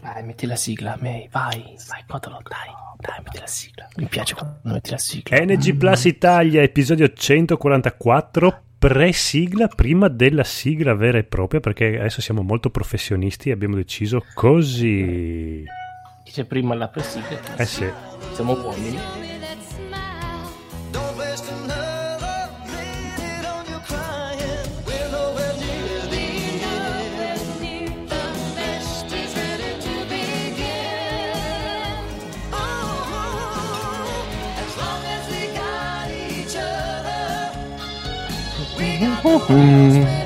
Vai, metti la sigla, May, vai, vai, codolo, dai, dai, metti la sigla. Mi piace quando metti la sigla. NG Plus Italia, episodio 144, pre-sigla prima della sigla vera e propria, perché adesso siamo molto professionisti e abbiamo deciso così. Dice prima la pre-sigla. Eh sì. Siamo uomini. 嗯。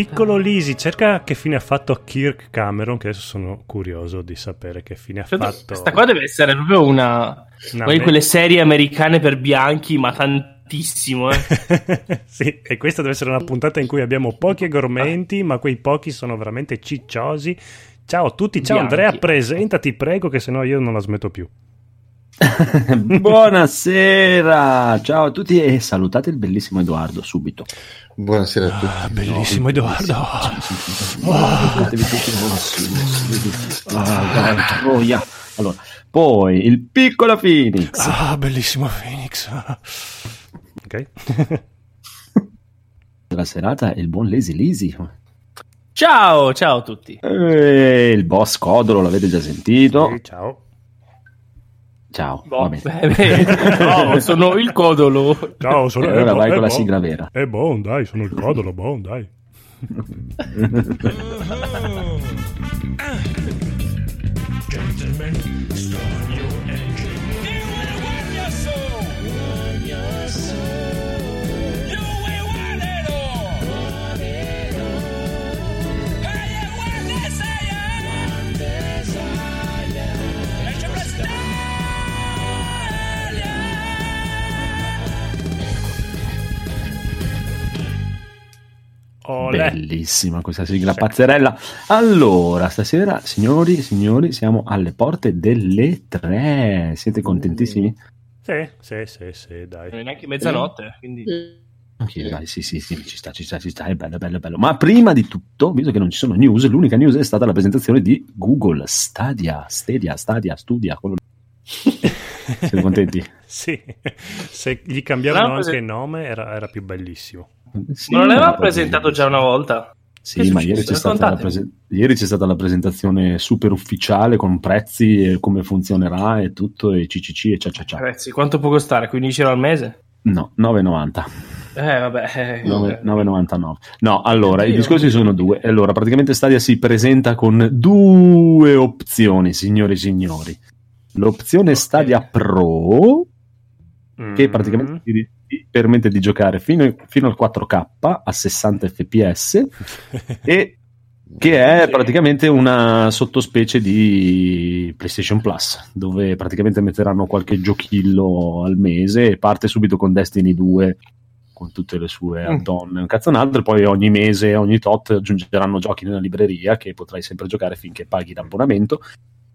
Piccolo Lisi, cerca che fine ha fatto Kirk Cameron, che adesso sono curioso di sapere che fine ha fatto. Questa qua deve essere proprio una... Una Poi me- quelle serie americane per bianchi, ma tantissimo, eh. sì, e questa deve essere una puntata in cui abbiamo pochi argomenti, ma quei pochi sono veramente cicciosi. Ciao a tutti, ciao Bianchi. Andrea, presentati prego, che sennò io non la smetto più. Buonasera, ciao a tutti e salutate il bellissimo Edoardo subito. Buonasera a tutti. Ah, bellissimo Edoardo. Ah, dai, troia. Allora, poi il piccolo Phoenix. Ah, bellissimo Phoenix. Ok. della serata e il buon Lazy Lisi. Ciao, ciao a tutti. E il boss Codolo, l'avete già sentito? Sì, ciao. Ciao, Boh, no, sono il codolo. Ciao, sono E allora eh, vai eh, con la sigla vera. È buon, dai, sono il codolo, buon, dai. Olè. Bellissima questa sigla pazzerella. Allora, stasera, signori e signori, siamo alle porte delle tre. Siete contentissimi? Sì, sì, sì, sì, Non è dai. neanche mezzanotte, quindi... Sì, dai, sì, sì, sì, ci sta, ci sta, ci sta, è bello, bello, bello. Ma prima di tutto, visto che non ci sono news, l'unica news è stata la presentazione di Google Stadia, Stadia, Stadia, Studia. quello. Siete contenti? Sì, se gli cambiavano No, anche prese- il nome era, era più bellissimo. Sì, Ma non l'aveva presentato già una volta? Sì, Che ma ieri c'è, stata la Raccontatemi. prese- ieri c'è stata la presentazione super ufficiale con prezzi e come funzionerà e tutto, e CCC e cia cia cia. Ragazzi, quanto può costare? 15 euro al mese? No, 9,90. Eh, vabbè. eh, Nove- 9,99. No, allora, i Oddio. discorsi sono due. Allora, praticamente Stadia si presenta con due opzioni, signori e signori. L'opzione Stadia Pro, che Mm. praticamente ti, ti permette di giocare fino, fino al 4K a 60 fps e che è praticamente una sottospecie di PlayStation Plus, dove praticamente metteranno qualche giochillo al mese e parte subito con Destiny 2 con tutte le sue Mm. add-on e un cazzo un altro, e poi ogni mese, ogni tot aggiungeranno giochi nella libreria che potrai sempre giocare finché paghi l'abbonamento.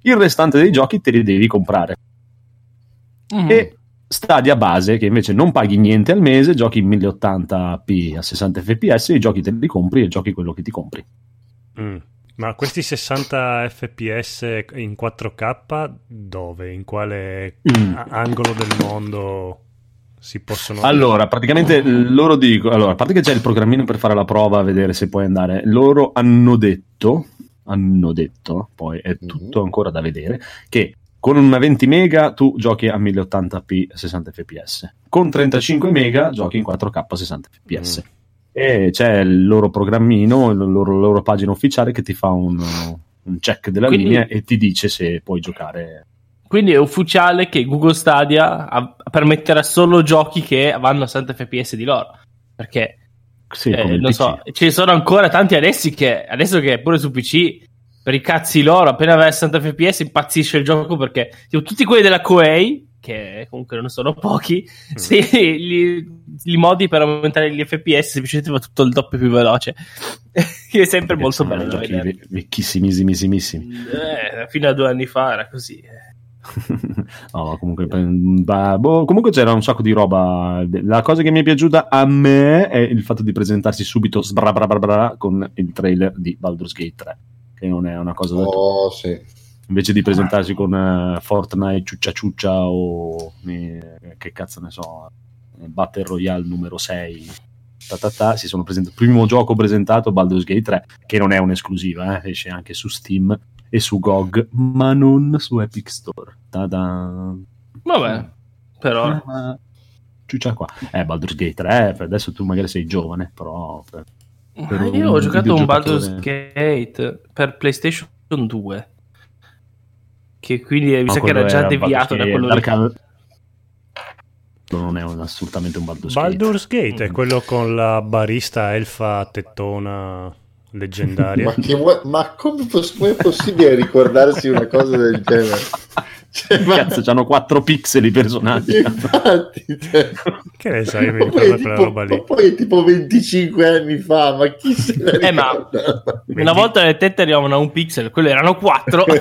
Il restante dei giochi te li devi comprare. Mm. E Stadia base, che invece non paghi niente al mese, giochi in 1080p a 60 fps, i giochi te li compri e giochi quello che ti compri. Mm. Ma questi 60 fps in 4K dove? In quale Mm. angolo del mondo si possono... Allora, praticamente loro dicono, allora, a parte che c'è il programmino per fare la prova, a vedere se puoi andare, loro hanno detto, hanno detto, poi è tutto ancora da vedere, che con una 20 mega tu giochi a 1080p a 60 fps, con 35 mega giochi in 4K a 60 fps. Mm. E c'è il loro programmino, la loro, loro pagina ufficiale che ti fa un, un check della Quindi- linea e ti dice se puoi giocare. Quindi è ufficiale che Google Stadia a- permetterà solo giochi che vanno a 60 fps di loro. Perché Sì, Eh, non PC. so, ci sono ancora tanti adesso che adesso che pure su PC per i cazzi loro appena va a 60 fps impazzisce il gioco perché tipo, tutti quelli della Koei che comunque non sono pochi se li, li modi per aumentare gli fps semplicemente va tutto il doppio più veloce che è sempre Perché molto bello giochi vedere. ve- vecchissimissimissimi. Eh, fino a due anni fa era così eh. No, comunque, bah, boh, comunque c'era un sacco di roba. La cosa che mi è piaciuta a me è il fatto di presentarsi subito sbra bra bra bra con il trailer di Baldur's Gate 3, che non è una cosa da. Oh, sì. Invece di presentarsi con eh, Fortnite ciuccia ciuccia o eh, che cazzo ne so, eh, Battle Royale numero 6. Ta ta ta, si sono presentati. Primo gioco presentato Baldur's Gate 3, che non è un'esclusiva, eh, esce anche su Steam e su GOG, ma non su Epic Store. Ta-da. vabbè però Eh, ma- Ciuccia qua. Eh, Baldur's Gate 3, per adesso tu magari sei giovane, però... per- un io ho giocato un Baldur's Gate per PlayStation 2 che quindi mi sa che era già era deviato da quello Gate, lì. Dark- Non è un- assolutamente un Baldur's, Gate. Baldur's Gate è Mm. quello con la barista elfa tettona leggendaria. Ma, che ma come, poss- come è possibile ricordarsi una cosa del genere? Cioè, ma- Cazzo, c'hanno 4 pixel i personaggi. Infatti, cioè, che ne sai, mi ma poi, ricordo quella tipo, roba lì. ma poi è tipo 25 anni fa, ma chi se ne Eh, ma-? Una volta le tette arrivavano a un pixel, quello erano quattro.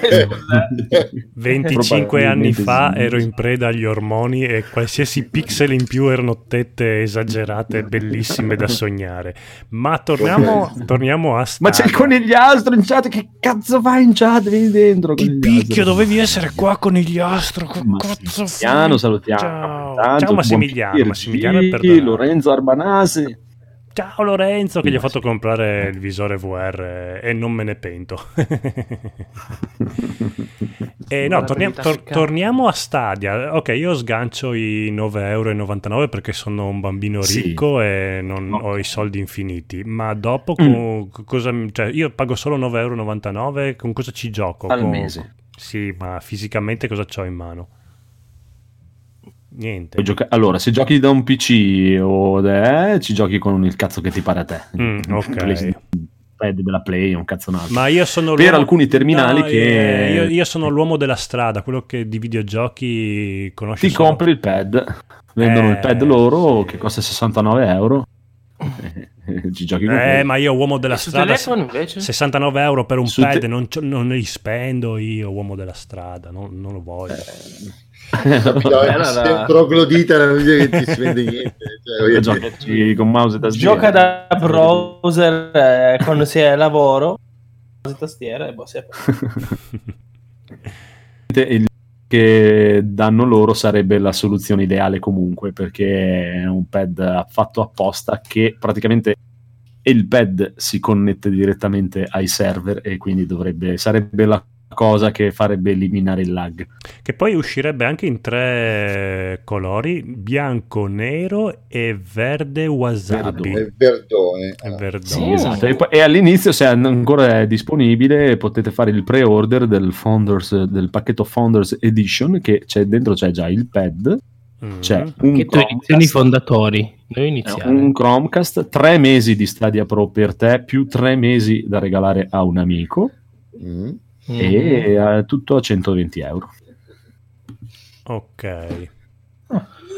Eh, 25 anni fa ero in preda agli ormoni e qualsiasi pixel in più erano tette esagerate, bellissime da sognare. Ma torniamo, torniamo a Ma Stadia. c'è il conigliastro in chat, che cazzo fai in chat? Vieni dentro. Ti picchio, dovevi essere qua con il Ma cazzo Massimiliano, salutiamo. Ciao, Tanto, Ciao Massimiliano. Massimiliano è perdonato. Lorenzo Arbanasi. Ciao Lorenzo che gli ho fatto sì. comprare il visore VR e non me ne pento. e no, Guarda, torniamo, tor- torniamo a Stadia. Ok, io sgancio i 9,99 euro perché sono un bambino Sì. ricco e non Ok. ho i soldi infiniti. Ma dopo Mm. co- cosa, cioè, io pago solo 9,99 euro, con cosa ci gioco? Al Con- mese. Sì, ma fisicamente cosa ho in mano? Niente. Gioca- allora, se giochi da un PC o da- ci giochi con il cazzo che ti pare a te. Mm, ok. Play- pad della Play, un cazzo un altro. Ma io sono Per alcuni terminali No, che- eh, Io, io sono l'uomo della strada, quello che di videogiochi conosce Ti solo- compri il pad, vendono Eh, il pad loro sì. che costa 69 euro. Eh, ci giochi con Eh, ma io uomo della strada telefono invece? 69 euro per un Su pad te- non, non li spendo io uomo della strada non, non lo voglio Capito? Eh, È allora- un troglodita non dire che ti si vende niente. Cioè, Giocaci con mouse e tastiera. Gioca da browser eh, quando si è a lavoro. mouse e Tastiera e boh, si è- il che danno loro sarebbe la soluzione ideale comunque perché è un pad fatto apposta che praticamente il pad si connette direttamente ai server e quindi dovrebbe sarebbe la cosa che farebbe eliminare il lag che poi uscirebbe anche in tre colori bianco nero e verde wasabi È verdone. È verdone. Sì, Esatto. E, poi- e all'inizio, se ancora è disponibile, potete fare il pre-order del, Founders, del pacchetto Founders Edition, che c'è dentro c'è già il pad, Mm. c'è un Chromecast, fondatori. Noi iniziamo. un Chromecast, tre mesi di Stadia Pro per te, più tre mesi da regalare a un amico, Mm. E eh, tutto a 120 euro. ok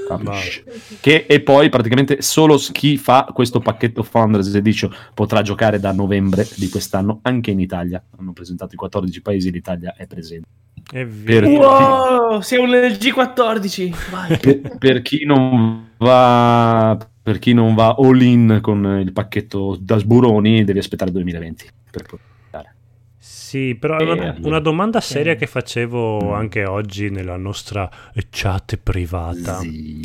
Capisci? Che, e poi praticamente solo chi fa questo pacchetto Founders Edition potrà giocare da novembre di quest'anno anche in Italia. Hanno presentato i 14 paesi, l'Italia è presente. e. Per- Wow, siamo nel G14. Vai. per, per chi non va per chi non va all in con il pacchetto da sburoni devi aspettare 2020 per. Sì, però è una, una domanda seria eh. che facevo anche oggi nella nostra chat privata. Sì,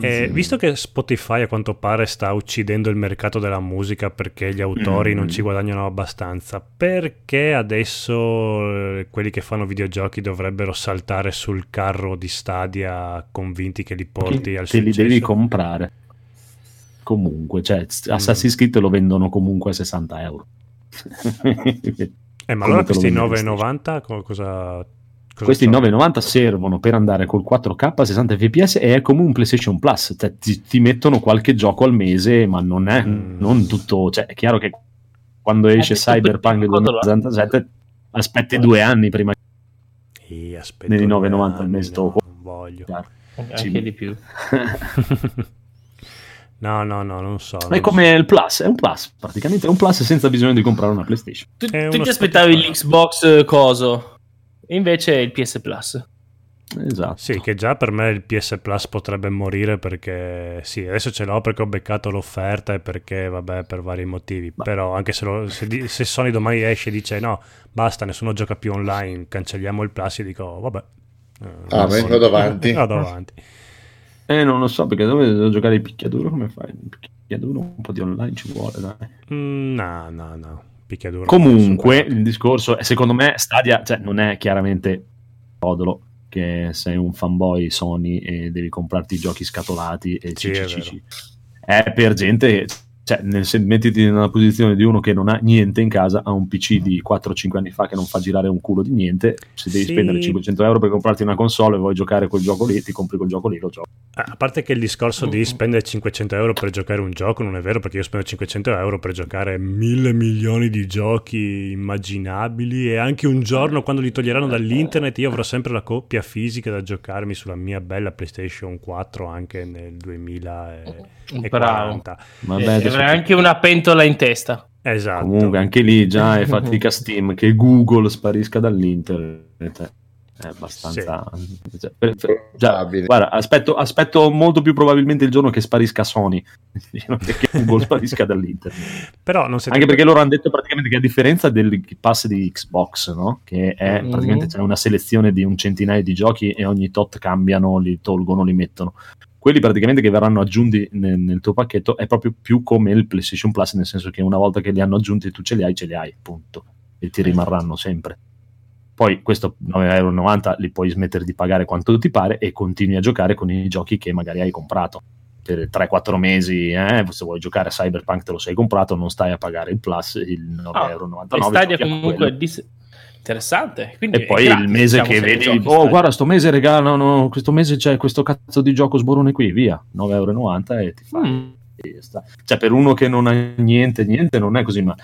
Eh, sì. visto che Spotify a quanto pare sta uccidendo il mercato della musica perché gli autori Mm. non ci guadagnano abbastanza, perché adesso eh, quelli che fanno videogiochi dovrebbero saltare sul carro di Stadia convinti che li porti al te li successo? devi comprare comunque cioè. Assassin's Creed lo vendono comunque a 60 euro Eh, ma allora questi venderesti? 9,90 co- cosa, Cosa Questi c'ho? 9,90 servono per andare col 4K a 60 fps e è come un PlayStation Plus, cioè ti, ti mettono qualche gioco al mese, ma non è Mm. non tutto, cioè è chiaro che quando esce detto per Cyberpunk quando lo- 2077 aspetti due anni prima aspetto Nei due 9,90 al mese dopo. non voglio. Anche di più. no, no, no, non so. È non come il Plus, è un Plus, praticamente è un Plus senza bisogno di comprare una PlayStation. Tu, È tu ti aspettavi l'Xbox eh, coso, e invece è il PS Plus. Esatto. so. Sì, che già per me il PS Plus potrebbe morire perché sì, adesso ce l'ho perché ho beccato l'offerta e perché, vabbè, per vari motivi. Però anche se, lo- se se Sony domani esce e dice no, basta, nessuno gioca più online, cancelliamo il Plus, io dico "Oh, vabbè. eh, Ah, so. vengo davanti. Vado avanti. Eh, non lo so, perché dove devo giocare il picchiaduro, come fai? Il picchiaduro, un po' di online ci vuole, dai. Mm, no, no, no. Picchiaduro. Comunque, il discorso è, secondo me, Stadia, cioè, non è chiaramente codolo che sei un fanboy Sony e devi comprarti i giochi scatolati e Sì, è CCCC. È per gente, cioè, nel sen- mettiti nella posizione di uno che non ha niente in casa, ha un PC di 4-5 anni fa che non fa girare un culo di niente, se devi Sì. spendere 500 euro per comprarti una console e vuoi giocare quel gioco lì, ti compri quel gioco lì, lo giochi. A parte che il discorso di spendere 500 euro per giocare un gioco non è vero, perché io spendo 500 euro per giocare mille milioni di giochi immaginabili e anche un giorno quando li toglieranno dall'internet io avrò sempre la coppia fisica da giocarmi sulla mia bella PlayStation 4 anche nel 2040. Vabbè, avrai anche una pentola in testa. Esatto. Comunque anche lì già è fatica Steam che Google sparisca dall'internet. È abbastanza... cioè, per- per- già, Probabile. guarda, aspetto, aspetto molto più probabilmente il giorno che sparisca Sony, che Google sparisca dall'internet. Però non siete Anche perché loro hanno detto praticamente che a differenza del pass di Xbox, no? che è Mhm. praticamente c'è una selezione di un centinaio di giochi e ogni tot cambiano, li tolgono, li mettono. Quelli praticamente che verranno aggiunti nel, nel tuo pacchetto è proprio più come il PlayStation Plus, nel senso che una volta che li hanno aggiunti tu ce li hai, ce li hai, punto. E ti rimarranno sempre. Poi questo 9,90 euro li puoi smettere di pagare quanto ti pare e continui a giocare con i giochi che magari hai comprato per 3-4 mesi. eh, se vuoi giocare a Cyberpunk te lo sei comprato, non stai a pagare il plus, il 9,99 Ah, euro. e Stadia comunque dis- interessante. Quindi E poi gratis, il mese diciamo, che vedi, giochi oh guarda, sto mese regalano, questo mese c'è questo cazzo di gioco sborone qui, via, 9,90 euro e ti fai. Mm. Cioè, per uno che non ha niente, niente, non è così, ma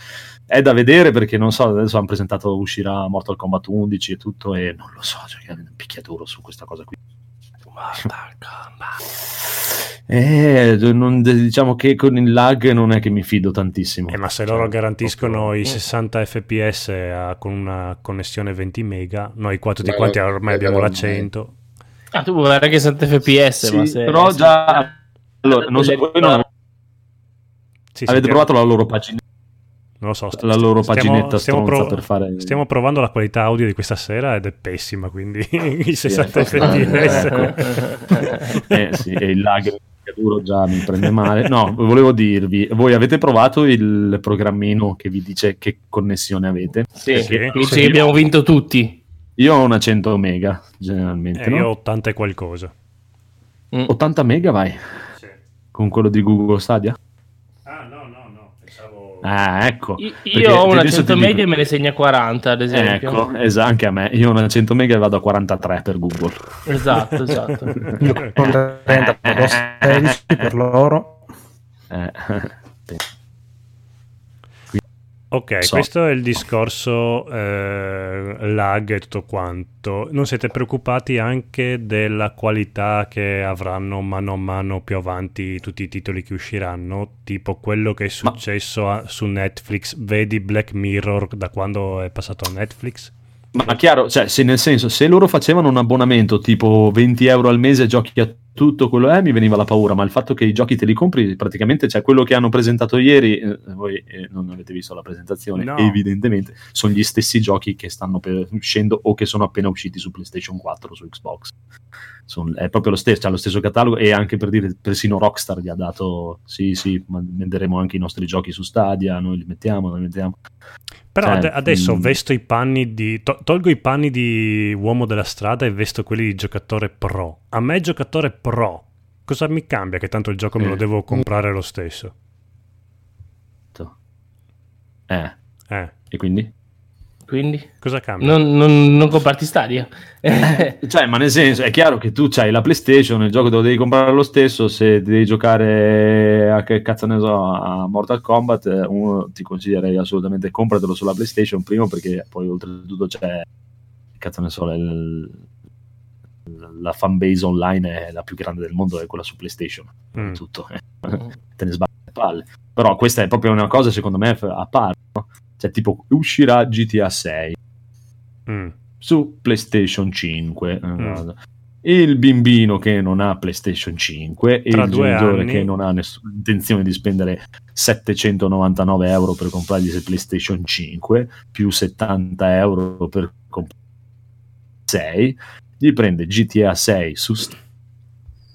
è da vedere perché non so, adesso hanno presentato, uscirà Mortal Kombat 11 e tutto, e non lo so, cioè, un picchiaduro su questa cosa qui. Eh, non- diciamo che con il lag non è che mi fido tantissimo. Eh, ma se Cioè, loro garantiscono proprio- i 60 fps a- con una connessione 20 mega, noi qua tutti Ma quanti ormai è abbiamo la veramente- 100. Ah, tu vuoi che 7 fps, Sì, ma se... però se- già allora, non so, voi non Sì, avete sentiamo- provato la loro pagina Non lo so, st- la loro stiamo- paginetta stiamo prov- per fare Stiamo provando la qualità audio di questa sera ed è pessima, quindi i 60 Sì, fps. eh sì, e il lag che duro già mi prende male. No, volevo dirvi, voi avete provato il programmino che vi dice che connessione avete? Sì, Sì. che dice che abbiamo vinto tutti. Io ho una 100 mega generalmente, Eh, no? io ho 80 e qualcosa. Mm. 80 mega vai con quello di Google Stadia? Ah, no, no, no, pensavo... Ah, ecco. Io Perché ho una adesso 100 ti dico- media e me ne segna 40, ad esempio. Ecco, esatto, anche a me. Io ho una 100 mega e vado a 43 per Google. Esatto, esatto. Io con 30 pago 16 per loro. Eh, Ok, So. questo è il discorso eh, lag e tutto quanto. Non siete preoccupati anche della qualità che avranno mano a mano più avanti tutti i titoli che usciranno? Tipo quello che è successo a- su Netflix. Vedi Black Mirror da quando è passato a Netflix? Ma chiaro, cioè, se nel senso, se loro facevano un abbonamento tipo 20 euro al mese, giochi a tutto quello è, mi veniva la paura, ma il fatto che i giochi te li compri, praticamente, cioè quello che hanno presentato ieri, eh, voi eh, non avete visto la presentazione, No. evidentemente, sono gli stessi giochi che stanno per- uscendo o che sono appena usciti su PlayStation 4, su Xbox. Son- è proprio lo stesso, c'ha lo stesso catalogo e anche per dire, persino Rockstar gli ha dato, sì, sì, ma venderemo anche i nostri giochi su Stadia, noi li mettiamo, noi li mettiamo. Però Cioè, ade- adesso mm. vesto i panni di. to- tolgo i panni di uomo della strada e vesto quelli di giocatore pro. A me, giocatore pro, cosa mi cambia? Che tanto il gioco me lo Eh. devo comprare lo stesso. Eh, Eh. e quindi? Quindi Cosa cambia? non, non, non comparti Stadia. Cioè, ma nel senso, è chiaro che tu c'hai la PlayStation, il gioco te lo devi comprare lo stesso, se devi giocare a che cazzo ne so, a Mortal Kombat, uno ti consiglierei assolutamente compratelo sulla PlayStation, primo perché poi oltretutto c'è, cazzo ne so, il- la fanbase online è la più grande del mondo, è quella su PlayStation, Mm. tutto, eh. te ne sbagli le palle. Però questa è proprio una cosa, secondo me, a parte, no? Cioè, tipo, uscirà GTA 6 Mm. su PlayStation 5. eh, Mm. Il bimbino che non ha PlayStation 5 e il genitore anni- che non ha nessuna intenzione di spendere 799 euro per comprargli il PlayStation 5 più 70 euro per comprare 6 gli prende GTA 6 su Steam,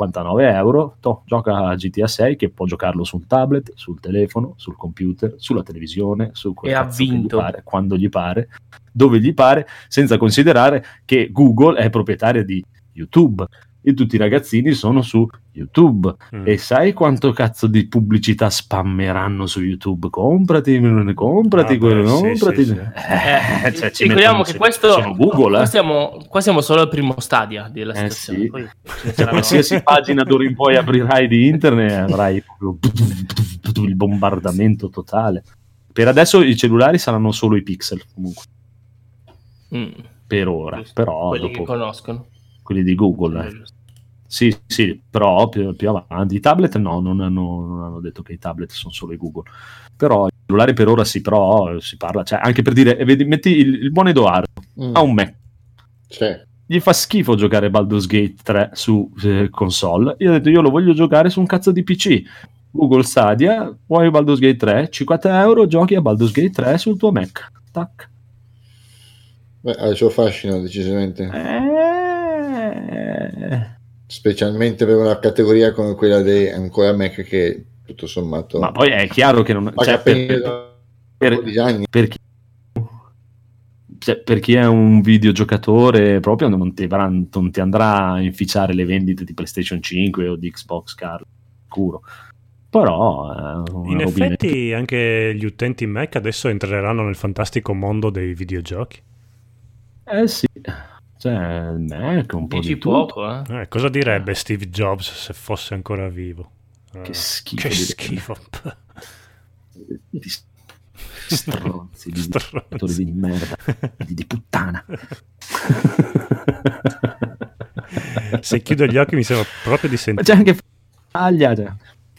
59 euro toh, gioca a GTA 6 che può giocarlo sul tablet, sul telefono, sul computer, sulla televisione su quel E ha gli vinto. pare, quando gli pare dove gli pare, senza considerare che Google è proprietaria di YouTube e tutti i ragazzini sono su YouTube. Mm. E sai quanto cazzo di pubblicità spammeranno su YouTube? Comprati, comprati Vabbè, quello, sì, comprati. sì, sì. Eh, cioè, ci ricordiamo mettono- che questo sono Google, qua eh. siamo, qua siamo solo al primo stadio della Eh, situazione. sì. Poi Cioè, saranno- qualsiasi pagina d'ora in poi aprirai di internet avrai proprio il bombardamento totale. Per adesso i cellulari saranno solo i pixel, comunque, Mm, per ora. Però quelli che dopo conoscono. Quelli di Google. eh. Sì, sì, però più, più avanti. I tablet no, non hanno, non hanno detto che i tablet sono solo i Google. Però i cellulari per ora sì, però si parla, cioè anche per dire, eh, vedi, metti il, il buon Edoardo, Mm. ha un Mac, Cioè, gli fa schifo giocare Baldur's Gate 3 su eh, console. Io ho detto, io lo voglio giocare su un cazzo di PC. Google Stadia, vuoi Baldur's Gate 3? 50 euro, giochi a Baldur's Gate 3 sul tuo Mac. Tac. beh, ha il suo fascino decisamente. Eh... Specialmente per una categoria come quella dei ancora Mac che tutto sommato Ma poi è chiaro che non... Cioè, per, per- per, per chi, cioè, per chi è un videogiocatore proprio non ti, avrà- non ti andrà a inficiare le vendite di PlayStation 5 o di Xbox Car sicuro. Però una In effetti anche gli utenti Mac adesso entreranno nel fantastico mondo dei videogiochi. eh sì cioè Mac un po' Dici di tutto poco, eh? Eh, cosa direbbe Steve Jobs se fosse ancora vivo? Eh, che schifo che di- schifo. di stronzi di Stronzi. di merda di, di puttana Se chiudo gli occhi mi sembra proprio di Ma sentire. c'è anche Faglia, cioè.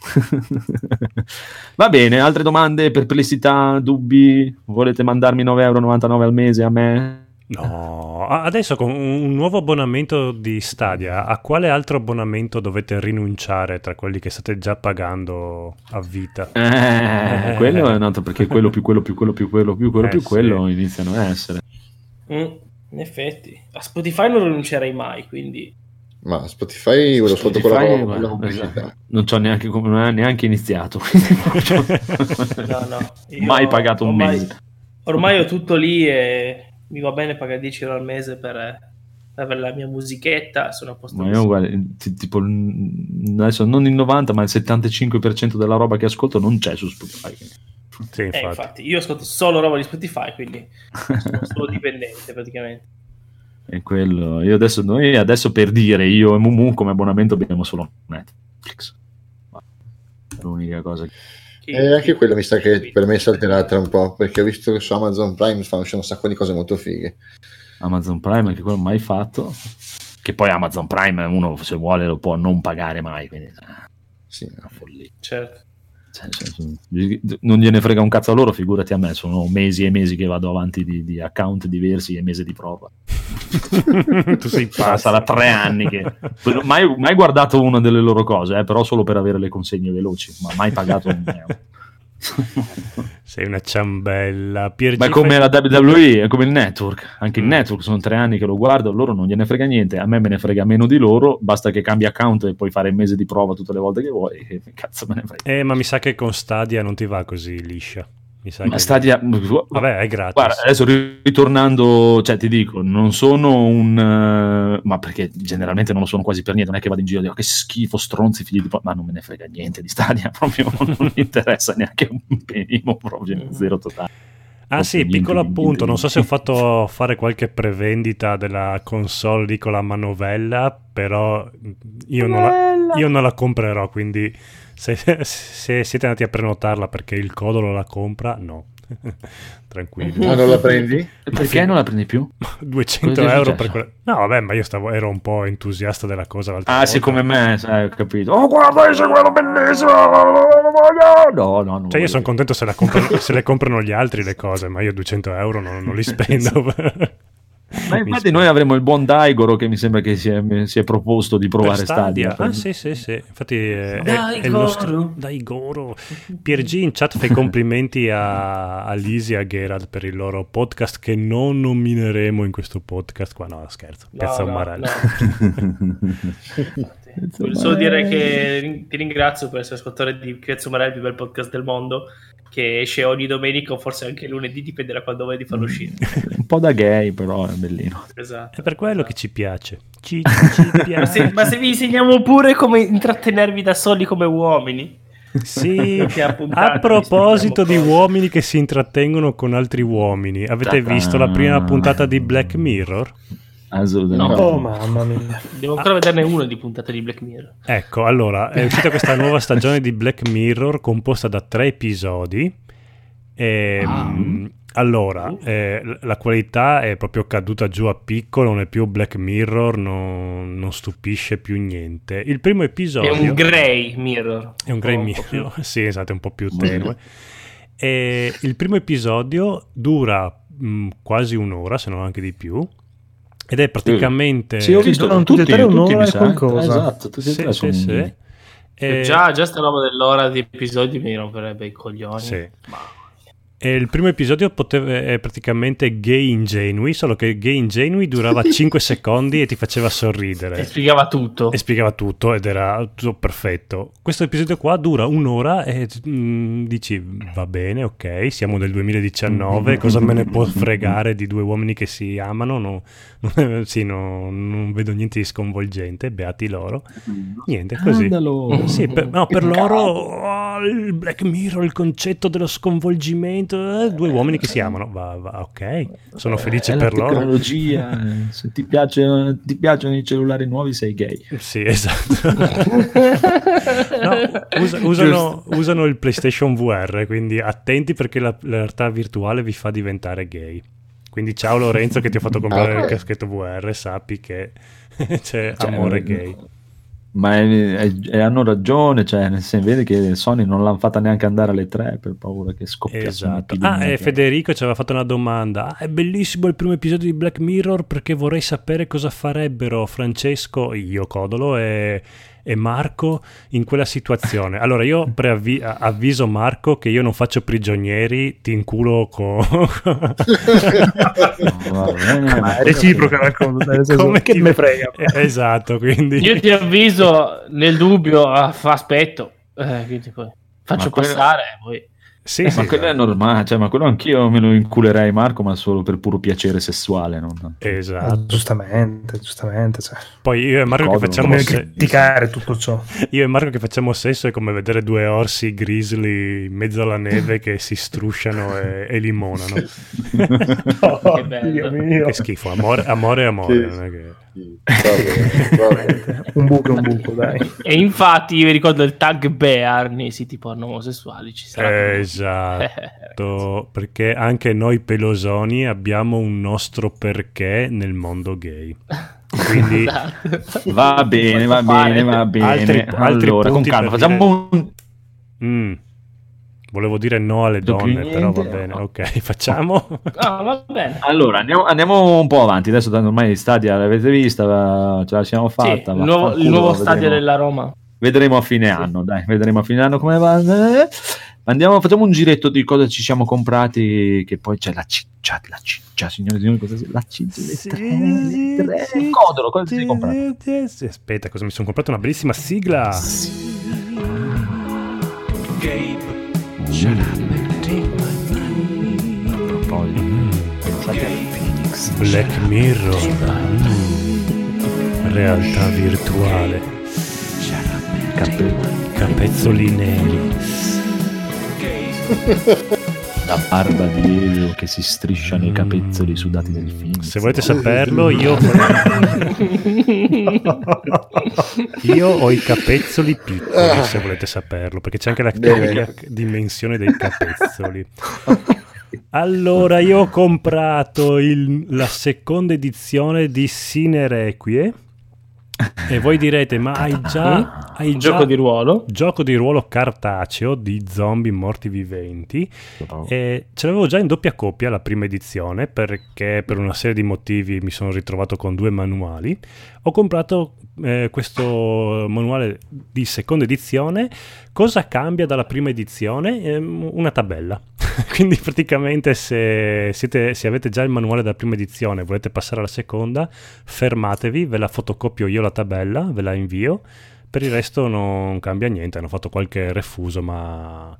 Va bene, altre domande, perplessità, dubbi? Volete mandarmi 9,99 euro al mese a me? No, adesso con un nuovo abbonamento di Stadia, a quale altro abbonamento dovete rinunciare tra quelli che state già pagando a vita? Eh, quello è un altro perché quello più quello più quello più quello più quello Eh, più sì. quello iniziano a essere. Mm, in effetti. A Spotify non rinuncerei mai, quindi... Ma Spotify lo ascolto con la, guarda, pubblicità. Non c'ho neanche, non ha neanche iniziato. No, no. Mai pagato un ormai- mese. Ormai ho tutto lì e mi va bene pagare 10 euro al mese per, per avere la mia musichetta, sono a posto Ma io guarda, ti- tipo adesso non il 90 ma il 75% della roba che ascolto non c'è su Spotify. Sì, Eh, infatti. infatti, io ascolto solo roba di Spotify, quindi sono solo dipendente praticamente. E quello, io adesso, noi adesso per dire, io e Mumu come abbonamento abbiamo solo Netflix. L'unica cosa. che- E anche quello mi sa che per me salterà tra un po', perché ho visto che su Amazon Prime fanno uscire un sacco di cose molto fighe. Amazon Prime, anche quello mai fatto. Che poi Amazon Prime uno se vuole lo può non pagare mai, quindi è Sì. una follia. Certo. Cioè, non gliene frega un cazzo a loro, figurati a me, sono mesi e mesi che vado avanti di, di account diversi e mese di prova. tu sei Sarà, pazzo. sarà tre anni che mai, mai guardato una delle loro cose, eh, però solo per avere le consegne veloci, ma mai pagato un euro. Sei una ciambella. Piergi Ma è come fai- la WWE, è come il network. Anche il Mm. network sono tre anni che lo guardo, loro non gliene frega niente. A me me ne frega meno di loro. Basta che cambi account e puoi fare il mese di prova tutte le volte che vuoi. E cazzo me ne frega. Eh, ma mi sa che con Stadia non ti va così liscia. Mi sa Ma che- Stadia, Vabbè, è gratis. Guarda, adesso ritornando, cioè ti dico, non sono un... eh, ma perché generalmente non lo sono quasi per niente, non è che vado in giro e dico che schifo, stronzi, figli di... po-", Ma non me ne frega niente di Stadia, proprio non mi interessa neanche un minimo, proprio zero totale. Ah sì, Niente, piccolo niente, appunto, non so se ho niente. fatto fare qualche prevendita della console lì con la manovella, però io non la, io non la comprerò, quindi se, se siete andati a prenotarla perché il codolo la compra, no. Tranquilli. Ma non la prendi? Perché non la prendi più? 200 Cosa è euro successo? per quella... No, vabbè, ma io stavo, ero un po' entusiasta della cosa Ah, volta. sì, come me, sai, ho capito. Oh, guarda, c'è quello bellissimo! No, no, non Cioè, io sono contento se, la comprano- se le comprano gli altri le cose, ma io 200 euro non, non li spendo. Ma infatti noi avremo il buon Daigoro che mi sembra che si è, si è proposto di Per provare Stadia. Stadia. Ah, sì, sì, sì. Infatti eh, è, Dai, è nostro Dai Goro. Piergi in chat fa i complimenti a, a Lisi e a Gerard per il loro podcast che non nomineremo in questo podcast qua. No, scherzo. No, Piazza no, Umarella. Voglio solo dire che ti ringrazio per essere ascoltatore di Piazza Umarella, il più bel podcast del mondo, che esce ogni domenica o forse anche lunedì, dipende da quando vuoi di farlo uscire. Un po' da gay, però è bellino. Esatto. È per quello che ci piace. Ci, ci Ma piace. se, ma se vi insegniamo pure come intrattenervi da soli come uomini. Sì, a proposito di uomini che si intrattengono con altri uomini, avete visto la prima puntata di Black Mirror? Assolutamente. Oh mamma mia. Devo ancora vederne uno di puntate di Black Mirror. Ecco, allora, è uscita questa nuova stagione di Black Mirror composta da tre episodi. E, mm, Allora, eh, la qualità è proprio caduta giù a picco, non è più Black Mirror, non, non stupisce più niente. Il primo È episodio un Grey Mirror. è un grey Un po' più- mirror, sì, esatto, è un po' più tenue. E il primo episodio dura mh, quasi un'ora, se non anche di più, ed è praticamente... Sì, ho visto durano tutti, tutti e tre tutti, un'ora mi e sa. qualcosa. Esatto, tutti e tre sì, sono sì. E- Già, già sta roba dell'ora di episodi mi romperebbe i coglioni. Sì. Ma E il primo episodio poteva- è praticamente gay ingenui, solo che gay ingenui durava 5 secondi e ti faceva e sorridere. spiegava tutto. E spiegava tutto ed era tutto perfetto. Questo episodio qua dura un'ora e mm, dici va bene, ok, siamo nel 2019, cosa me ne può fregare di due uomini che si amano? No, non, sì, no, non vedo niente di sconvolgente, beati loro. Niente, così. Andalo. Sì, per, no, per loro oh, il Black Mirror, il concetto dello sconvolgimento, eh, due uomini che si amano, va, va, ok, sono felice la per loro. tecnologia. Se ti, piace- ti piacciono i cellulari nuovi, sei gay. Sì, esatto. No, usa- usano, usano il PlayStation VR, quindi attenti perché la, la realtà virtuale vi fa diventare gay. Quindi ciao Lorenzo che ti ho fatto comprare Ah, il caschetto VR, sappi che c'è Cioè, amore gay. Ma è- è- è- hanno ragione, cioè, nel senso, vedi che Sony non l'hanno fatta neanche andare alle tre per paura che scoppiasse Esatto. Ah, e Federico ci aveva fatto una domanda. Ah, è bellissimo il primo episodio di Black Mirror perché vorrei sapere cosa farebbero Francesco, io Codolo e, e Marco in quella situazione. Allora io preavvi- avviso Marco che io non faccio prigionieri, ti inculo con... Ma è reciproca la cosa, Come che ti- me frega. Eh, Esatto, quindi... Io ti avviso nel dubbio, ah, aspetto. Eh, quindi poi faccio Ma quella- passare. Poi. Sì, Eh, sì, ma quello è esatto. normale, cioè, ma quello anch'io me lo inculerei Marco, ma solo per puro piacere sessuale. non- Esatto. Giustamente, giustamente. Cioè, Poi io e Marco che facciamo... come se- criticare tutto ciò. Io e Marco che facciamo sesso è come vedere due orsi grizzly in mezzo alla neve che si strusciano e, e limonano. Che bello. Dio mio. Che schifo, amore, amore, amore. Sì, non è che- Un buco è un buco, dai. E infatti io mi ricordo il tag bear nei siti porno omosessuali. Ci sarà. Esatto, perché anche noi pelosoni abbiamo un nostro perché nel mondo gay. Quindi Esatto. Va bene, va bene, va bene. Altri- altri allora, con calma, per facciamo un... mm, volevo dire no alle donne, però va niente. bene, ok, facciamo. Ah, va bene. Allora, andiamo, andiamo un po' avanti. Adesso tanto ormai Stadia l'avete vista, ce la siamo Sì, fatta. il nuovo, il nuovo stadio della Roma. Vedremo a fine anno, dai, vedremo a fine anno come va. Eh, Andiamo, facciamo un giretto di cosa ci siamo comprati, che poi c'è la ciccia, la ciccia, signore e signori, cosa si- la ciccia, le tre, le tre. Codolo, cosa ti sei comprato? Sì, Aspetta, cosa mi sono comprato? Una bellissima sigla. A proposito, pensate al Phoenix. Black Mirror. Mm. Realtà virtuale. Capezzoli neri. La barba di Elio che si striscia nei capezzoli sudati del film. Se volete saperlo, io, io ho i capezzoli piccoli, se volete saperlo, perché c'è anche la tipica dimensione dei capezzoli. Allora, io ho comprato il- la seconda edizione di Sine Requie. E voi direte, ma hai già, hai già Gioco di ruolo. gioco di ruolo cartaceo di zombie morti viventi? E ce l'avevo già in doppia coppia la prima edizione perché per una serie di motivi mi sono ritrovato con due manuali. Ho comprato eh, questo manuale di seconda edizione. Cosa cambia dalla prima edizione? Ehm, una tabella. Quindi praticamente se, siete- se avete già il manuale della prima edizione e volete passare alla seconda, fermatevi, ve la fotocopio io la tabella, ve la invio. Per il resto non cambia niente, hanno fatto qualche refuso, ma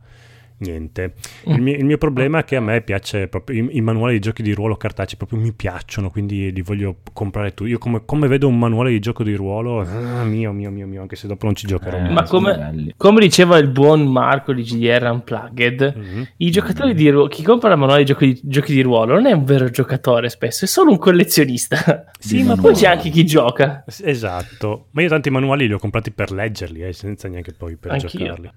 niente. Il mio, il mio problema è che a me piace proprio i, i manuali di giochi di ruolo cartacei, proprio mi piacciono, quindi li voglio comprare tutti. Io come, come vedo un manuale di gioco di ruolo, ah, mio, mio, mio, mio, anche se dopo non ci giocherò Eh. Ma come, come diceva il buon Marco di GDR Unplugged, Mhm. i giocatori di ruolo, chi compra il manuale di giochi, di giochi di ruolo non è un vero giocatore spesso, è solo un collezionista. Sì, ma Poi c'è anche chi gioca. Esatto, ma io tanti manuali li ho comprati per leggerli, eh, senza neanche poi per Anch'io. giocarli.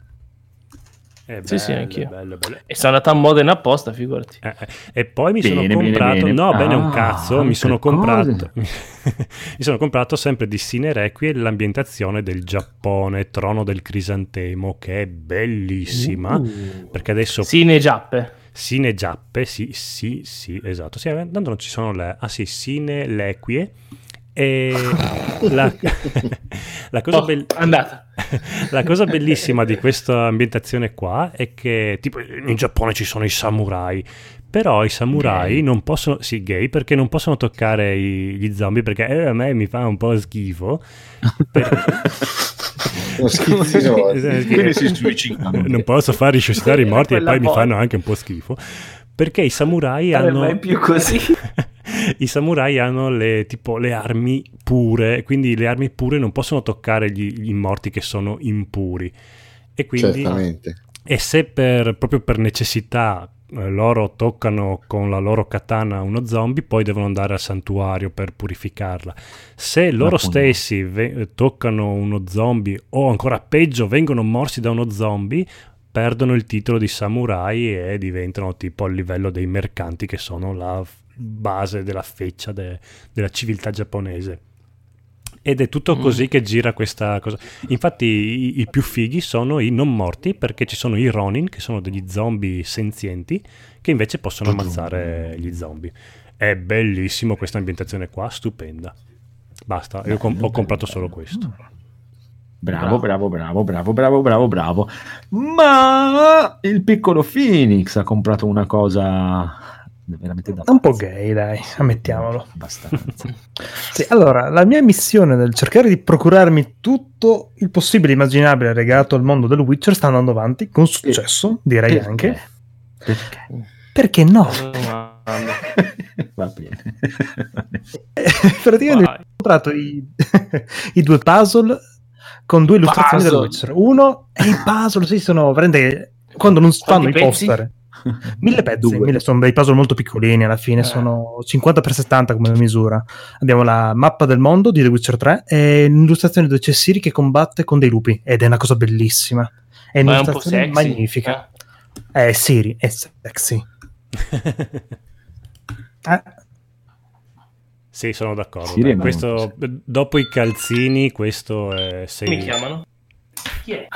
È Sì, sì, anch'io. bello, bello. E sono andato a Modena apposta, figurati. Eh, eh, E poi mi Bene, sono bene, comprato, bene. no, bene un Ah, cazzo, mi sono comprato, mi sono comprato sempre di Sine Requie l'ambientazione del Giappone, Trono del Crisantemo, che è bellissima, Uh. perché adesso Sine Giappe. Sine Giappe, sì, sì, sì, esatto, sì, eh, tanto non ci sono le, ah sì, Sine Lequie, e la, la cosa Oh, andata. La cosa bellissima di questa ambientazione qua è che tipo in Giappone ci sono i samurai, però i samurai Gay. non possono, sì, gay, perché non possono toccare i- gli zombie perché eh, a me mi fa un po' schifo. Per- Uno schizzino. Quindi si suicidano. non posso far risuscitare i morti e poi mi volta. fanno anche un po' schifo. Perché i samurai Non è hanno mai più così. I samurai hanno le, tipo, le armi pure, quindi le armi pure non possono toccare gli, gli morti che sono impuri. E quindi Certamente. e se per, proprio per necessità eh, loro toccano con la loro katana uno zombie, poi devono andare al santuario per purificarla. Se loro stessi ve- toccano uno zombie, o ancora peggio, vengono morsi da uno zombie, perdono il titolo di samurai e diventano tipo al livello dei mercanti che sono la base della feccia de- della civiltà giapponese. Ed è tutto così che gira questa cosa. Infatti, i, i più fighi sono i non morti, perché ci sono i Ronin, che sono degli zombie senzienti, che invece possono ammazzare gli zombie. È bellissimo questa ambientazione qua, stupenda. Basta, io com- ho comprato solo questo. Bravo, bravo, bravo, bravo, bravo, bravo, bravo. Ma il piccolo Phoenix ha comprato una cosa veramente da Un po' pazzi. gay, dai, ammettiamolo. Abbastanza. Sì, allora, la mia missione nel cercare di procurarmi tutto il possibile immaginabile legato al mondo del Witcher sta andando avanti, con successo, direi Perché? anche. Perché? Perché no? Va bene. Praticamente Vai. ho comprato i, i due puzzle con due illustrazioni del. Witcher. Uno e i puzzle, sì, sono veramente quando non si fanno i poster. Mille pezzi, mille, sono dei puzzle molto piccolini alla fine, Eh. sono 50x70 come misura. Abbiamo la mappa del mondo di The Witcher 3 e l'illustrazione di Cessiri che combatte con dei lupi ed è una cosa bellissima. È Ma è un po' un'illustrazione sexy. magnifica. È Siri, è sexy. Eh, sì, sono d'accordo. Sì, Questo, dopo i calzini, questo è... Mi sei- chiamano? Chi è?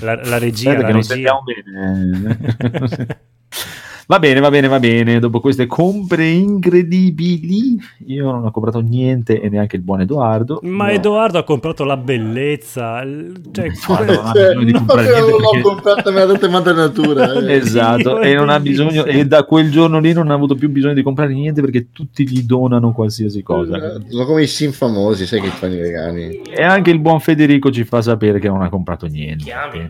La, la regia, Aspetta la che non regia. sentiamo bene. Va bene, va bene, va bene. Dopo queste compre incredibili, io non ho comprato niente e neanche il buon Edoardo. Ma No. Edoardo ha comprato la bellezza. il- Cioè, Guarda, non ha Cioè, bisogno di no, comprare che niente non l'ho perché- comprata, me l'ha data in madre natura. eh. Esatto, e non ha bisogno, e da quel giorno lì non ha avuto più bisogno di comprare niente perché tutti gli donano qualsiasi cosa. Sono come i sim famosi, sai che fanno i vegani. E anche il buon Federico ci fa sapere che non ha comprato niente. Chiami.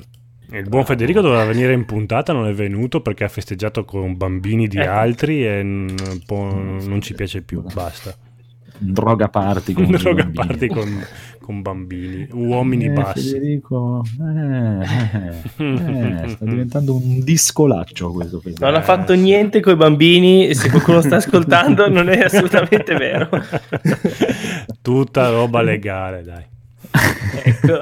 Il buon Federico doveva venire in puntata, non è venuto perché ha festeggiato con bambini di Ecco. altri e non ci piace più. Basta. droga party con droga bambini. party con, con bambini, uomini Eh, bassi. Federico, eh, eh, eh, sta diventando un discolaccio questo Federico. Non ha fatto niente con i bambini. e Se qualcuno sta ascoltando, non è assolutamente vero. Tutta roba legale, dai. Ecco.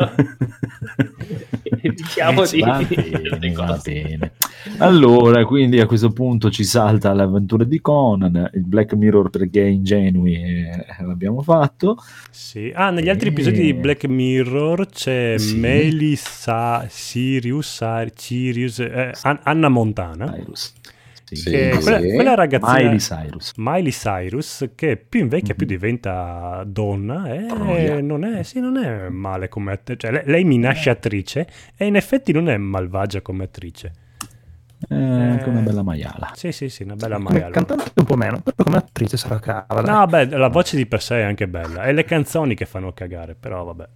Evitiamo di va bene, va bene. Allora, quindi a questo punto ci salta l'avventura di Conan, il Black Mirror per gay ingenui, eh, l'abbiamo fatto. Sì. Ah, negli altri episodi di Black Mirror c'è Sì. Meili Sa- Sirius, Sirius eh, An- Anna Montana, Cyrus. Sì. Sì. che quella, quella ragazzina Miley Cyrus. Miley Cyrus che più invecchia più Mhm. diventa donna e Troia. non è, sì, non è male come attrice cioè, lei, lei mi nasce attrice e in effetti non è malvagia come attrice Eh, anche una bella maiala. sì sì sì una bella Come maiala cantante un po' meno, però come attrice sarà dai. no beh la voce di per sé è anche bella e le canzoni che fanno cagare però vabbè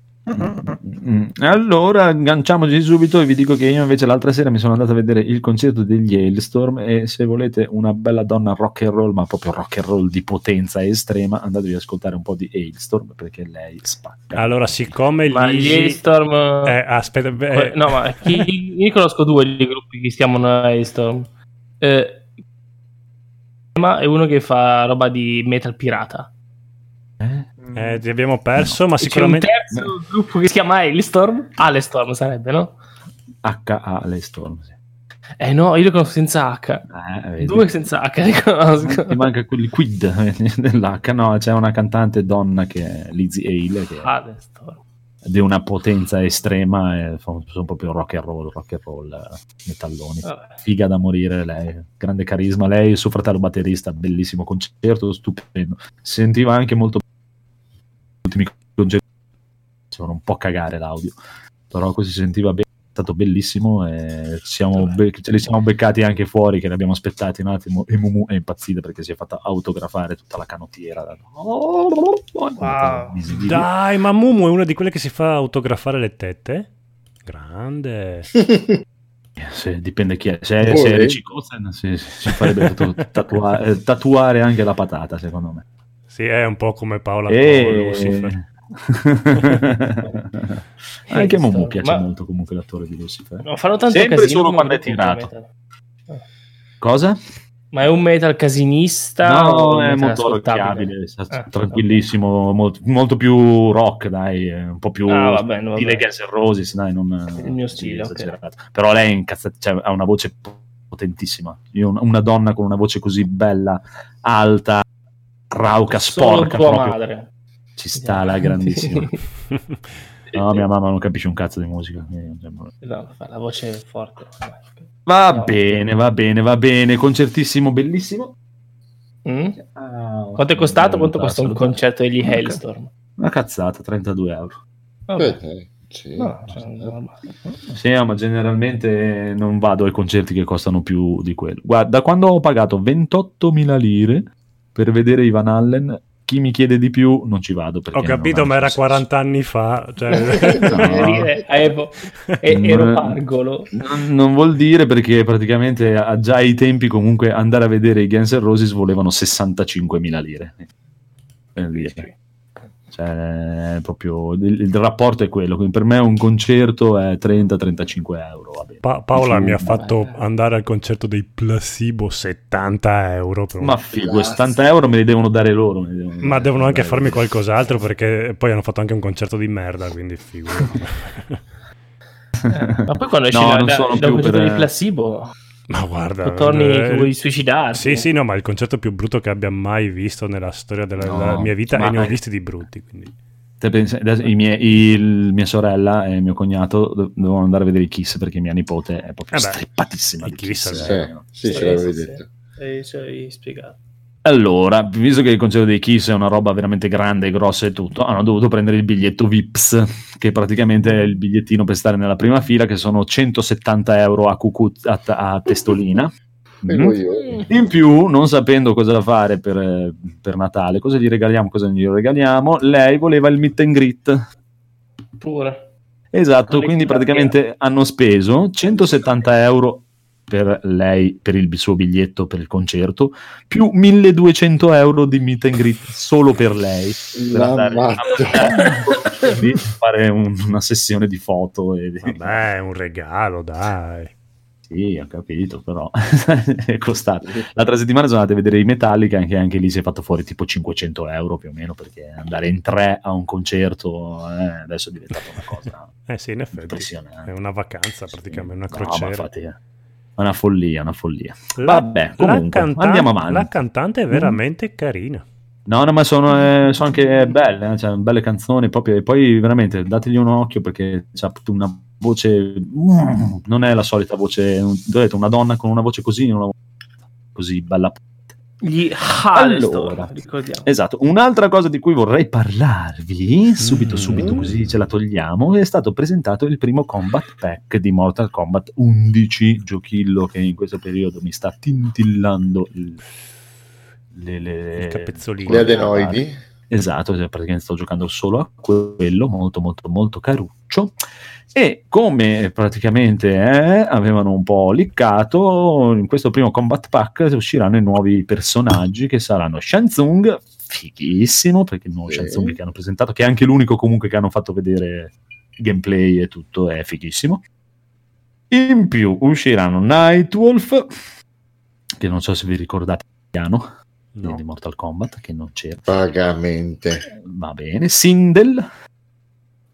Allora, agganciamoci subito e vi dico che io invece l'altra sera mi sono andato a vedere il concerto degli Hailstorm e se volete una bella donna rock and roll, ma proprio rock and roll di potenza estrema, andatevi ad ascoltare un po' di Hailstorm perché lei spacca. allora siccome Ma gli Lisi Hailstorm... eh, aspetta beh, Eh, no, ma chi, io conosco due di gruppi che si chiamano Hailstorm. Eh, ma è uno che fa roba di metal pirata. Eh? ti abbiamo perso ma C'è sicuramente un terzo gruppo che si chiama Hailstorm. Hailstorm sarebbe, no? HA Hailstorm. Sì. Eh no, io lo conosco senza H. Eh? Due senza H li conosco. Ti manca quel quid dell'H. No, c'è una cantante donna che è Lizzie Hale che Ah, di una potenza estrema e sono proprio rock and roll, rock and roll eh, metalloni. Vabbè. figa da morire lei, grande carisma lei, il suo fratello batterista, bellissimo concerto, stupendo. Sentiva anche molto ultimi concerti facevano un po' cagare l'audio, però così si sentiva bene, è stato bellissimo e ci siamo Vabbè. be- ce li siamo beccati anche fuori che li abbiamo aspettati un attimo e Mumu è impazzita perché si è fatta autografare tutta la canottiera. Wow. Visibili. dai ma Mumu è una di quelle che si fa autografare le tette grande Sì, dipende chi è. Se, se è Richie Kotzen, si, si farebbe tatu- tatua- eh, tatuare anche la patata, secondo me. Sì è un po' come Paola E... con Lucifer anche a Momu Hailstorm, piace ma- molto comunque l'attore di Lucifer. No, fanno tanto Sempre casino solo quando è tirato. Cosa? Ma è un metal casinista? No, è molto orecchiabile, Ah, tranquillissimo, molto, molto più rock, dai, eh, un po' più Ah, vabbè, no, stile vabbè. Guns Roses, dai, non Il mio stile, ok. esagerato. Però lei è incazzata, cioè, ha una voce potentissima. Io, una- una donna con una voce così bella, alta, rauca, Solo sporca, tua proprio. madre. Ci sta la grandissima. No, mia mamma non capisce un cazzo di musica. insomma, No, fa la voce forte. Va No. bene, va bene, va bene. Concertissimo, bellissimo. Mm? Quanto è costato? Quanto costa un concerto degli Hailstorm? Una cazzata, 32 euro. Vabbè. Eh, sì, No, ci cioè. Sì, ma generalmente non vado ai concerti che costano più di quello. Guarda, da quando ho pagato 28.000 lire per vedere Ivan Allen, chi mi chiede di più non ci vado. Ho capito, ma era senso. 40 anni fa. Cioè... No. Evo, e- Non- ero pargolo. Non, non vuol dire perché praticamente a già ai tempi comunque andare a vedere i Guns N' Roses volevano 65.000 lire. Per dire. Cioè, proprio il, il rapporto è quello. quindi Per me un concerto è 30-35 euro. Va bene. Pa- Paola Più- mi ha fatto vabbè. andare al concerto dei Placebo 70 euro. Ma figo, 70 euro me li devono dare loro. devono Ma dare. devono anche farmi qualcos'altro perché poi hanno fatto anche un concerto di merda, quindi figo. Ma poi quando esci No, da, non da, sono da più concerto per- di placebo, Ma guarda, tu torni eh, che vuoi suicidarti. Sì, sì, no, ma il concerto più brutto che abbia mai visto nella storia della, No, della mia vita e ne ho visti di brutti. Quindi. Te pensi- i miei- il- mia sorella e mio cognato dovevano andare a vedere i Kiss perché mia nipote è proprio Eh strippatissima i Kiss, Kiss. Sì, sì, Sì, ce l'avevi sì, detto. E ci hai spiegato. Allora, visto che il concerto dei Kiss è una roba veramente grande, grossa e tutto, hanno dovuto prendere il biglietto VIPS, che praticamente è il bigliettino per stare nella prima fila, che sono 170 euro a, cucu- a, a testolina. Noi- In più, non sapendo cosa fare per, per Natale, cosa gli regaliamo, cosa non gli regaliamo, lei voleva il meet and greet. Pure. Esatto, quindi praticamente hanno speso 170 euro per lei per il suo biglietto per il concerto, più 1200 euro di meet and greet solo per lei. Per La andare di fare un- una sessione di foto. E Vabbè, è un regalo, dai. Sì, ho capito, però è costato. L'altra settimana sono andati a vedere i Metallica, che anche lì si è fatto fuori tipo 500 euro più o meno, perché andare in tre a un concerto eh, adesso è diventata una cosa Eh sì, in effetti. impressionante. È una vacanza praticamente, una No, ma crociera. infatti è una follia, una follia. La- Vabbè, comunque, cantan- andiamo avanti. La cantante è veramente carina. No, no, ma sono, eh, sono anche belle, eh, cioè, belle canzoni, proprio, e poi veramente dategli un occhio perché c'ha una voce, mm, non è la solita voce, vedete, una donna con una voce così, una voce così bella. Gli Halestorm, Allora. ricordiamo. Esatto, un'altra cosa di cui vorrei parlarvi, subito, Mm. subito così ce la togliamo, è stato presentato il primo Combat Pack di Mortal Kombat 11, giochillo che in questo periodo mi sta tintillando il, le, le- Il capezzolino. Le adenoidi? Esatto, cioè praticamente sto giocando solo a quello, molto molto molto caruccio. E come praticamente eh, avevano un po' liccato, in questo primo combat pack usciranno i nuovi personaggi che saranno Shansung, fighissimo, perché il nuovo Sì. Shansung che hanno presentato, che è anche l'unico comunque che hanno fatto vedere gameplay e tutto, è fighissimo. In più usciranno Nightwolf, che non so se vi ricordate piano No. di Mortal Kombat, che non c'era. Vagamente. Va bene, Sindel.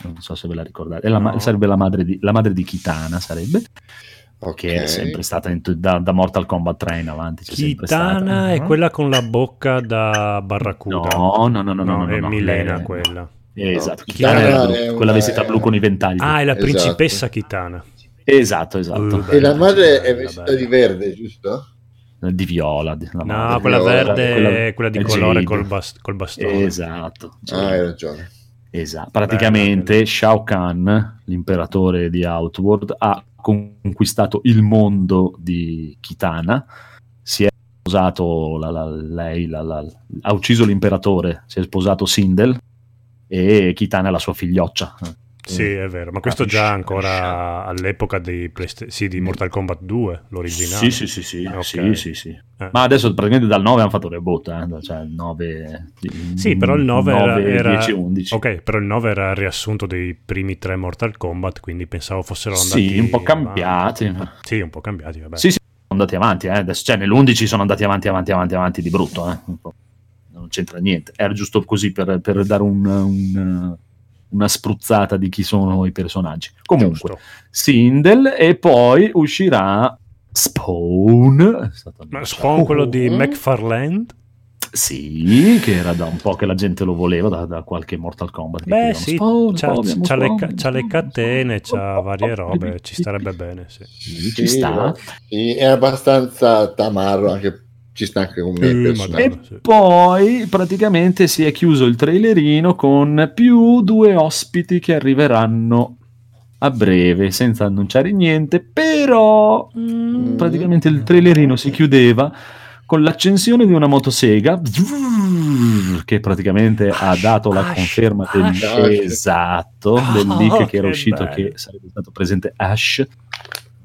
Non so se ve la ricordate, la No. sarebbe la madre, di, la madre di Kitana, sarebbe, Ok. che è sempre stata in da, da Mortal Kombat 3 in avanti. C'è sempre Kitana è quella con la bocca da barracuda. No, no, no, no, no, no, è no, Milena quella. Eh, Esatto, No, Kitana Kitana è blu, è una- quella vestita blu con i ventagli. Ah, è la Esatto. principessa Kitana. esatto, esatto. Uh, E la madre è vestita di verde, giusto? Di viola. di- la No, madre. quella Viola, verde quella- è quella di colore col, bas- col bastone. Esatto. Ah, hai ragione. Esatto. Praticamente Bella, Shao Kahn, l'imperatore di Outworld, ha conquistato il mondo di Kitana. Si è sposato la- la- lei, la- ha ucciso l'imperatore, si è sposato Sindel e Kitana è la sua figlioccia. Sì, è vero, ma questo già ancora all'epoca dei Playsta- sì, di Mortal Kombat 2, Sì, l'originale. sì, sì, sì, Ok. sì, sì, sì. Eh. Ma adesso praticamente dal 9 hanno fatto reboot, eh, cioè il 9... Sì, però il 9, era, era- 10, 11. Ok, però il 9 era il riassunto dei primi tre Mortal Kombat, quindi pensavo fossero andati Sì, un po' cambiati. avanti. Sì, un po' cambiati, vabbè. Sì, sì, sono andati avanti, eh. Adesso, cioè nell'11 sono andati avanti, avanti, avanti, avanti di brutto, eh. Non c'entra niente. Era giusto così per, per dare un- un- una spruzzata di chi sono i personaggi. Comunque, Giusto. Sindel e poi uscirà Spawn. È stato- Ma Spawn quello di. McFarland? Sì, che era da un po' che la gente lo voleva, da, da qualche Mortal Kombat. Beh, sì, "Spawn, c'ha, Spawn, c'ha le, Spawn, ca- c'ha le catene, Spawn, c'ha Spawn, varie Spawn". robe, ci starebbe bene, sì. Sì, ci sta. Sì, è abbastanza tamarro, anche, ci sta anche me. Eh, personalmente. madonna. sì. Poi praticamente si è chiuso il trailerino con più due ospiti che arriveranno a breve, senza annunciare niente, però Mm. praticamente il trailerino si chiudeva con l'accensione di una motosega che praticamente ha dato la Ash, conferma del Ash. esatto del leak Oh, che era uscito bello. che sarebbe stato presente Ash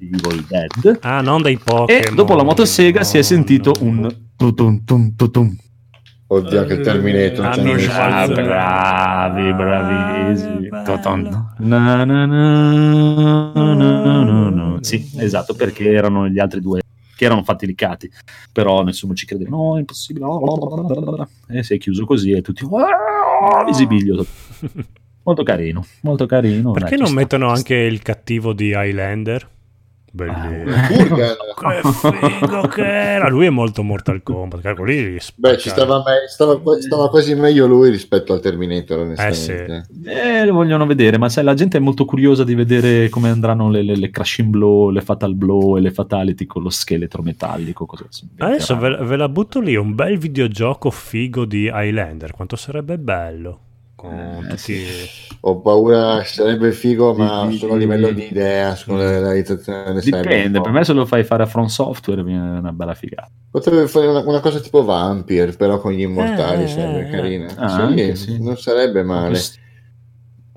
di Evil Dead Ah, non dei Pokémon. e dopo la motosega si è no, sentito no. un tutum tum tutum Oddio, il Terminator. Hanno cioè, Ah, bravi, bravissimi. Ah, bello. Na, na, na. Sì, esatto, perché erano gli altri due che erano fatti licati, però nessuno ci credeva. No, è impossibile. E si è chiuso così e tutti "Ah, visibilio. Molto carino, molto carino. Perché Dai, non sta, mettono anche il cattivo di Highlander? Bellissimo. Ah, Kurgan. Che figo che era! Lui è molto Mortal Kombat. Cavolo, lì Beh, ci stava, me- stava, stava quasi meglio lui rispetto al Terminator, Eh, sì. onestamente. Eh, lo vogliono vedere, ma sai, la gente è molto curiosa di vedere come andranno le, le, le crashing blow, le fatal blow e le fatality con lo scheletro metallico. Adesso ve, ve la butto lì, un bel videogioco figo di Highlander, quanto sarebbe bello. Con Eh, tutti... sì. Ho paura, sarebbe figo, ma Di- solo a livello di idea, con la realizzazione Dipende, per me se lo fai fare a From Software viene una bella figata. Potrebbe fare una, una cosa tipo Vampire, però con gli immortali, Eh, sarebbe eh, carina. Ah, Sì, sì. Non sarebbe male.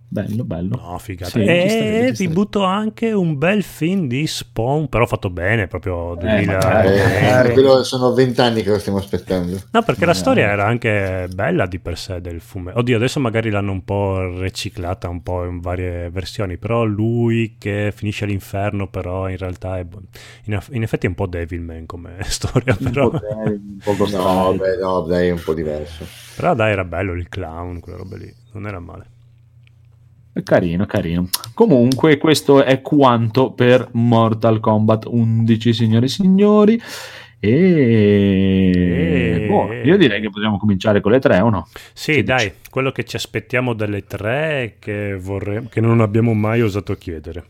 Bello, bello. No, figata. Sì, e ci sta vi butto anche un bel film di Spawn, però fatto bene, proprio 2000. magari. Eh, quello sono vent'anni che lo stiamo aspettando. No, perché la Magari. storia era anche bella di per sé del fumetto. Oddio, adesso magari l'hanno un po' riciclata un po' in varie versioni, però lui che finisce all'inferno, però in realtà è bu- in, in effetti è un po' Devilman come storia, Un però, po' bello, un po' Ghost No, beh, no, dai, è un po' diverso. però dai, era bello il clown, quella roba lì, non era male. Carino, carino. Comunque, questo è quanto per Mortal Kombat 11, signore e signori. E E- boh, io direi che possiamo cominciare con le tre o no? Sì, Che dai, dici? quello che ci aspettiamo dalle tre che, vorrei, che non abbiamo mai osato chiedere.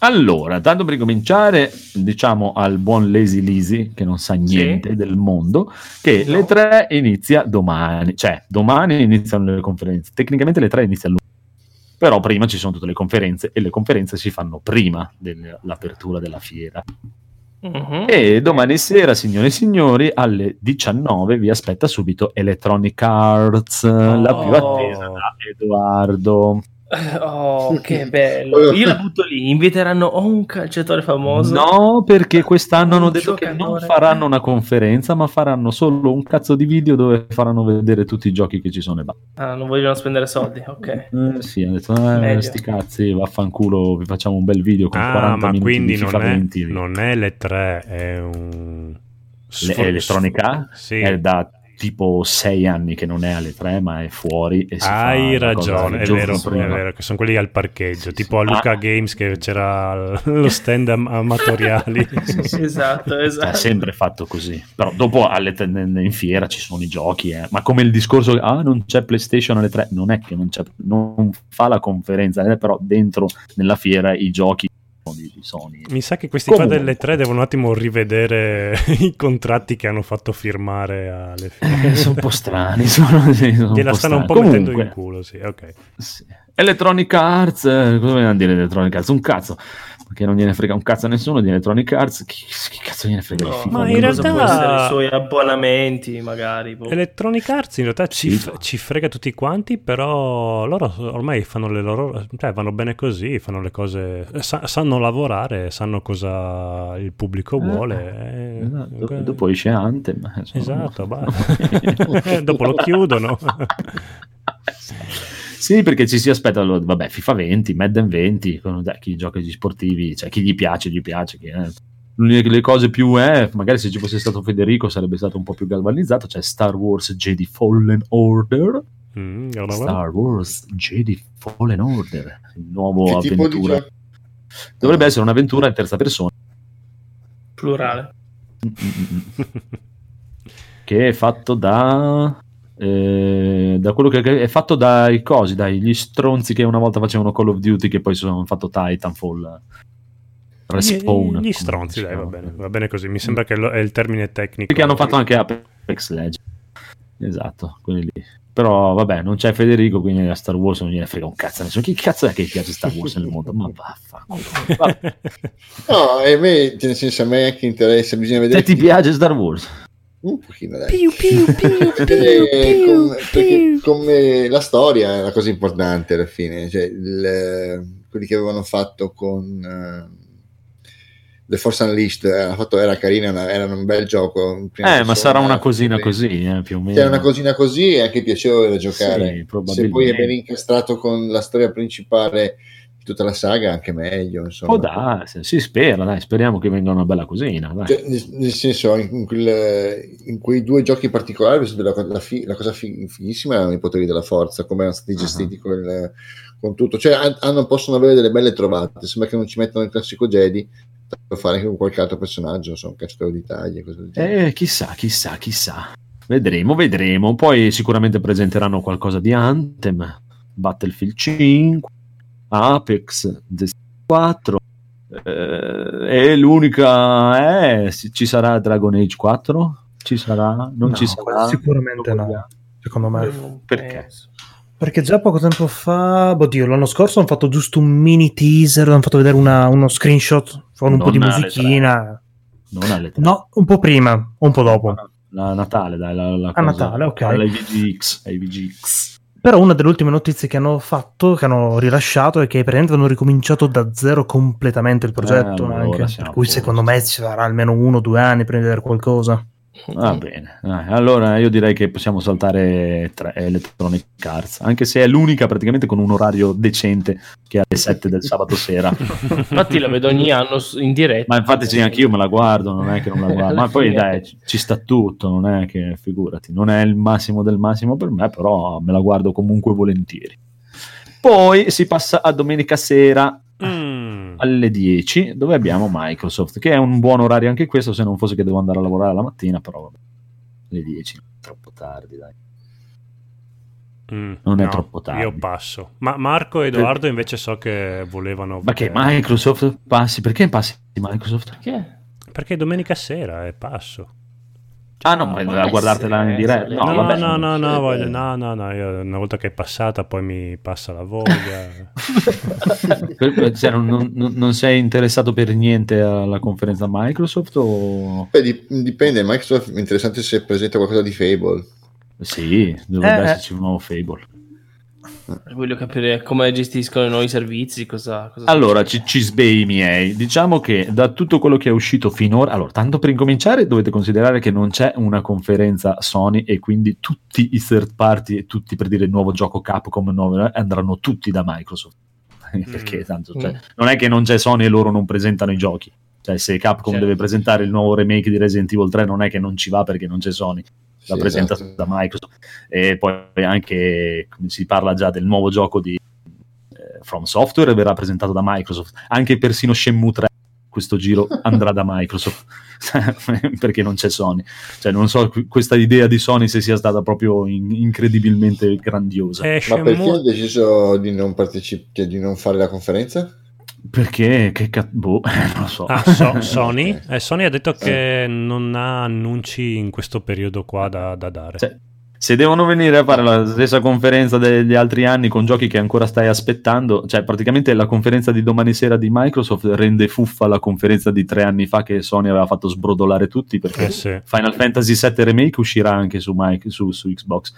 Allora, tanto per cominciare, diciamo al buon Lazy Lisi, che non sa niente del mondo, che No. le tre inizia domani, cioè domani iniziano le conferenze. Tecnicamente le tre iniziano lunedì, però prima ci sono tutte le conferenze e le conferenze si fanno prima dell'apertura della fiera. Mhm. E domani sera, signore e signori, alle 19 vi aspetta subito Electronic Arts, la più Oh. attesa da Edoardo. Oh, che bello. Io la butto lì. Inviteranno o un calciatore famoso. No, perché quest'anno hanno detto che non faranno una conferenza, ma faranno solo un cazzo di video dove faranno vedere tutti i giochi che ci sono e basta. Ah, non vogliono spendere soldi. Ok. Eh, sì, hanno detto, eh, Meglio. sti cazzi, vaffanculo, vi facciamo un bel video con Ah, 40 ma minuti quindi di non è, 20. non è le tre, è un... Le- sfor- Elettronica Sì. è da tipo 6 anni che non è alle 3, ma è fuori e si fa Hai ragione, il è vero, è prima. vero, che sono quelli al parcheggio, tipo a Luca Ah. Games che c'era lo stand am- amatoriali. esatto, Cioè, esatto. è sempre fatto così. Però dopo alle te- in fiera ci sono i giochi, eh. ma come il discorso ah non c'è PlayStation alle 3, non è che non c'è, non fa la conferenza, eh, però dentro nella fiera i giochi di, di Sony. Mi sa che questi qua Comunque. delle tre devono un attimo rivedere i contratti che hanno fatto firmare alle Eh, sono un po' strani, sono, sì, sono Gliela po' stanno un po' mettendo in Comunque, culo, sì, ok. sì. Electronic Arts, eh, cosa vogliamo dire di Electronic Arts? Un cazzo, perché non gliene frega un cazzo a nessuno di Electronic Arts, chi, chi cazzo gliene frega di No, FIFA? ma in realtà- può essere i suoi abbonamenti, magari. boh. Electronic Arts in realtà ci, Sì. f- ci frega tutti quanti, però loro ormai fanno le loro, cioè vanno bene così, fanno le cose, sa- sanno lavorare, sanno cosa il pubblico Eh, vuole. eh, Esatto, eh, Dopo esce Anthem. insomma. Esatto, basta. dopo lo chiudono. Sì, perché ci si aspetta, allora, vabbè, FIFA 20, Madden 20, con- dai, chi gioca agli sportivi, cioè chi gli piace, gli piace. Chi, eh. L'unica- Le cose più è, magari se ci fosse stato Federico sarebbe stato un po' più galvanizzato, c'è Star Wars Jedi Fallen Order, Mm. Star Wars Jedi Fallen Order, il nuovo Che avventura. gioco? Dovrebbe essere un'avventura in terza persona, Plurale. che è fatto da... eh, da quello che che è fatto dai cosi, dai gli stronzi che una volta facevano Call of Duty che poi sono fatto Titanfall. Respawn Gli, gli stronzi, dai, va bene, va bene così. Mi sembra che lo- è il termine tecnico. che hanno fatto anche Apex Legends. Esatto quelli lì. Però vabbè non c'è Federico quindi a Star Wars non gliene frega un cazzo a nessuno. Chi cazzo è che piace Star Wars nel mondo? Ma vaffanculo. No, e a me, nel senso, a me anche interessa, bisogna se vedere ti piace Star Wars un pochino, dai. Piu, più, più, Perché più, come, perché più. come la storia è la cosa importante alla fine, cioè il- quelli che avevano fatto con eh, The Force Unleashed era, fatto, era carina, era, un bel gioco. eh ma sarà una cosina sì. così eh, più o meno Cioè, una cosina così è anche piacevole da giocare. Sì, Se poi è ben incastrato con la storia principale tutta la saga, anche meglio. Insomma. oh dai si spera dai speriamo che venga una bella cosina. Cioè, nel, nel senso, in, quel- in quei due giochi particolari, la, la fi- la cosa fi- fighissima erano i poteri della forza, come erano stati Ah. gestiti con, con tutto. Cioè, han- hanno, possono avere delle belle trovate. Sembra che non ci mettano il classico Jedi per fare anche con qualche altro personaggio, insomma, un cacciatore di taglie, cose del genere. Eh, chissà, chissà, chissà. Vedremo, vedremo. Poi sicuramente presenteranno qualcosa di Anthem, Battlefield 5, Apex, The Sims 4. eh, e l'unica è ci sarà Dragon Age 4? Ci sarà? Non No, ci sarà? sicuramente no. Secondo me. Perché? penso. Perché già poco tempo fa, oddio, l'anno scorso hanno fatto giusto un mini teaser, hanno fatto vedere una- uno screenshot con un Non po' di musichina. Non alle tre. No, un po' prima, un po' dopo. La Natale, dai, la, la A Natale, ok. Alla IVGX, ai VGX. Però una delle ultime notizie che hanno fatto, che hanno rilasciato, è che praticamente hanno ricominciato da zero completamente il progetto. allora anche, siamo per cui secondo me ci sarà almeno uno o due anni prima di vedere qualcosa. Va bene, allora io direi che possiamo saltare tre Electronic Arts, anche se è l'unica praticamente con un orario decente che è alle 7 del sabato sera. Infatti la vedo ogni anno in diretta. Ma infatti sì, anche io me la guardo, non è che non la guardo, ma poi dai, ci- sta tutto, non è che figurati, non è il massimo del massimo per me, però me la guardo comunque volentieri. Poi si passa a domenica sera. Alle 10 dove abbiamo Microsoft, che è un buon orario anche questo, se non fosse che devo andare a lavorare la mattina, però vabbè, alle 10, troppo tardi, dai. Mm, Non è no, troppo tardi. Io passo. Ma Marco e Edoardo invece so che volevano... Ma che Microsoft passi? Perché passi di Microsoft? Perché? Perché domenica sera è passo. Ah no, ma può a guardartela in diretta. No, No, vabbè. no, no, no, voglio- no, no, no, io una volta che è passata poi mi passa la voglia. Cioè, non, non- non sei interessato per niente alla conferenza Microsoft o... Beh, dip- dipende, Microsoft è interessante se presenta qualcosa di Fable. Sì, dovrebbe Eh, esserci un nuovo Fable. Voglio capire come gestiscono i nuovi servizi, cosa, cosa Allora, ci, ci sbei miei, diciamo che da tutto quello che è uscito finora, allora, tanto per incominciare dovete considerare che non c'è una conferenza Sony e quindi tutti i third party e tutti per dire il nuovo gioco Capcom nuovo, eh, andranno tutti da Microsoft. Perché tanto, cioè, Mm. non è che non c'è Sony e loro non presentano i giochi. Cioè, se Capcom Certo. deve presentare il nuovo remake di Resident Evil 3, non è che non ci va perché non c'è Sony Sì, presenta esatto. da Microsoft. E poi anche si parla già del nuovo gioco di eh, From Software verrà presentato da Microsoft. Anche persino Shenmue 3 questo giro andrà da Microsoft. Perché non c'è Sony. Cioè non so qu- questa idea di Sony se sia stata proprio in- incredibilmente grandiosa. Eh, Ma perché ha deciso di non partecipare, di non fare la conferenza? Perché che cazzo boh, non lo so Ah, so- Sony? Eh, Sony ha detto che non ha annunci in questo periodo qua da, da dare. Cioè, se devono venire a fare la stessa conferenza degli altri anni con giochi che ancora stai aspettando, cioè praticamente la conferenza di domani sera di Microsoft rende fuffa la conferenza di tre anni fa che Sony aveva fatto sbrodolare tutti perché Eh sì. Final Fantasy VII Remake uscirà anche su, Mike- su- su Xbox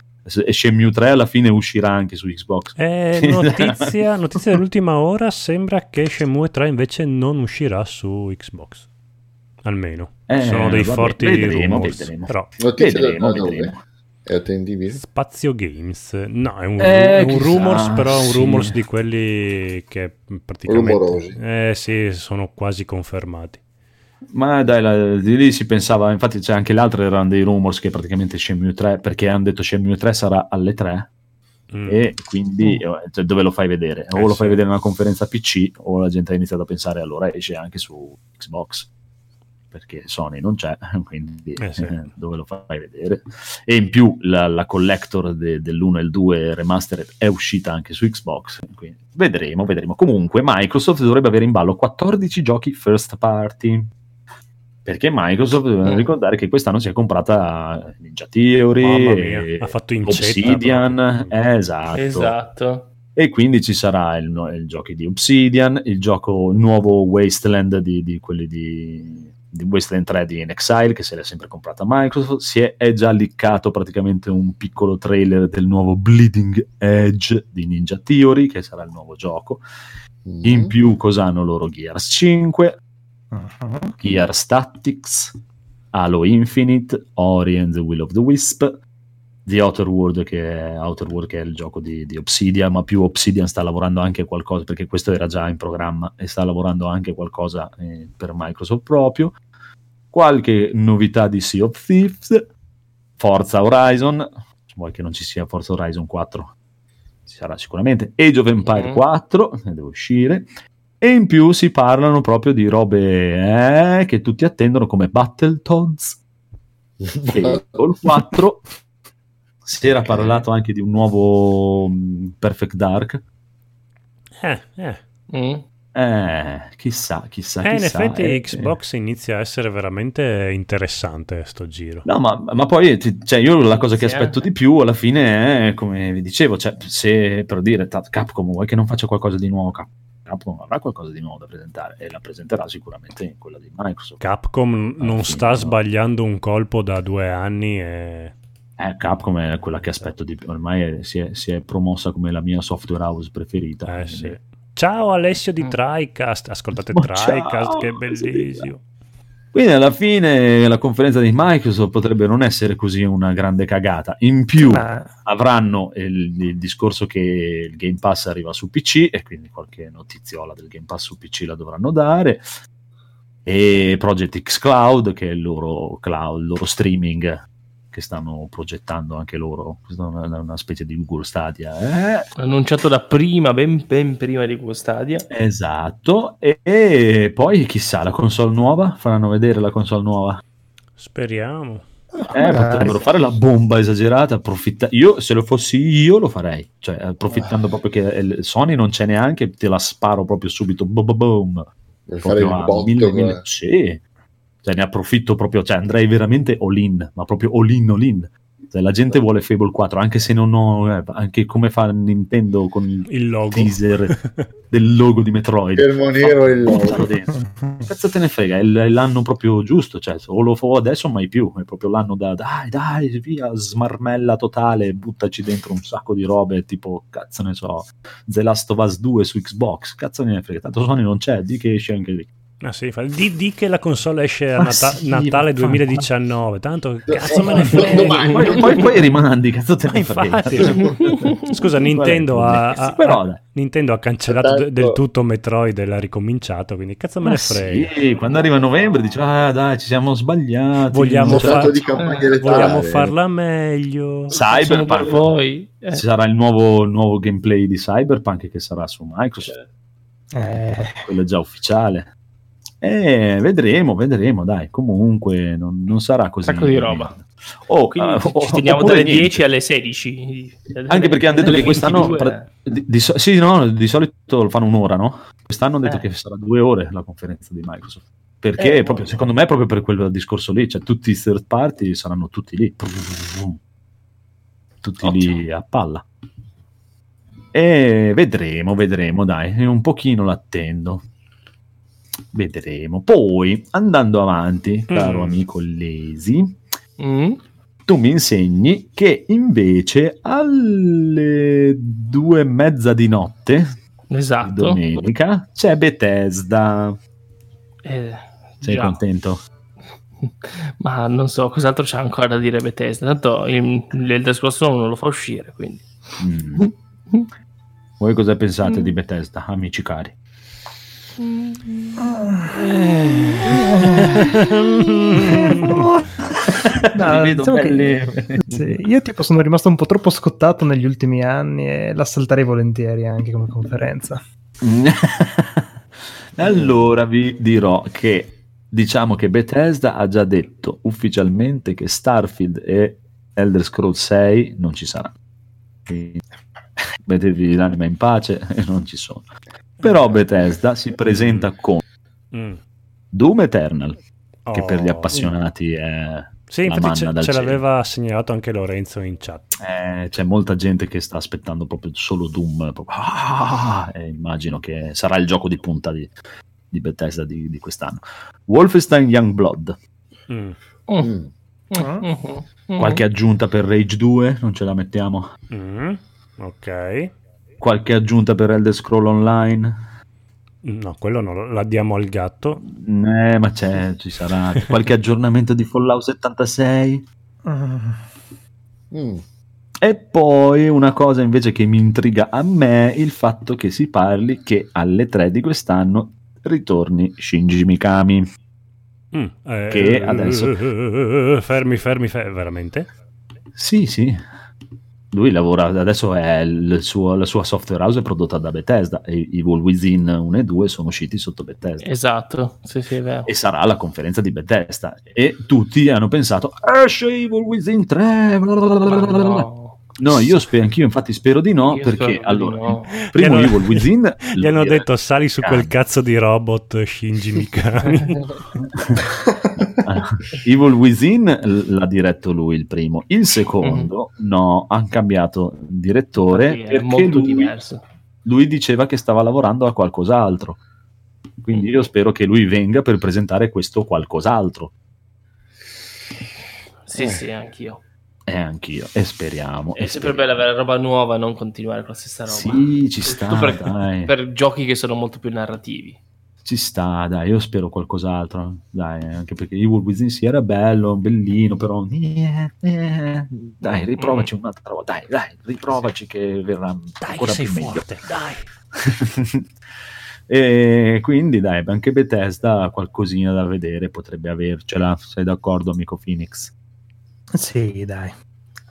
e Shenmue 3 alla fine uscirà anche su Xbox. Eh, notizia, notizia dell'ultima ora sembra che Shenmue 3 invece non uscirà su Xbox. Almeno. Eh, Sono dei vabbè, forti vedremo, rumors. vedremo. Però Notizia Vedremo, vedremo. È attendibile? Spazio Games. No, è un, Eh, un rumors, però un sì. rumors di quelli che praticamente... Rumorosi. Eh sì, sono quasi confermati. Ma dai, la- di lì si pensava, infatti c'è anche le altre erano dei rumors che praticamente Shenmue 3, perché hanno detto Shenmue 3 sarà alle 3 Mm. e quindi eh, cioè, dove lo fai vedere? O Eh, lo sì. fai vedere in una conferenza PC o la gente ha iniziato a pensare allora esce anche su Xbox perché Sony non c'è, quindi Eh, sì. eh, dove lo fai vedere? E in più la, la collector de- dell'1 e il 2 remastered è uscita anche su Xbox, quindi vedremo, vedremo. Comunque Microsoft dovrebbe avere in ballo 14 giochi first party. Perché Microsoft deve Mm. ricordare che quest'anno si è comprata Ninja Theory, ha fatto incetta Obsidian, eh, esatto. Esatto. E quindi ci sarà il, no- il gioco di Obsidian, il gioco nuovo Wasteland di, di quelli di, di Wasteland 3 di In Exile che se l'è sempre comprata Microsoft. Si è, è già liccato praticamente un piccolo trailer del nuovo Bleeding Edge di Ninja Theory, che sarà il nuovo gioco. Mm. In più, cosa hanno loro? Gears 5, Uh-huh. Gears Tactics, Halo Infinite, Ori and the Will of the Wisp, The Outer World che è, Outer World che è il gioco di, di Obsidian, ma più Obsidian sta lavorando anche qualcosa, perché questo era già in programma e sta lavorando anche qualcosa eh, per Microsoft proprio. Qualche novità di Sea of Thieves, Forza Horizon, vuoi che non ci sia Forza Horizon 4? Ci sarà sicuramente. Age of Empire Mhm. 4, che deve uscire. E in più si parlano proprio di robe eh, che tutti attendono come Battletoads, Fable 4. Si era parlato anche di un nuovo mm, Perfect Dark. Eh, eh. Mm. Eh, chissà, chissà, Eh, in chissà. effetti eh, Xbox inizia a essere veramente interessante sto giro. No, ma, ma poi ti- cioè, io la cosa che Sì, aspetto eh. di più alla fine è, come vi dicevo, cioè, se per dire Capcom vuoi che non faccia qualcosa di nuovo, Cap- Capcom avrà qualcosa di nuovo da presentare e la presenterà sicuramente in quella di Microsoft. Capcom non sta no. sbagliando un colpo da due anni e Eh, Capcom è quella che aspetto di più. Ormai è- si, è, si è promossa come la mia software house preferita. Eh, sì. Ciao Alessio di Mm. TriCast, ascoltate Ma TriCast, ciao, che bellissimo. Quindi alla fine la conferenza di Microsoft potrebbe non essere così una grande cagata. In più Ma- avranno il, il discorso che il Game Pass arriva su PC e quindi qualche notiziola del Game Pass su PC la dovranno dare. E Project X Cloud, che è il loro cloud, il loro streaming che stanno progettando anche loro. Questa è una, una specie di Google Stadia. eh? Annunciato da prima, ben, ben prima di Google Stadia. Esatto. E, e poi chissà, la console nuova? Faranno vedere la console nuova? Speriamo. Eh, potrebbero fare la bomba esagerata. Approfitta- io, se lo fossi io, lo farei. Cioè, approfittando proprio che il- Sony non c'è neanche, te la sparo proprio subito. Boom, boom, Proprio a mille, mille- Sì. Cioè, ne approfitto proprio. Cioè, andrei veramente all in, ma proprio all in, all in. Cioè, la gente vuole Fable 4, anche se non ho. eh, anche come fa Nintendo con il Il logo. teaser del logo di Metroid. Fermo nero e il logo. Cazzo te ne frega, è l'anno proprio giusto, cioè o lo fa adesso o mai più, è proprio l'anno da dai dai via, smarmella totale, buttaci dentro un sacco di robe tipo, cazzo ne so, The Last of Us 2 su Xbox, cazzo ne frega, tanto Sony non c'è, di che esce anche lì. Ah, sì, fa- di, di che la console esce a Nata- sì, Natale ma 2019, tanto cazzo me ne frega. Poi, poi, poi rimandi, cazzo te Ma ne frega. infatti, scusa, Nintendo ha, ha- però, ha-. Nintendo ha cancellato Tanto- de- del tutto Metroid e l'ha ricominciato, quindi cazzo me Ma ne frega. sì, quando arriva novembre dice ah dai ci siamo sbagliati. Vogliamo, far- vogliamo farla meglio. Cyberpunk. voi. Eh, Ci sarà il nuovo, nuovo gameplay di Cyberpunk che sarà su Microsoft. Eh, quello è già ufficiale. Eh, vedremo, vedremo, dai, comunque non, non sarà così. Sacco di roba. Oh, Quindi ah, ci teniamo dalle niente. 10 alle 16. Anche perché hanno detto che quest'anno 22. pra- di, di sì, no, di solito lo fanno un'ora, no? Quest'anno hanno detto Eh. che sarà due ore la conferenza di Microsoft. Perché Eh, proprio, secondo me, proprio per quel discorso lì, cioè tutti i third party saranno tutti lì, tutti lì a palla. E vedremo, vedremo, dai, un pochino l'attendo. Vedremo. Poi, andando avanti, caro Mm. amico Lesi, Mm? tu mi insegni che invece alle due e mezza di notte, di Esatto. domenica, c'è Bethesda. Eh, Sei già. contento? Ma non so cos'altro c'è ancora da dire Bethesda. Tanto il- l'Elder Scrolls non lo fa uscire, quindi. Mm. Voi cosa pensate di Bethesda, amici cari? No, diciamo che- sì, io tipo sono rimasto un po' troppo scottato negli ultimi anni e la salterei volentieri anche come conferenza. allora vi dirò che diciamo che Bethesda ha già detto ufficialmente che Starfield e Elder Scrolls 6 non ci saranno. Mettetevi l'anima in pace e non ci sono. Però Bethesda si presenta con Mm. Doom Eternal, che per gli Oh. appassionati è Sì, la infatti manna ce, dal ce cielo. l'aveva segnalato anche Lorenzo in chat. Eh, c'è molta gente che sta aspettando proprio solo Doom. proprio, ah, e immagino che sarà il gioco di punta di, di Bethesda di, di quest'anno. Wolfenstein Youngblood. Mm. Mm. Mm. Mm. Mm. Qualche aggiunta per Rage 2? Non ce la mettiamo. Mm. Ok. Qualche aggiunta per Elder Scroll Online? No, quello no, lo- la diamo al gatto. Eh, ma c'è, ci sarà. Qualche aggiornamento di Fallout 76? Mm. Mm. E poi una cosa invece che mi intriga a me il fatto che si parli che alle 3 di quest'anno ritorni Shinji Mikami. Mm, eh, Che eh, adesso- eh, fermi, fermi, fermi, veramente? Sì, sì. Lui lavora, adesso è il suo- la sua software house è prodotta da Bethesda e i Evil Within 1 e 2 sono usciti sotto Bethesda. Esatto, sì, sì, è vero. E sarà la conferenza di Bethesda. E tutti hanno pensato, esce Evil Within 3. bla bla bla bla bla bla. No. No, io spero, anch'io infatti spero di no, Io perché allora, no. primo Gli hanno- Evil Within... Gli hanno lui detto sali su quel cazzo di robot Shinji Mikami. Ah, Evil Within l'ha diretto lui il primo, il secondo no, ha cambiato direttore è perché molto lui, diverso. lui diceva che stava lavorando a qualcos'altro. Quindi io spero che lui venga per presentare questo qualcos'altro. Sì, sì, anch'io. Eh, anch'io. E speriamo. È e sempre speriamo. bello avere roba nuova e non continuare con la stessa roba. Sì, ci sta, per, per giochi che sono molto più narrativi. Ci sta, dai, io spero qualcos'altro. Dai, anche perché Evil Within sì era bello, bellino, però... eh, eh, dai, riprovaci un'altra volta. Dai, dai, riprovaci che verrà Dai, ancora che sei più meglio. forte, dai. e quindi dai, anche Bethesda qualcosina da vedere potrebbe avercela. Sei d'accordo, amico Phoenix? Sì, dai.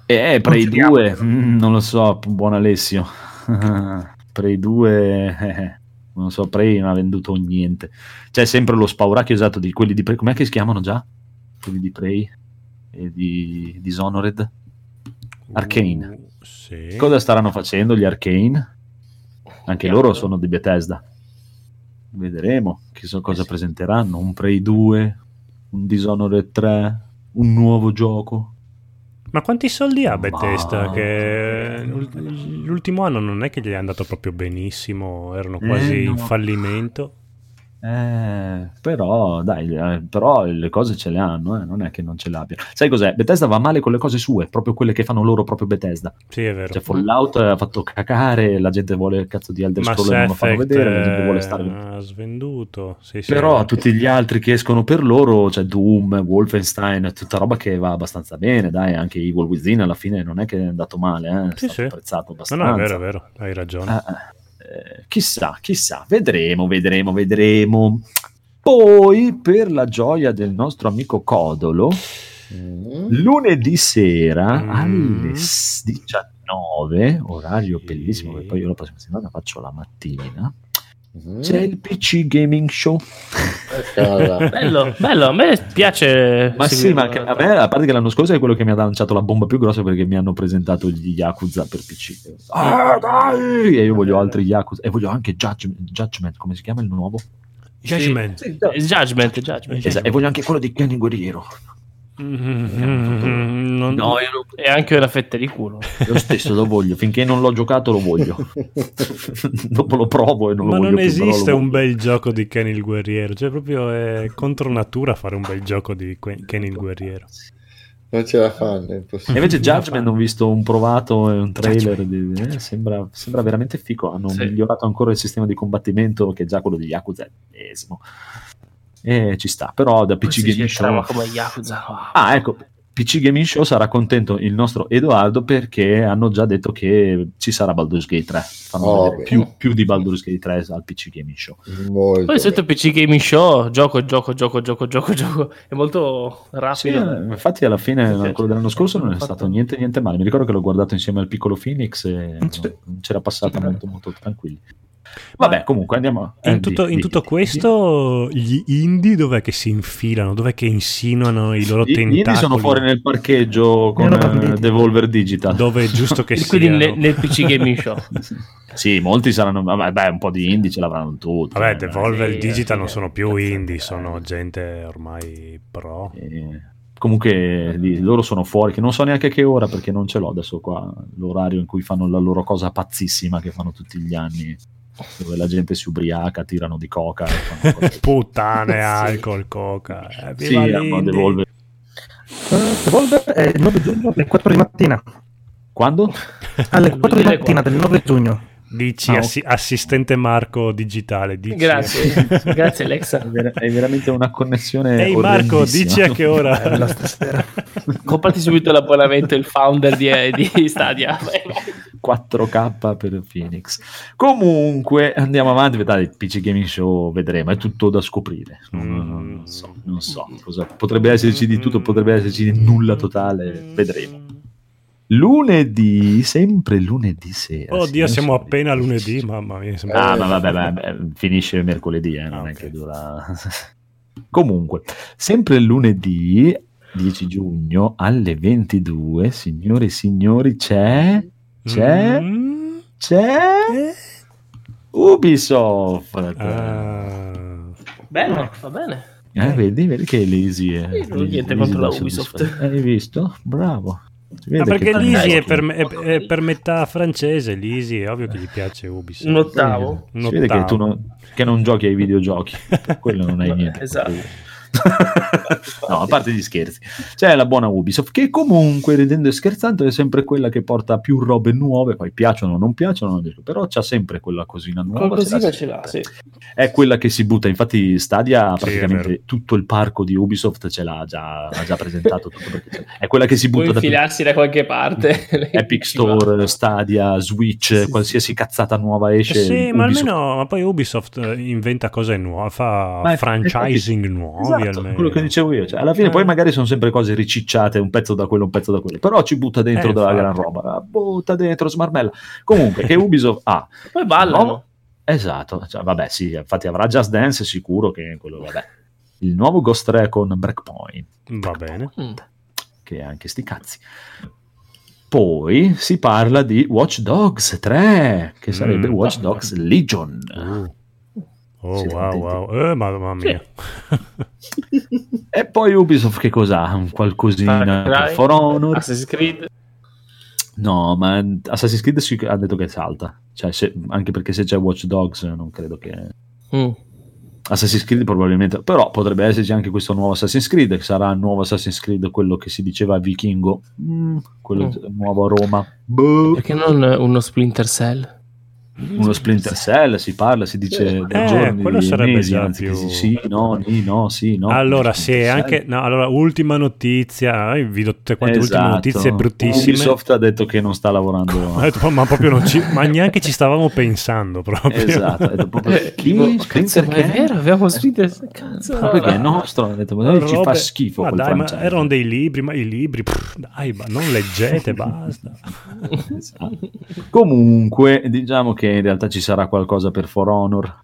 Eh, Prey ci diamo. 2, mm, non lo so, buon Alessio. Prey 2, eh, non so, Prey non ha venduto niente. C'è sempre lo spauracchio esatto di quelli di Prey, com'è che si chiamano già? Quelli di Prey e di Dishonored. Arcane. Uh, sì. Cosa staranno facendo gli Arcane? Anche loro sono di Bethesda. Vedremo che so- cosa presenteranno. Un Prey 2, un Dishonored 3, un nuovo gioco. Ma quanti soldi ha Bethesda? Ma- Che l'ul- l'ultimo anno non è che gli è andato proprio benissimo, erano Eh, quasi in no. fallimento. Eh, però dai, eh, però le cose ce le hanno, eh, non è che non ce l'abbiano. Sai cos'è? Bethesda va male con le cose sue, proprio quelle che fanno loro proprio Bethesda. Sì, è vero. Cioè Fallout ha fatto cacare, la gente vuole il cazzo di Elder Scrolls e non lo fanno vedere, la gente vuole stare ha svenduto. Sì, sì. Però tutti gli altri che escono per loro, cioè Doom, Wolfenstein, tutta roba che va abbastanza bene, dai, anche Evil Within alla fine non è che è andato male, eh, è Sì, stato sì. apprezzato No, abbastanza. no, è vero, è vero, hai ragione. Eh, eh, chissà, chissà, vedremo, vedremo, vedremo. Poi, per la gioia del nostro amico Codolo, Mm. lunedì sera Mm. alle s- 19, orario bellissimo, che poi io la prossima settimana faccio la mattina, Mm. c'è il PC Gaming Show. Bello, bello, a me piace. Ma sì, ma a me, a parte che l'anno scorso è quello che mi ha lanciato la bomba più grossa perché mi hanno presentato gli Yakuza per PC. Ah, dai! E io voglio altri Yakuza e voglio anche Judgment, Judgment, come si chiama il nuovo? Judgment. Eh, Judgment, Judgment. Esatto, e voglio anche quello di Kenny Guerriero. Mm, non- No, io lo, E anche una fetta di culo. lo stesso lo voglio, finché non l'ho giocato lo voglio. Dopo lo provo e non ma lo voglio non più, però lo esiste un voglio. bel gioco di Kenny il guerriero, cioè proprio è contro natura fare un bel gioco di Kenny il guerriero. Non ce la fanno, è E impossibile. invece Judgment ho visto un provato e un trailer, di- eh, sembra, sembra veramente fico, hanno Sì. migliorato ancora il sistema di combattimento che è già quello di Yakuza è medesimo. E ci sta, però da PC Gaming Show... come Yakuza. wow. Ah, ecco, PC Gaming Show sarà contento il nostro Edoardo perché hanno già detto che ci sarà Baldur's Gate 3. Fanno Oh, più, più di Baldur's Gate 3 al PC Gaming Show. Molto Poi bene. PC Gaming Show, gioco, gioco, gioco, gioco, gioco, gioco. È molto Sì, rapido. eh, infatti alla fine quello dell'anno scorso non è Fatto- stato niente niente male. Mi ricordo che l'ho guardato insieme al piccolo Phoenix e Sì. non c'era passata Sì. molto molto tranquilli. Vabbè, comunque andiamo. In tutto, di- in tutto di- questo, gli indie dov'è che si infilano? Dov'è che insinuano i loro Gli tentacoli? indie sono fuori nel parcheggio con eh, Devolver Digital. Dove è giusto che E quindi nel, nel PC Gaming Show. Sì, molti saranno. Vabbè, beh, un po' di indie ce l'avranno tutti. Vabbè, Devolver sì, Digital sì, non sono più indie, sono gente ormai pro. Eh, comunque lì, loro sono fuori, che non so neanche che ora perché non ce l'ho adesso qua, l'orario in cui fanno la loro cosa pazzissima che fanno tutti gli anni, dove la gente si ubriaca, tirano di coca. e Puttane, Sì. alcol, coca. Eh, sì, hanno. Devolver. Eh, Devolver è il 9 giugno alle 4 di mattina. Quando? Alle Non 4 di mattina del 9 giugno. Dici Ah, assi- assistente Marco digitale. Dici. Grazie, grazie È, Alexa. ver- è veramente una connessione. Ehi Marco, dici a che ora? Bella stasera. Comprati subito l'abbonamento, il founder di, di Stadia. 4K per Phoenix. Comunque andiamo avanti. Dai, PC Gaming Show vedremo, è tutto da scoprire. Non, non- non so, non so cosa. Potrebbe esserci di tutto, potrebbe esserci di nulla totale. Vedremo. Lunedì, sempre lunedì sera. Oddio, sì, siamo so appena a lunedì, mamma mia. sembra- Ah, ma vabbè, vabbè, finisce mercoledì, eh, non Ah, è che dura. Comunque, sempre lunedì 10 giugno alle 22, signore e signori, c'è. C'è. Mm. C'è. Ubisoft. Ah. Bene, va bene. Eh, vedi, vedi che è. Ho Lisi- niente contro la Ubisoft. Hai visto? Bravo. Ah, perché che- l'Easy è per, è- è per metà francese, l'Easy è ovvio che gli piace Ubisoft. Un ottavo. Un Si vede che ottavo. tu non, che non giochi ai videogiochi, quello non hai niente. esatto. No, a parte gli scherzi, c'è la buona Ubisoft che comunque, ridendo e scherzando, è sempre quella che porta più robe nuove, poi piacciono o non piacciono, però c'ha sempre quella cosina nuova. Qualcosina ce ce l'ha l'ha, sempre. sì. È quella che si butta, infatti Stadia Sì, praticamente tutto il parco di Ubisoft ce l'ha già, ha già presentato, è quella che si butta da infilarsi da qualche parte. Epic Store, Stadia, Switch, qualsiasi cazzata nuova esce. Sì, ma Ubisoft- almeno ma poi Ubisoft inventa cose nuove, fa Ma è- franchising nuovi Esatto, almeno. quello che dicevo io. Cioè, alla fine, Eh. poi magari sono sempre cose ricicciate, un pezzo da quello, un pezzo da quello. Però ci butta dentro Eh, della infatti. gran roba. la Butta dentro, smarmella. Comunque, che Ubisoft ha. Poi ballano. No? Esatto, cioè, vabbè, sì, infatti avrà Just Dance sicuro che quello, vabbè. Il nuovo Ghost Recon Breakpoint, Va bene. Mm. che ha anche sti cazzi. Poi si parla di Watch Dogs 3, che sarebbe Mm. Watch Dogs Legion. Oh, Siete wow, wow. Eh, mamma mia. E poi Ubisoft che cos'ha? Un qualcosina Cry, For Honor. Assassin's Creed. No, ma Assassin's Creed si- ha detto che salta. Cioè, se- anche perché se c'è Watch Dogs non credo che... Mm. Assassin's Creed probabilmente... Però potrebbe esserci anche questo nuovo Assassin's Creed, che sarà il nuovo Assassin's Creed, quello che si diceva vichingo. Mm, quello Mm. nuovo a Roma. Boh. Perché non uno Splinter Cell? Uno Splinter Cell, si parla, si dice dei Eh, giorni, quello di sarebbe mesi, già più- sì, sì, no, ni, no, sì, no. allora, sì, Cell. anche. No, allora, ultima notizia. eh, Vi do tutte quante ultime Esatto. notizie bruttissime. Ubisoft ha detto che non sta lavorando. Ho detto, ma proprio non ci, ma neanche ci stavamo pensando proprio. esatto, ha detto proprio, Eh, chi? tipo, Splinter cazzo, ma è che? vero, abbiamo Splinter Cell. Cazzo, Ma perché è nostro? Ha detto, ma ci fa Robe- schifo Ma quel dai, ma erano dei libri, ma i libri, pff, dai, ma non leggete, basta. Esatto. Comunque, diciamo che in realtà ci sarà qualcosa per For Honor.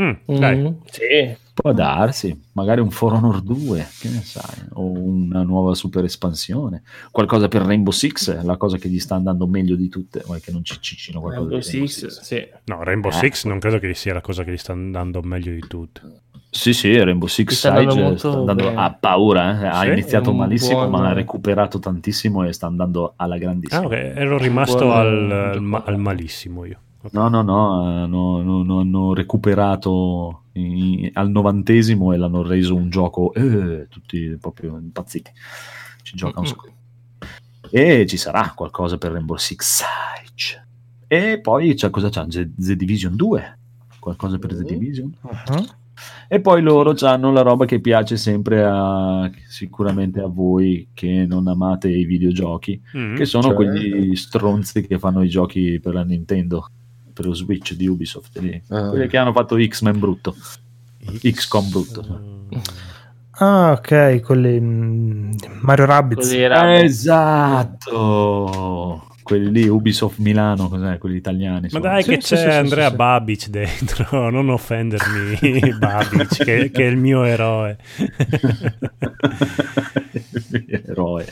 Mm, Mm, sì. Può darsi, magari un For Honor 2, che ne sai, o una nuova super espansione, qualcosa per Rainbow Six, la cosa che gli sta andando meglio di tutte, ma che non ci ciccino qualcosa Rainbow di Rainbow Six, Six. sì. No, Rainbow Eh. Six non credo che sia la cosa che gli sta andando meglio di tutte. Sì, sì, Rainbow Six sta Siege molto sta andando bene. a paura, eh. ha Sì, iniziato malissimo, buon- ma ha recuperato tantissimo e sta andando alla grandissima. Ah, ok, ero rimasto Buon- al, al ma- al malissimo io. Ok. No, no, no, hanno, hanno- hanno recuperato i- al novantesimo e l'hanno reso un gioco eh, tutti proprio impazziti. Ci gioca un sacco. E ci sarà qualcosa per Rainbow Six Siege. E poi c'è cosa c'è? The, The Division 2. Qualcosa per The Division? Uh-huh. E poi loro hanno la roba che piace sempre a sicuramente a voi che non amate i videogiochi, Mm. che sono Cioè? quegli stronzi che fanno i giochi per la Nintendo, per lo Switch di Ubisoft, lì. Ah. quelli che hanno fatto X-Men brutto. XCOM brutto. Ah, ok, quelli mm, Mario Rabbids. Era. Esatto. Quelli lì Ubisoft Milano, cos'è? Quelli italiani. Ma sono. dai, Sì, che sì, c'è sì, Andrea sì. Babic dentro, non offendermi, Babic, che, che è il mio eroe. Eroe.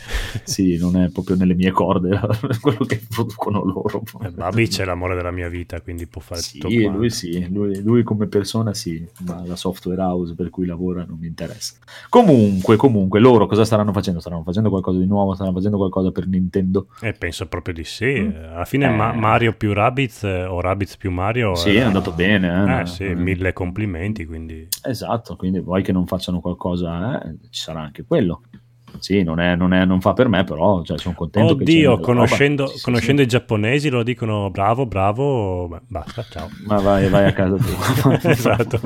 Sì, non è proprio nelle mie corde quello che producono loro. Eh, Babic è l'amore della mia vita, quindi può fare tutto Sì, quanto. lui sì, lui, lui come persona sì, ma la software house per cui lavora non mi interessa. Comunque, comunque, loro cosa staranno facendo? Staranno facendo qualcosa di nuovo? Staranno facendo qualcosa per Nintendo? Eh, penso proprio di sì. Alla fine Ma- Eh. Mario più Rabbids eh, o Rabbids più Mario... Sì, era- è andato bene. Eh? Eh sì, mille complimenti, quindi... Esatto, quindi vuoi che non facciano qualcosa, eh, ci sarà anche quello. Sì, non, è, non, è- non fa per me, però cioè, sono contento Oddio, conoscendo. Sì, sì, conoscendo sì. i giapponesi lo dicono bravo, bravo, beh, basta, ciao. Ma vai, vai a casa tua. esatto,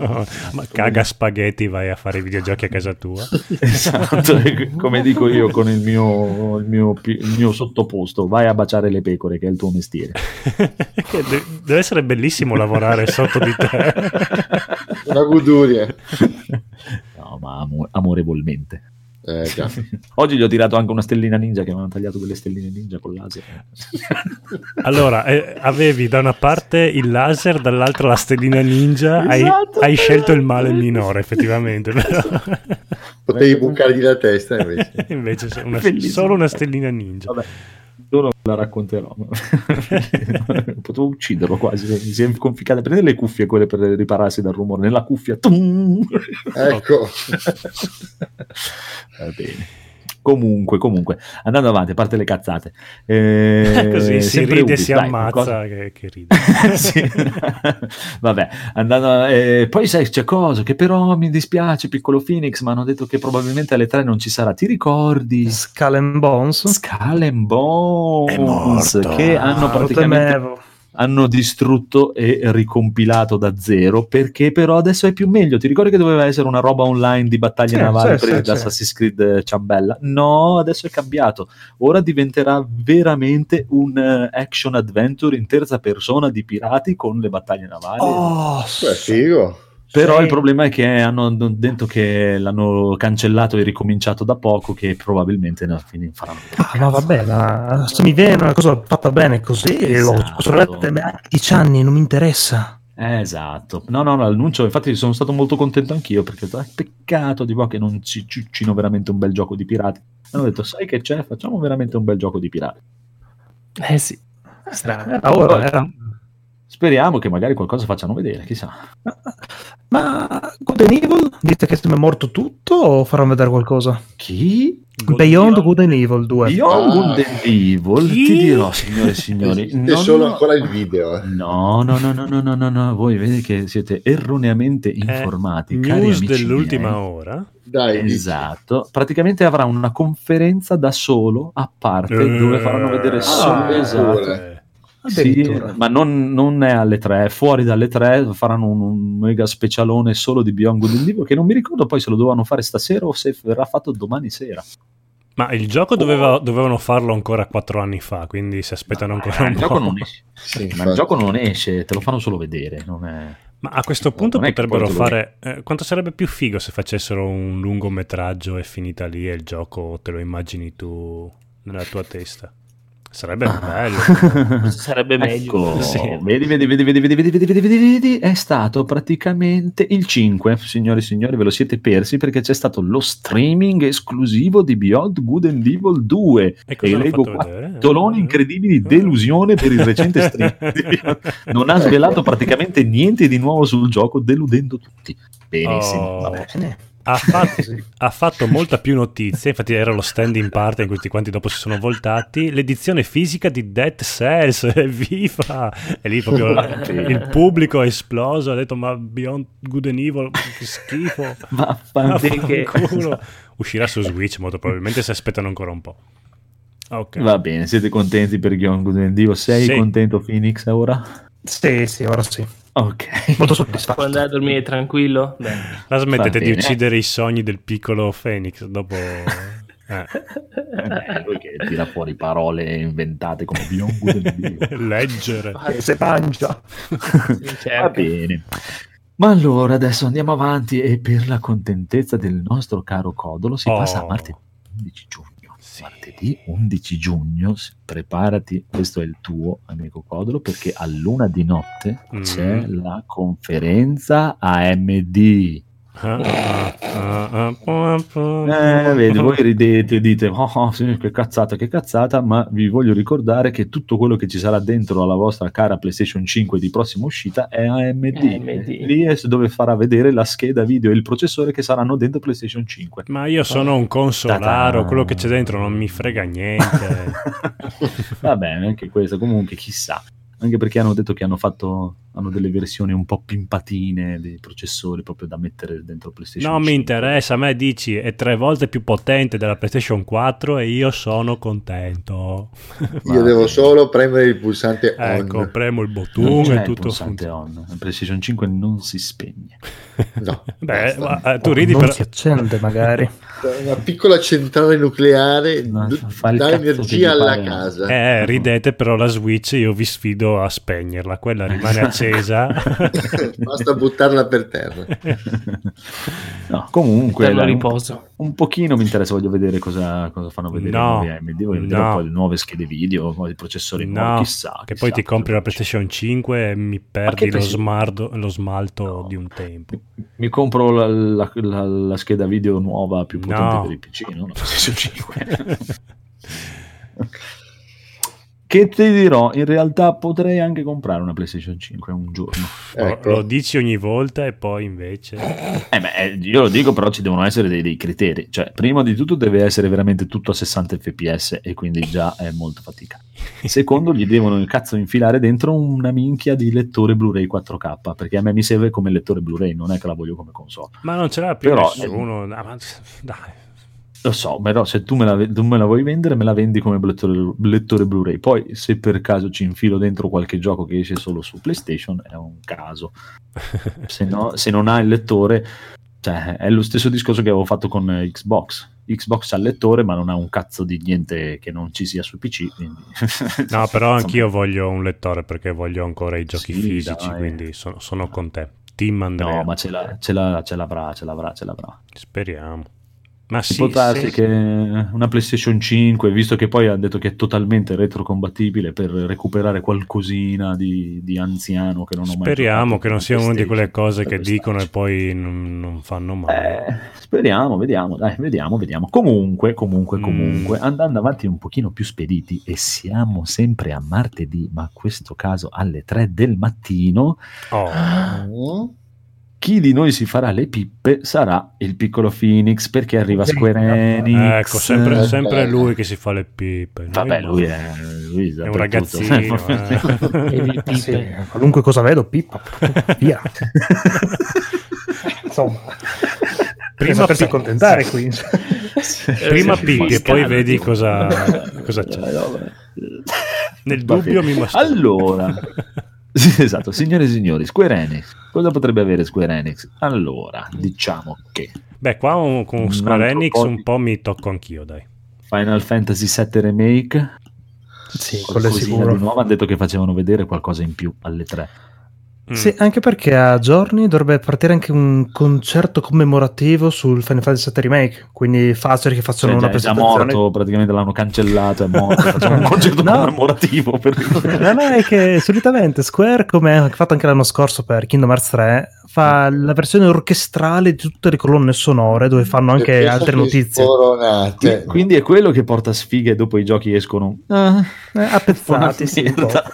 ma caga spaghetti, vai a fare i videogiochi a casa tua. esatto, come dico io con il mio, il, mio, il mio sottoposto, vai a baciare le pecore, che è il tuo mestiere. Deve essere bellissimo lavorare sotto di te. Una goduria. No, ma amo- amorevolmente. Eh. Oggi gli ho tirato anche una stellina ninja che mi avevano tagliato quelle stelline ninja con laser. Allora, eh, avevi da una parte il laser, dall'altra la stellina ninja, hai, Esatto. hai scelto il male minore effettivamente, però Potevi bucargli la testa invece. invece una- solo una stellina ninja. Vabbè, non la racconterò. Potevo ucciderlo quasi. Mi si è conficcata. Prendere le cuffie, quelle per ripararsi dal rumore. Nella cuffia. tum! Ecco. Va bene. Comunque, comunque, andando avanti, a parte le cazzate. Eh, Così si ride e si dai, ammazza che, che ride. Sì. Vabbè, andando, eh, poi sai c'è cosa che però mi dispiace, piccolo Phoenix, ma hanno detto che probabilmente alle 3 non ci sarà. Ti ricordi? Skull and Bones. Skull and Bones È morto. che hanno Ah, praticamente temevo. Hanno distrutto e ricompilato da zero perché però adesso è più meglio. Ti ricordi che doveva essere una roba online di battaglie Sì, navali sì, presa sì, da sì. Assassin's Creed eh, Ciambella? No adesso è cambiato. Ora diventerà veramente un eh, action adventure in terza persona di pirati con le battaglie navali. Oh, Beh, figo. Però sì. il problema è che hanno detto che l'hanno cancellato e ricominciato da poco che probabilmente alla fine faranno Ah, ma vabbè, ma se mi viene una cosa fatta bene così, Esatto. lo posso mettere a 10 anni, non mi interessa. Eh, Esatto, no, no, no, l'annuncio, infatti sono stato molto contento anch'io perché ho detto, "Ah, peccato di qua che non ci ciuccino veramente un bel gioco di pirati. Hanno detto, sai che c'è? Facciamo veramente un bel gioco di pirati. Eh sì. Strano. Era ora, era- Speriamo che magari qualcosa facciano vedere, chissà. Ma Good and Evil? Dite che è morto tutto o faranno vedere qualcosa? Chi? Beyond Good and Evil 2. Beyond Ah. Good and Evil, Chi? ti dirò, signore e signori. Esiste non- solo ancora il video. eh. No, no, no, no, no, no, no, no, voi vedete che siete erroneamente informati. cari News amici dell'ultima miei. ora. Dai, dici. Esatto, praticamente avrà una conferenza da solo a parte Eh, dove faranno vedere solo ah, esatto. Sì, ma non, non è alle 3, fuori dalle 3 faranno un, un mega specialone solo di Beyond Good and Evil che non mi ricordo poi se lo dovevano fare stasera o se verrà fatto domani sera. Ma il gioco doveva- dovevano farlo ancora quattro anni fa, quindi si aspettano ancora Eh, un il po'. gioco non esce. Sì, Ma il gioco non esce, te lo fanno solo vedere. Non è... Ma a questo punto Non potrebbero fare. eh, quanto sarebbe più figo se facessero un lungometraggio e finita lì e il gioco te lo immagini tu nella tua testa? Sarebbe bello. Sarebbe meglio. Ecco, Sì. vedi, vedi, vedi, vedi, vedi, vedi, vedi, vedi, vedi, vedi, è stato praticamente il 5, signori e signori, ve lo siete persi perché c'è stato lo streaming esclusivo di Beyond Good and Evil 2 E hanno leggo titoloni incredibili delusione per il recente streaming non ha svelato praticamente niente di nuovo sul gioco deludendo tutti benissimo Oh. vabbè. Bene. Ha fatto, ha fatto molta più notizia, infatti era lo stand in parte in cui tutti quanti dopo si sono voltati. L'edizione fisica di Dead Cells, evviva! E lì proprio il pubblico è esploso, ha detto ma Beyond Good and Evil, che schifo. Vaffanculo. Uscirà su Switch molto probabilmente si aspettano ancora un po'. Ok. va bene siete contenti per Beyond Good and Evil sei Sì. contento Phoenix ora? Sì, sì, ora sì. ok Molto soddisfatto. andare a dormire tranquillo? Beh. La smettete di bene. uccidere i sogni del piccolo Phoenix dopo... eh, Eh, lui che tira fuori parole inventate come Beyond Good leggere. Se mangia. Sì, Va certo. bene. Ma allora adesso andiamo avanti e per la contentezza del nostro caro Codolo si Oh. passa a martedì 11 giugno. Sì. Martedì 11 giugno, preparati, questo è il tuo amico Codolo perché a luna di notte Mm. c'è la conferenza AMD. Eh, vedi, voi ridete e dite, oh, oh, che cazzata, che cazzata, ma vi voglio ricordare che tutto quello che ci sarà dentro alla vostra cara PlayStation 5 di prossima uscita è AMD. AMD. Lì è dove farà vedere la scheda video e il processore che saranno dentro PlayStation 5. Ma io sono un consolaro, Ta-ta. quello che c'è dentro non mi frega niente. Va bene, anche questo, comunque chissà. Anche perché hanno detto che hanno fatto hanno delle versioni un po' pimpatine dei processori proprio da mettere dentro PlayStation Non mi 5. interessa, a me dici è tre volte più potente della PlayStation 4 e io sono contento. Io devo solo premere il pulsante on. ecco, premo il Non bottone c'è e il tutto pulsante funziona. on. La PlayStation 5 non si spegne. No, Beh, ma, eh, tu Oh, ridi non però... si accende magari. una piccola centrale nucleare No, il dà energia alla pare. casa. Eh, ridete, però la Switch io vi sfido a spegnerla, quella rimane accesa. Basta buttarla per terra. No, comunque un, riposo. un pochino mi interessa, voglio vedere cosa, cosa fanno vedere No, AMD, voglio vedere no. un po' le nuove schede video, poi i processori No, nuovi, chissà. che chissà poi ti compri la. PlayStation 5 e mi che perdi lo, smardo- lo smalto No. di un tempo. Mi compro la, la- la- la scheda video nuova più potente No. per il PC, no? La PlayStation 5. Che ti dirò, in realtà potrei anche comprare una PlayStation 5 un giorno. Lo- Ecco. Lo dici ogni volta e poi invece... Eh beh, eh, io lo dico, però ci devono essere dei, dei criteri. Cioè, prima di tutto deve essere veramente tutto a 60 fps e quindi già è molto fatica. Secondo, gli devono cazzo infilare dentro una minchia di lettore Blu-ray 4K, perché a me mi serve come lettore Blu-ray, non è che la voglio come console. Ma non ce l'ha più Però- nessuno. Ah, ma- Dai. Lo so, però se tu me, la, tu me la vuoi vendere, me la vendi come lettore, lettore Blu-ray. Poi, se per caso ci infilo dentro qualche gioco che esce solo su PlayStation, è un caso. se, no- se non ha il lettore, cioè, è lo stesso discorso che avevo fatto con Xbox. Xbox ha il lettore, ma non ha un cazzo di niente che non ci sia su PC. quindi- No, però anch'io voglio un lettore perché voglio ancora i giochi Sì, fisici, dai. quindi sono, sono con te. Team Andrea. No, ma ce, l'ha- ce l'ha- ce l'avrà, ce l'avrà, ce l'avrà. Speriamo. Ma sì, può darsi sì. che una PlayStation 5, visto che poi ha detto che è totalmente retrocompatibile per recuperare qualcosina di, di anziano che non ho mai Speriamo che non sia una di quelle cose che dicono e poi non, non fanno male. Eh, speriamo, vediamo, dai, vediamo, vediamo. Comunque, comunque, Mm. comunque, andando avanti un pochino più spediti e siamo sempre a martedì, ma in questo caso alle 3 del mattino, Oh, Mm? Chi di noi si farà le pippe sarà il piccolo Phoenix perché arriva. Square Enix. ecco, sempre, Eh, sempre eh. lui che si fa le pippe. Noi Vabbè, lui è, lui È un ragazzino. eh. E di Sì, qualunque cosa vedo, pippa. Via. Insomma, Prima per accontentare qui. Prima pippi e poi vedi cosa, cosa c'è. Eh. Nel dubbio mi masturbo. Allora, sì, esatto, signore e signori, Square Enix. Cosa potrebbe avere Square Enix? Allora, diciamo che Beh, qua un- con Un Square altro Enix po' un po' mi tocco anch'io, dai. Final Fantasy VII Remake, Sì, quello è sicuro. di nuovo, hanno detto che facevano vedere qualcosa in più alle tre. Mm. Sì, anche perché a giorni dovrebbe partire anche un concerto commemorativo sul Final Fantasy VII Remake, quindi facile che facciano Cioè, una già, è già presentazione. morto, praticamente l'hanno cancellato, è morto. Facciamo un concerto No. commemorativo per No, no, è che solitamente Square, come ha fatto anche l'anno scorso per Kingdom Hearts 3, fa la versione orchestrale di tutte le colonne sonore dove fanno anche Perché altre sono notizie. Sporonate. Quindi è quello che porta sfighe e dopo i giochi escono ah, Eh, a pezzati, sì, un po'. merda.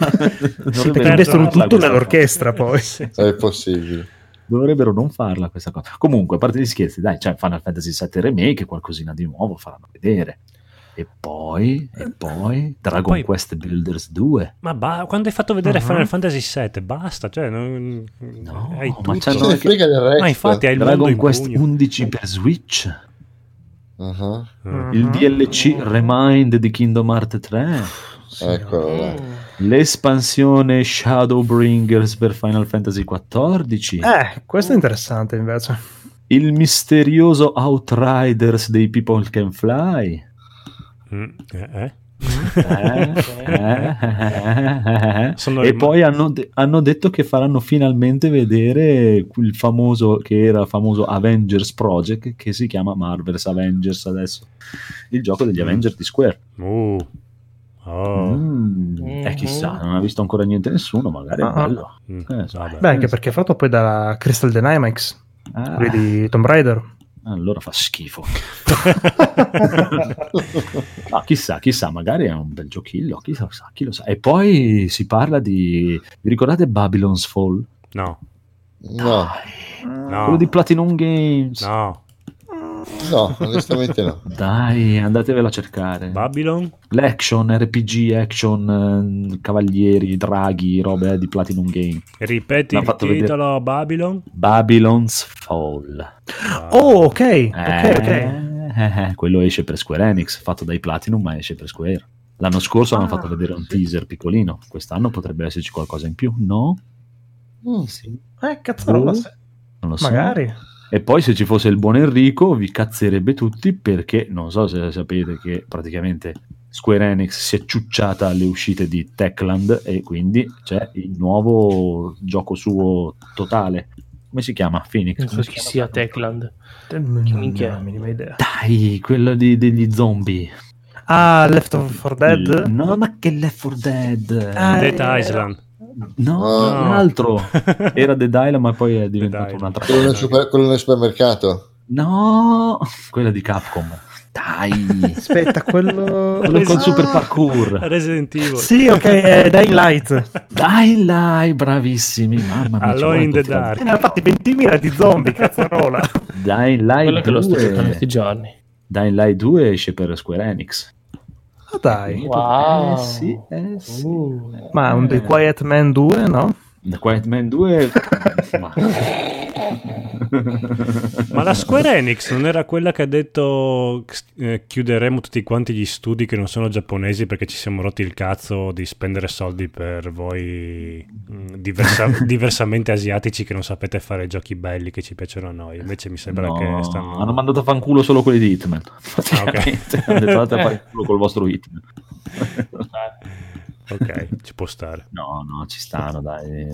Sì, perché farla tutto nell'orchestra poi. È possibile. Dovrebbero non farla questa cosa. Comunque, a parte gli scherzi, dai, c'è Final Fantasy VII Remake, qualcosina di nuovo faranno vedere. E poi, e poi Dragon Poi- Quest Builders 2. Ma ba- quando hai fatto vedere Mhm. Final Fantasy VII, basta, cioè, non, No, hai ma tutto. Se ne anche- frega del resto. Ma infatti hai il Dragon in Quest pugno. 11 per Switch. Ah, Mm. Il. DLC Remind di Kingdom Hearts 3. Eccolo. L'espansione Shadowbringers per Final Fantasy XIV. Eh, questo è interessante invece. Il misterioso Outriders dei People Can Fly. Mm, eh, eh. Eh, eh, eh, eh. Sono e poi hanno, de- hanno detto che faranno finalmente vedere il famoso che era il famoso Avengers Project che si chiama Marvel's Avengers adesso il gioco degli Mm. Avengers di Square Uh. Oh. Mm, Mhm. eh, chissà non ha visto ancora niente nessuno magari è Ah, ah. bello Mm, Eh, so. vabbè. Beh, anche perché è fatto poi da Crystal Dynamics, Ah, quelli di Tomb Raider. allora fa schifo Ah, chissà chissà magari è un bel giochillo chi lo sa chi lo sa e poi si parla di vi ricordate Babylon's Fall No, No, no, quello di Platinum Games no. No, onestamente no. Dai, andatevelo a cercare. Babylon? L'action, RPG, action, eh, cavalieri, draghi, robe eh, di Platinum Game. Ripeti L'ha il titolo Babylon? Babylon's Fall. Ah. Oh, ok, Eh, ok, ok. eh, quello esce per Square Enix, fatto dai Platinum, ma esce per Square. L'anno scorso hanno Ah, fatto vedere un teaser piccolino. Quest'anno potrebbe esserci qualcosa in più, no? Mm. Sì. Eh, cazzarola, Oh, se- Non lo so. magari. E poi se ci fosse il buon Enrico vi cazzerebbe tutti perché non so se sapete che praticamente Square Enix si è ciucciata alle uscite di Techland e quindi c'è il nuovo gioco suo totale. Come si chiama? Phoenix? Non so chi chiama? sia Techland. Non minchia. non ho minima idea. Dai, quello di- degli zombie. Ah, Left 4 Dead? No, ma che Left 4 Dead? Ah, Dead eh, Island. No, No. un altro. Era Dead Island ma poi è diventato un'altra Quello cosa. nel, super- quello nel supermercato. No, quella di Capcom. Dai, Aspetta, quello... quello col super parkour. Resident Evil. Sì, ok, è Dying Light. Dai, dai, bravissimi. Mamma mia, Alone in the Dark. Ne ha fatti 20.000 di zombie, cazzarola. Dying Quello Light che lo sto giocando 2. questi giorni. Dying Light 2 esce per Square Enix. Ah, dai. Wow. Eh sì, eh sì. Uh. Ma un The Quiet Man 2, no? The Quiet Man 2 ma... Ma la Square Enix non era quella che ha detto eh, chiuderemo tutti quanti gli studi che non sono giapponesi perché ci siamo rotti il cazzo di spendere soldi per voi mh, diversa- diversamente asiatici che non sapete fare giochi belli che ci piacciono a noi. Invece mi sembra No, che stanno... hanno mandato a fanculo solo quelli di Hitman. Praticamente. Hanno detto andate a fare culo col vostro Hitman. Ok, ci può stare. No, no, ci stanno, dai.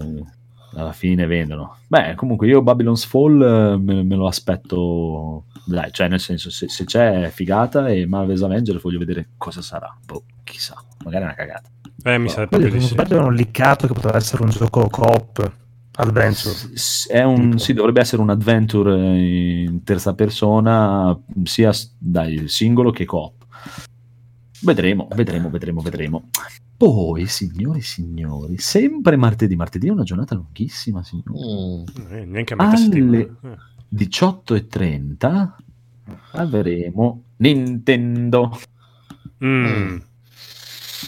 Alla fine vendono. Beh, comunque io Babylon's Fall eh, me, me lo aspetto. Dai, cioè, nel senso, se, se c'è figata e Marvel's Avenger voglio vedere cosa sarà. Boh, chissà, magari è una cagata. Eh, mi sa Quelli proprio che di sì. avevano liccato che poteva essere un gioco co-op adventure. S- È un, sì, dovrebbe essere un adventure eh, in terza persona, sia dai, singolo che coop. Vedremo, vedremo, vedremo, vedremo. Poi, signori e signori, sempre martedì. Martedì è una giornata lunghissima, signori. Mm. Eh, neanche a metà Alle- settimana. Eh. 18.30 avremo Nintendo Mm.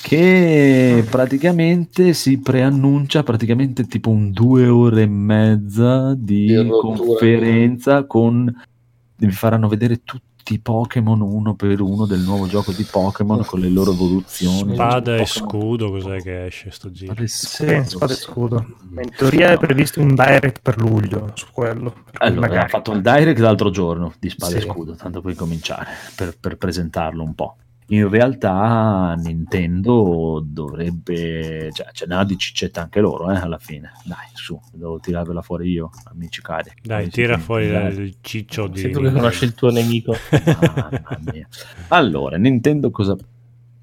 che praticamente si preannuncia praticamente tipo un due ore e mezza di conferenza con vi faranno vedere tutti i Pokémon uno per uno del nuovo gioco di Pokémon con le loro evoluzioni Spada e scudo, cos'è che esce sto giro? Spada e Sì, scudo, spada e sì. scudo. In teoria è previsto un direct per luglio su quello. Allora, magari- ha fatto il direct l'altro giorno di Spada e Sì. Scudo, tanto per cominciare, per, per presentarlo un po'. In realtà Nintendo dovrebbe, cioè ce n'ha di ciccetta anche loro, eh, alla fine. Dai, su, devo tirarvela fuori io, amici cari. Dai, Come si tira fuori Dai. il ciccio di... Sei tu che conosci il tuo nemico. Mamma mia. Allora, Nintendo cosa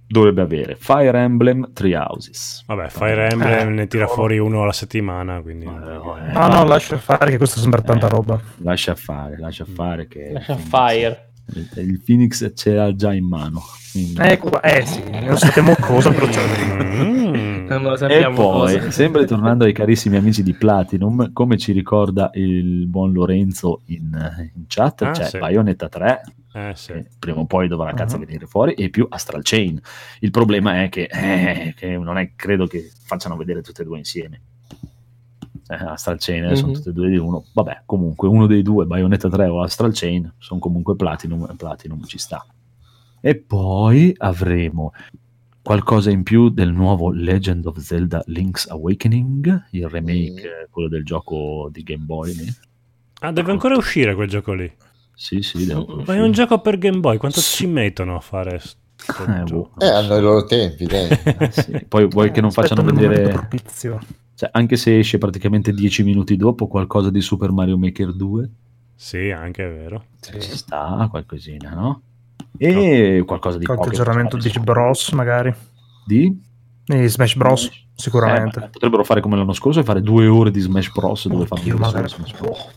dovrebbe avere? Fire Emblem Three Houses. Vabbè, Fire Emblem Eh, ne tira cavolo. fuori uno alla settimana, quindi... Eh, No, no, lascia fare che questo sembra tanta roba. Lascia fare, lascia fare che... Lascia fire. Il, Phoenix ce l'ha già in mano. quindi- Ecco qua, eh sì, non sappiamo cosa, però. Mm. Non lo E sappiamo poi, cosa. sempre tornando ai carissimi amici di Platinum, come ci ricorda il buon Lorenzo in, in chat, Ah, c'è sì. Bayonetta 3, Eh sì. che prima o poi dovrà cazzo Uh-huh. venire fuori, e più Astral Chain. Il problema è che, eh, che non è, credo che facciano vedere tutte e due insieme. Eh, Astral Chain eh, sono Mhm. tutte e due di uno. Vabbè, comunque uno dei due, Bayonetta 3 o Astral Chain, sono comunque Platinum e Platinum ci sta. E poi avremo qualcosa in più del nuovo Legend of Zelda Link's Awakening, il remake, eh, quello del gioco di Game Boy. lì. Ah, deve ancora uscire quel gioco lì. Sì, sì, devo Ma è un gioco per Game Boy, quanto ci mettono a fare Eh, boh, Eh, hanno i loro tempi, dai. Eh, sì. Poi vuoi che non facciano vedere. Cioè, anche se esce praticamente 10 minuti dopo qualcosa di Super Mario Maker 2, Sì, anche è vero. ci sta qualcosina, no? E qualcosa di Qualche Pokémon, aggiornamento di Bros, magari. Di? E Smash Bros, Eh, sicuramente. ma potrebbero fare come l'anno scorso e fare due ore di Smash Bros. dove fanno magari- solo Smash Bros.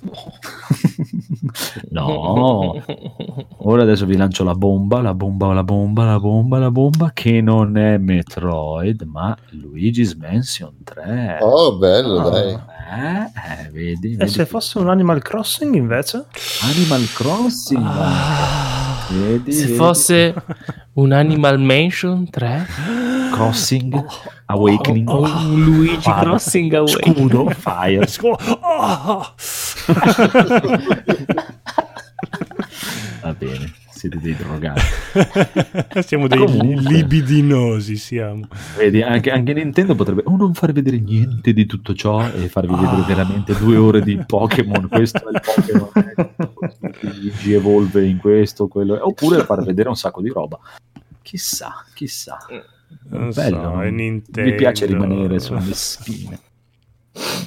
no, ora adesso vi lancio la bomba, la bomba, la bomba, la bomba, la bomba, che non è Metroid, ma Luigi's Mansion 3. Oh, bello, Ah. dai. Eh, eh, vedi, E vedi se fosse un Animal Crossing invece? Animal Crossing. Vedi, Se vedi? fosse un Animal Mansion 3 Crossing Awakening o un Luigi Fire. Crossing Away. Scudo Fire Scu- Ah! va bene siete dei drogati siamo dei Comunque. libidinosi, siamo. vedi anche, anche Nintendo potrebbe o non far vedere niente di tutto ciò e farvi vedere veramente due ore di Pokémon questo è il Pokémon eh, Luigi evolve in questo quello oppure far vedere un sacco di roba chissà chissà Non Bello, so, è Nintendo. mi piace rimanere sulle spine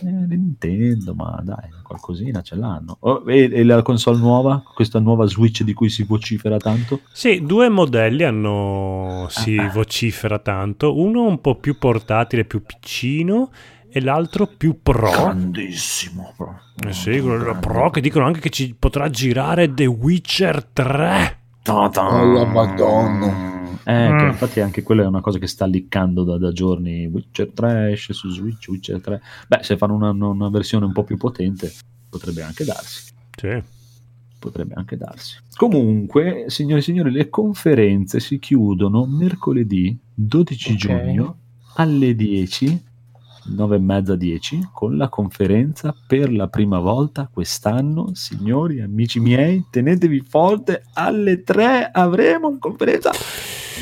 Eh, Nintendo, ma dai, qualcosina ce l'hanno. Oh, e, e la console nuova? Questa nuova Switch di cui si vocifera tanto? Sì, due modelli hanno si Ah. vocifera tanto, uno un po' più portatile, più piccino e l'altro più pro. Grandissimo. bro. Eh sì, quello pro che dicono anche che ci potrà girare The Witcher 3. Ta ta. Oh, la Madonna. Eh, Mm. infatti anche quella è una cosa che sta liccando da, da giorni. Witcher 3 esce su Switch, Witcher 3. Beh, se fanno una, una versione un po' più potente, potrebbe anche darsi. Sì. Potrebbe anche darsi. Comunque, signore e signori, le conferenze si chiudono mercoledì 12 Ok. giugno alle 10, 9 e mezza 10, con la conferenza per la prima volta quest'anno. Signori, amici miei, tenetevi forte, alle 3 avremo la conferenza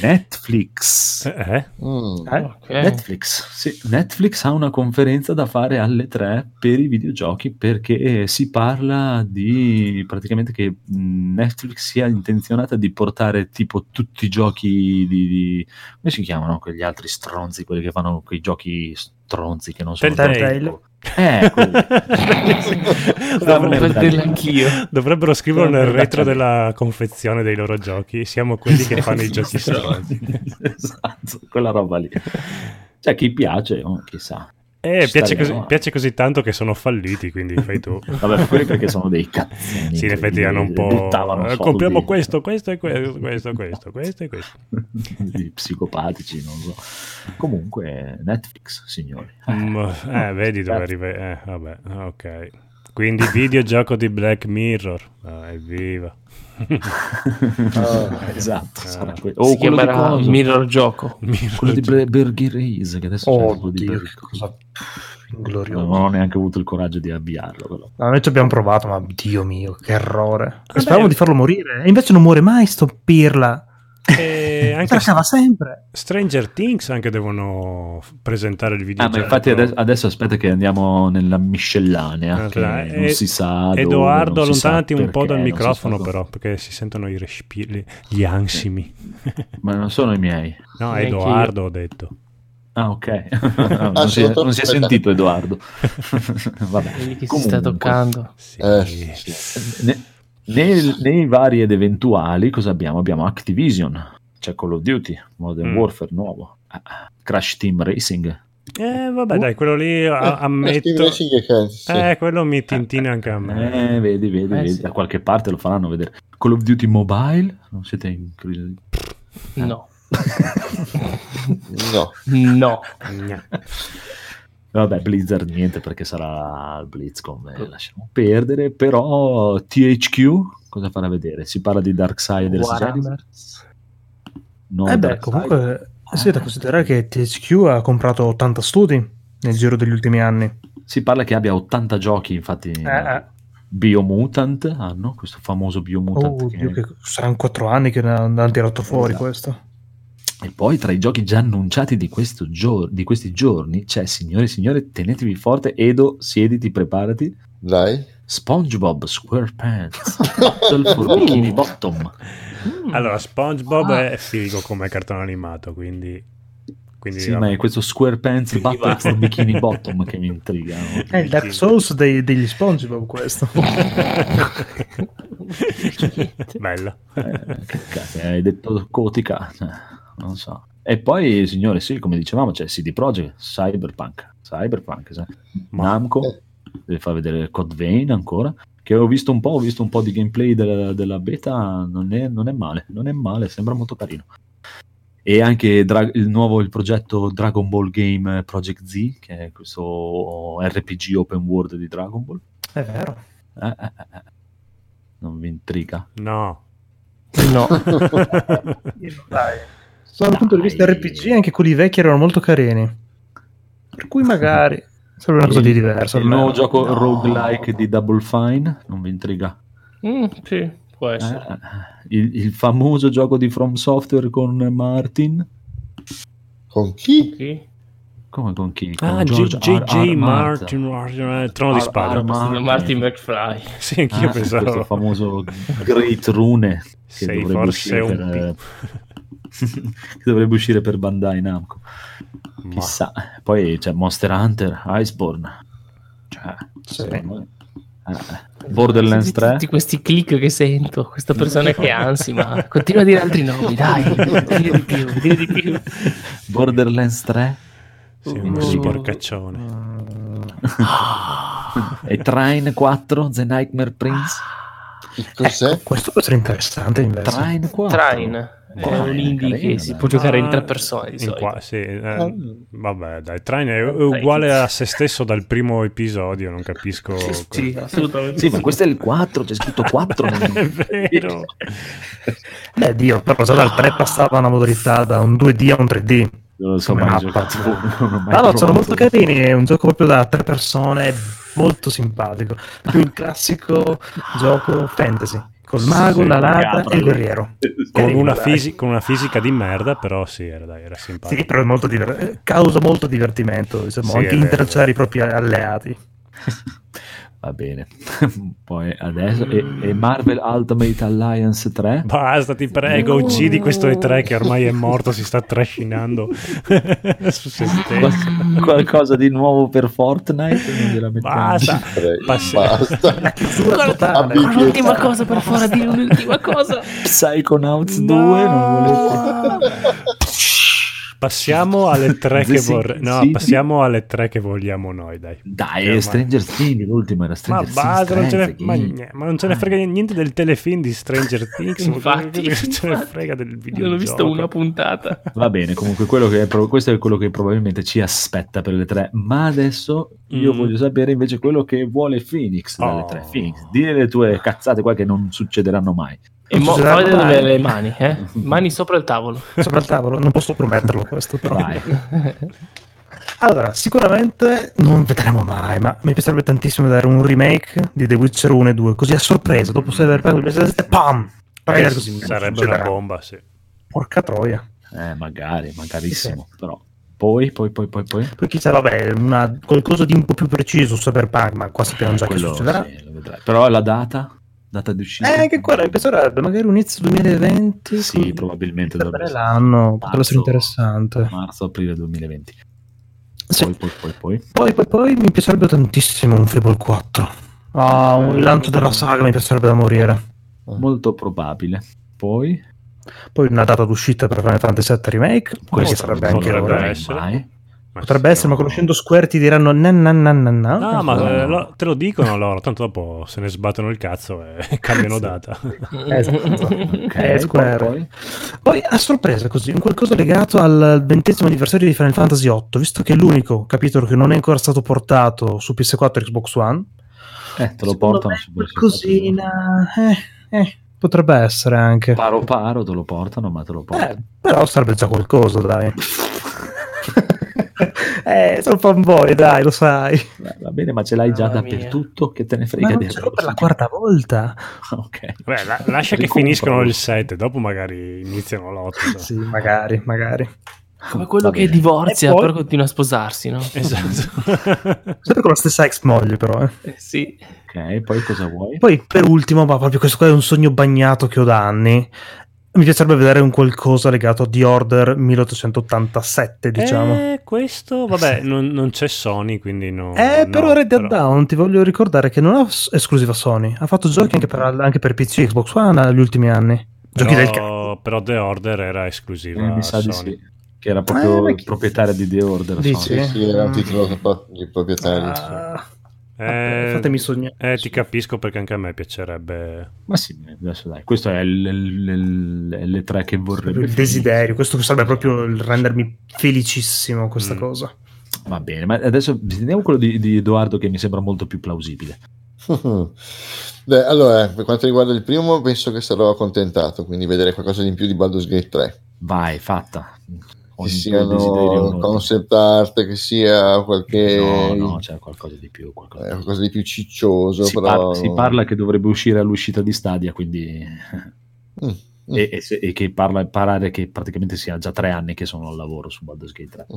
Netflix. Eh, eh? Mm. Eh? Ok. Netflix, sì, Netflix ha una conferenza da fare alle 3 per i videogiochi perché si parla di praticamente che mh, Netflix sia intenzionata di portare tipo tutti i giochi di, di- come si chiamano quegli altri stronzi, quelli che fanno quei giochi stronzi che non sono Telltale. Eh, quelli. Stavo per Dovrebbero, dirlo anch'io. dovrebbero scriverlo nel retro della confezione dei loro giochi. Siamo quelli che fanno i giochi stronzi. esatto, quella roba lì. Cioè, chi piace, oh, chissà. Eh, piace così, piace così tanto che sono falliti, quindi fai tu. Vabbè, quelli perché sono dei cazzini. Sì, in effetti hanno un po'. Eh, compriamo questo, questo e questo, questo, questo, questo e questo. Psicopatici, non so. Comunque, Netflix, signori. Mm, eh, vedi dove arriva. Eh, vabbè, ok. Quindi videogioco di Black Mirror. Ah, evviva. esatto. Ah. sarà que- si oh, quello di chiamerà coso, Mirror Gioco. Mirror quello di gio- Bre- Bergy Race, che adesso c'è Oh, quello di che cosa Non inglorioso. ho neanche avuto il coraggio di avviarlo. Però. No, noi ci abbiamo provato, ma Dio mio, che errore. Vabbè. Speravamo di farlo morire, e invece non muore mai sto pirla. E anche Traccava sempre. Stranger Things anche devono presentare il Ah, videogioco. ma infatti adesso, adesso aspetta che andiamo nella miscellanea, Ah, che e- si sa Edoardo, allontanati un po' dal microfono, però, perché si sentono i respiri, gli ansimi. Ma non sono i miei. No, Neanche Edoardo ho detto. Ah, ok. non, si è, non si è sentito Edoardo. Vabbè. Quindi chi si Comunque. sta toccando? Sì. Eh, sì. Ne- nei, nei vari ed eventuali cosa abbiamo? Abbiamo Activision, c'è Call of Duty, Modern Mm. Warfare nuovo, Ah, Crash Team Racing. Eh, vabbè, dai, quello lì a- Eh, ammetto. Racing che cazzo, sì. Eh, quello mi tintina anche a me. Eh, vedi, vedi, Eh, vedi, sì. da qualche parte lo faranno vedere. Call of Duty Mobile, non siete in crisi? No. No. No. Gna. Vabbè, Blizzard niente perché sarà al BlizzCon, eh, lasciamo perdere, però THQ cosa farà vedere? Si parla di Darksiders Genesis? Warhammer. No, eh beh, Darksiders. comunque, sì, da considerare che THQ ha comprato 80 studi nel giro degli ultimi anni. Si parla che abbia 80 giochi, infatti Eh, eh. Biomutant hanno questo famoso Biomutant Oh, che- Dio, che saranno 4 anni che ne hanno tirato fuori Esatto. questo. E poi tra i giochi già annunciati di, questo gio- di questi giorni c'è signore e signore tenetevi forte Edo siediti preparati Dai. SpongeBob SquarePants Battle for Bikini Bottom Allora, SpongeBob Ah. è figo come cartone animato, quindi... quindi sì ma è questo SquarePants Battle for Bikini Bottom che mi intriga no? È il Dark Souls dei- degli SpongeBob questo. Bello. Eh, che cazzo, hai detto cotica Cioè, non so e poi signore sì come dicevamo c'è CD Projekt Cyberpunk Cyberpunk? Ma- Namco Eh. deve far vedere Code Vein ancora che ho visto un po' ho visto un po' di gameplay della, della beta non è, non è male non è male sembra molto carino e anche Dra- il nuovo il progetto Dragon Ball Game Project Z che è questo RPG open world di Dragon Ball È vero. Eh, eh, eh, eh. non vi intriga No. No. Dai. Dal punto di vista Dai. RPG, anche quelli vecchi erano molto carini. Per cui magari sarebbe una cosa di diverso. il almeno. nuovo gioco roguelike di Double Fine non vi intriga Mm, sì, può essere. eh, il, il famoso gioco di From Software con Martin Con chi? Sì. come con chi? Con Ah, J.J. Martin, Martin, Trono di. R. Martin. Martin McFly. Sì, anch'io Ah, pensavo. questo famoso Great Rune che Sei forse per, che dovrebbe uscire per Bandai Namco Ma- chissà poi c'è Monster Hunter Iceborne cioè, Sì. me- eh, Borderlands Tutti- 3 Tutti questi click che sento, questa persona che ha ansima. Continua a dire altri nomi, dai. Dire di più, dire di più. Borderlands 3 Sei un Sì. sporcaccione. e Train 4 The Nightmare Prince Che cos'è? Ecco, questo può essere interessante invece. Train 4. Train è Dai, un indie carino, che si può giocare in Ah, tre persone di in qua- sì, eh, Ah. vabbè, dai, Train è, è uguale a se stesso dal primo episodio, non capisco. Sì, assolutamente. Sì, ma questo è il 4, c'è scritto 4. è vero. Beh, Dio, però già dal 3 passava una modalità da un 2D a un 3D. Non lo so, Come mai mappa. giocato. Ah, no, sono molto carini. È un gioco proprio da tre persone, molto simpatico. Più il classico gioco fantasy col mago, Sì, la ladra capra. e il guerriero. Con una, fisi- con una fisica di merda, però sì, era, dai, era simpatico. Sì, però è molto diver- causa molto divertimento, diciamo, Sì, anche intercellare i propri alleati. Va bene. Poi adesso e, e Marvel Ultimate Alliance 3. Basta, ti prego, uccidi questo E3 che ormai è morto, si sta trascinando su se stesso. Qual- qualcosa di nuovo per Fortnite? Non gliela mettiamo. Basta. Basta. La chiusura totale. Abbi Un'ultima cosa per fare dire un'ultima cosa. Psychonauts 2 non volete? Passiamo alle tre che vorrei. No, City. passiamo alle tre che vogliamo noi, dai. Dai, è Stranger Things, l'ultimo era Ma Stranger basta, non Things ce 3, ne, ma, ma non ce ne frega niente del telefilm di Stranger Things. ma Infatti, cosa ce ne frega del video. Non ho visto una puntata. Va bene, comunque quello che è pro- questo è quello che probabilmente ci aspetta per le tre. Ma adesso io Mm. voglio sapere invece quello che vuole Phoenix dalle Oh. tre. Phoenix, dire le tue cazzate qua che non succederanno mai. E mo, mai. dove le mani, eh? Mani sopra il tavolo. Sopra il tavolo, non posso prometterlo questo, però. Vai. Allora, sicuramente non vedremo mai, ma mi piacerebbe tantissimo dare un remake di The Witcher 1 e 2, così a sorpresa, dopo se aver preso il mese pam! Magari così non Sarebbe una bomba, sì. Porca troia. Eh, magari, magarissimo, però. Poi, poi, poi, poi, poi. Poi chissà, vabbè, una- qualcosa di un po' più preciso su Cyberpunk, ma qua sappiamo già che Quello, succederà. sì. Però la data? Data di uscita? Eh, che mi piacerebbe, magari un inizio 2020. Sì, così probabilmente dovrebbe l'anno, potrebbe essere Marzo. interessante. Marzo-aprile 2020. Sì. Poi, poi, poi, poi. Poi, poi, poi mi piacerebbe tantissimo un Fable 4. Ah, un lancio della saga mi piacerebbe da morire. Molto probabile. Poi? Poi una data d'uscita per Final Fantasy VII Remake, questo sarebbe anche potrebbe ora. Mai. Potrebbe essere, ma conoscendo Square ti diranno na na na na na. No, ma no, eh, lo- te lo dicono loro, tanto dopo se ne sbattono il cazzo e cambiano data. Esatto. Ok, Eh, Square. poi- Poi a sorpresa così, un qualcosa legato al ventesimo anniversario di Final Fantasy VIII, visto che è l'unico capitolo che non è ancora stato portato su PS4 e Xbox One. Eh, te lo portano su Qualcosina, eh, eh, potrebbe essere anche. Paro paro te lo portano, ma te lo portano. Eh, però sarebbe già qualcosa, dai. eh, sono fanboy, dai, lo sai. Va bene, ma ce l'hai già Mamma mia. dappertutto, che te ne Ma frega non di ce l'ho per la quarta volta. Ok. Beh, la- lascia che finiscono il 7, dopo magari iniziano l'8. Sì, magari, magari. Come quello Va che divorzia, poi- però continua a sposarsi, no? Esatto. Sempre con la stessa ex moglie, però. eh. Eh, sì. Ok, poi cosa vuoi? Poi, per ultimo, ma proprio questo qua è un sogno bagnato che ho da anni. Mi piacerebbe vedere un qualcosa legato a The Order 1887, diciamo. Eh, questo, vabbè, non, non c'è Sony, quindi no. Eh, no, però Red Dead però- Down ti voglio ricordare che non è s- esclusiva Sony, ha fatto giochi anche per, anche per PC e Xbox One negli ultimi anni. Giochi del cazzo. Però, però The Order era esclusiva Eh, mi sa di Sony. sì. Che era proprio Eh, il chi- proprietario di The Order. Dici? Sì, sì, era un titolo di proprietario. sì. Ah, Eh, vabbè, fatemi sognare. Eh, ti capisco perché anche a me piacerebbe. Ma sì, adesso dai, questo è il- il- il- le tre che vorrebbe. Proprio il desiderio, questo sarebbe proprio il rendermi felicissimo questa Mm. cosa. Va bene, ma adesso vediamo quello di, di Edoardo che mi sembra molto più plausibile. Beh, allora, per quanto riguarda il primo, penso che sarò accontentato, quindi vedere qualcosa di in più di Baldur's Gate 3. Vai, fatta. Che siano un concept art, che sia qualche No, no, c'è qualcosa di più. qualcosa eh, di più. qualcosa di più ciccioso. Si, però... par- si parla che dovrebbe uscire all'uscita di Stadia, quindi... Mm, mm. e, e se- e che parla, pare che praticamente sia già tre anni che sono al lavoro su Baldur's Gate 3.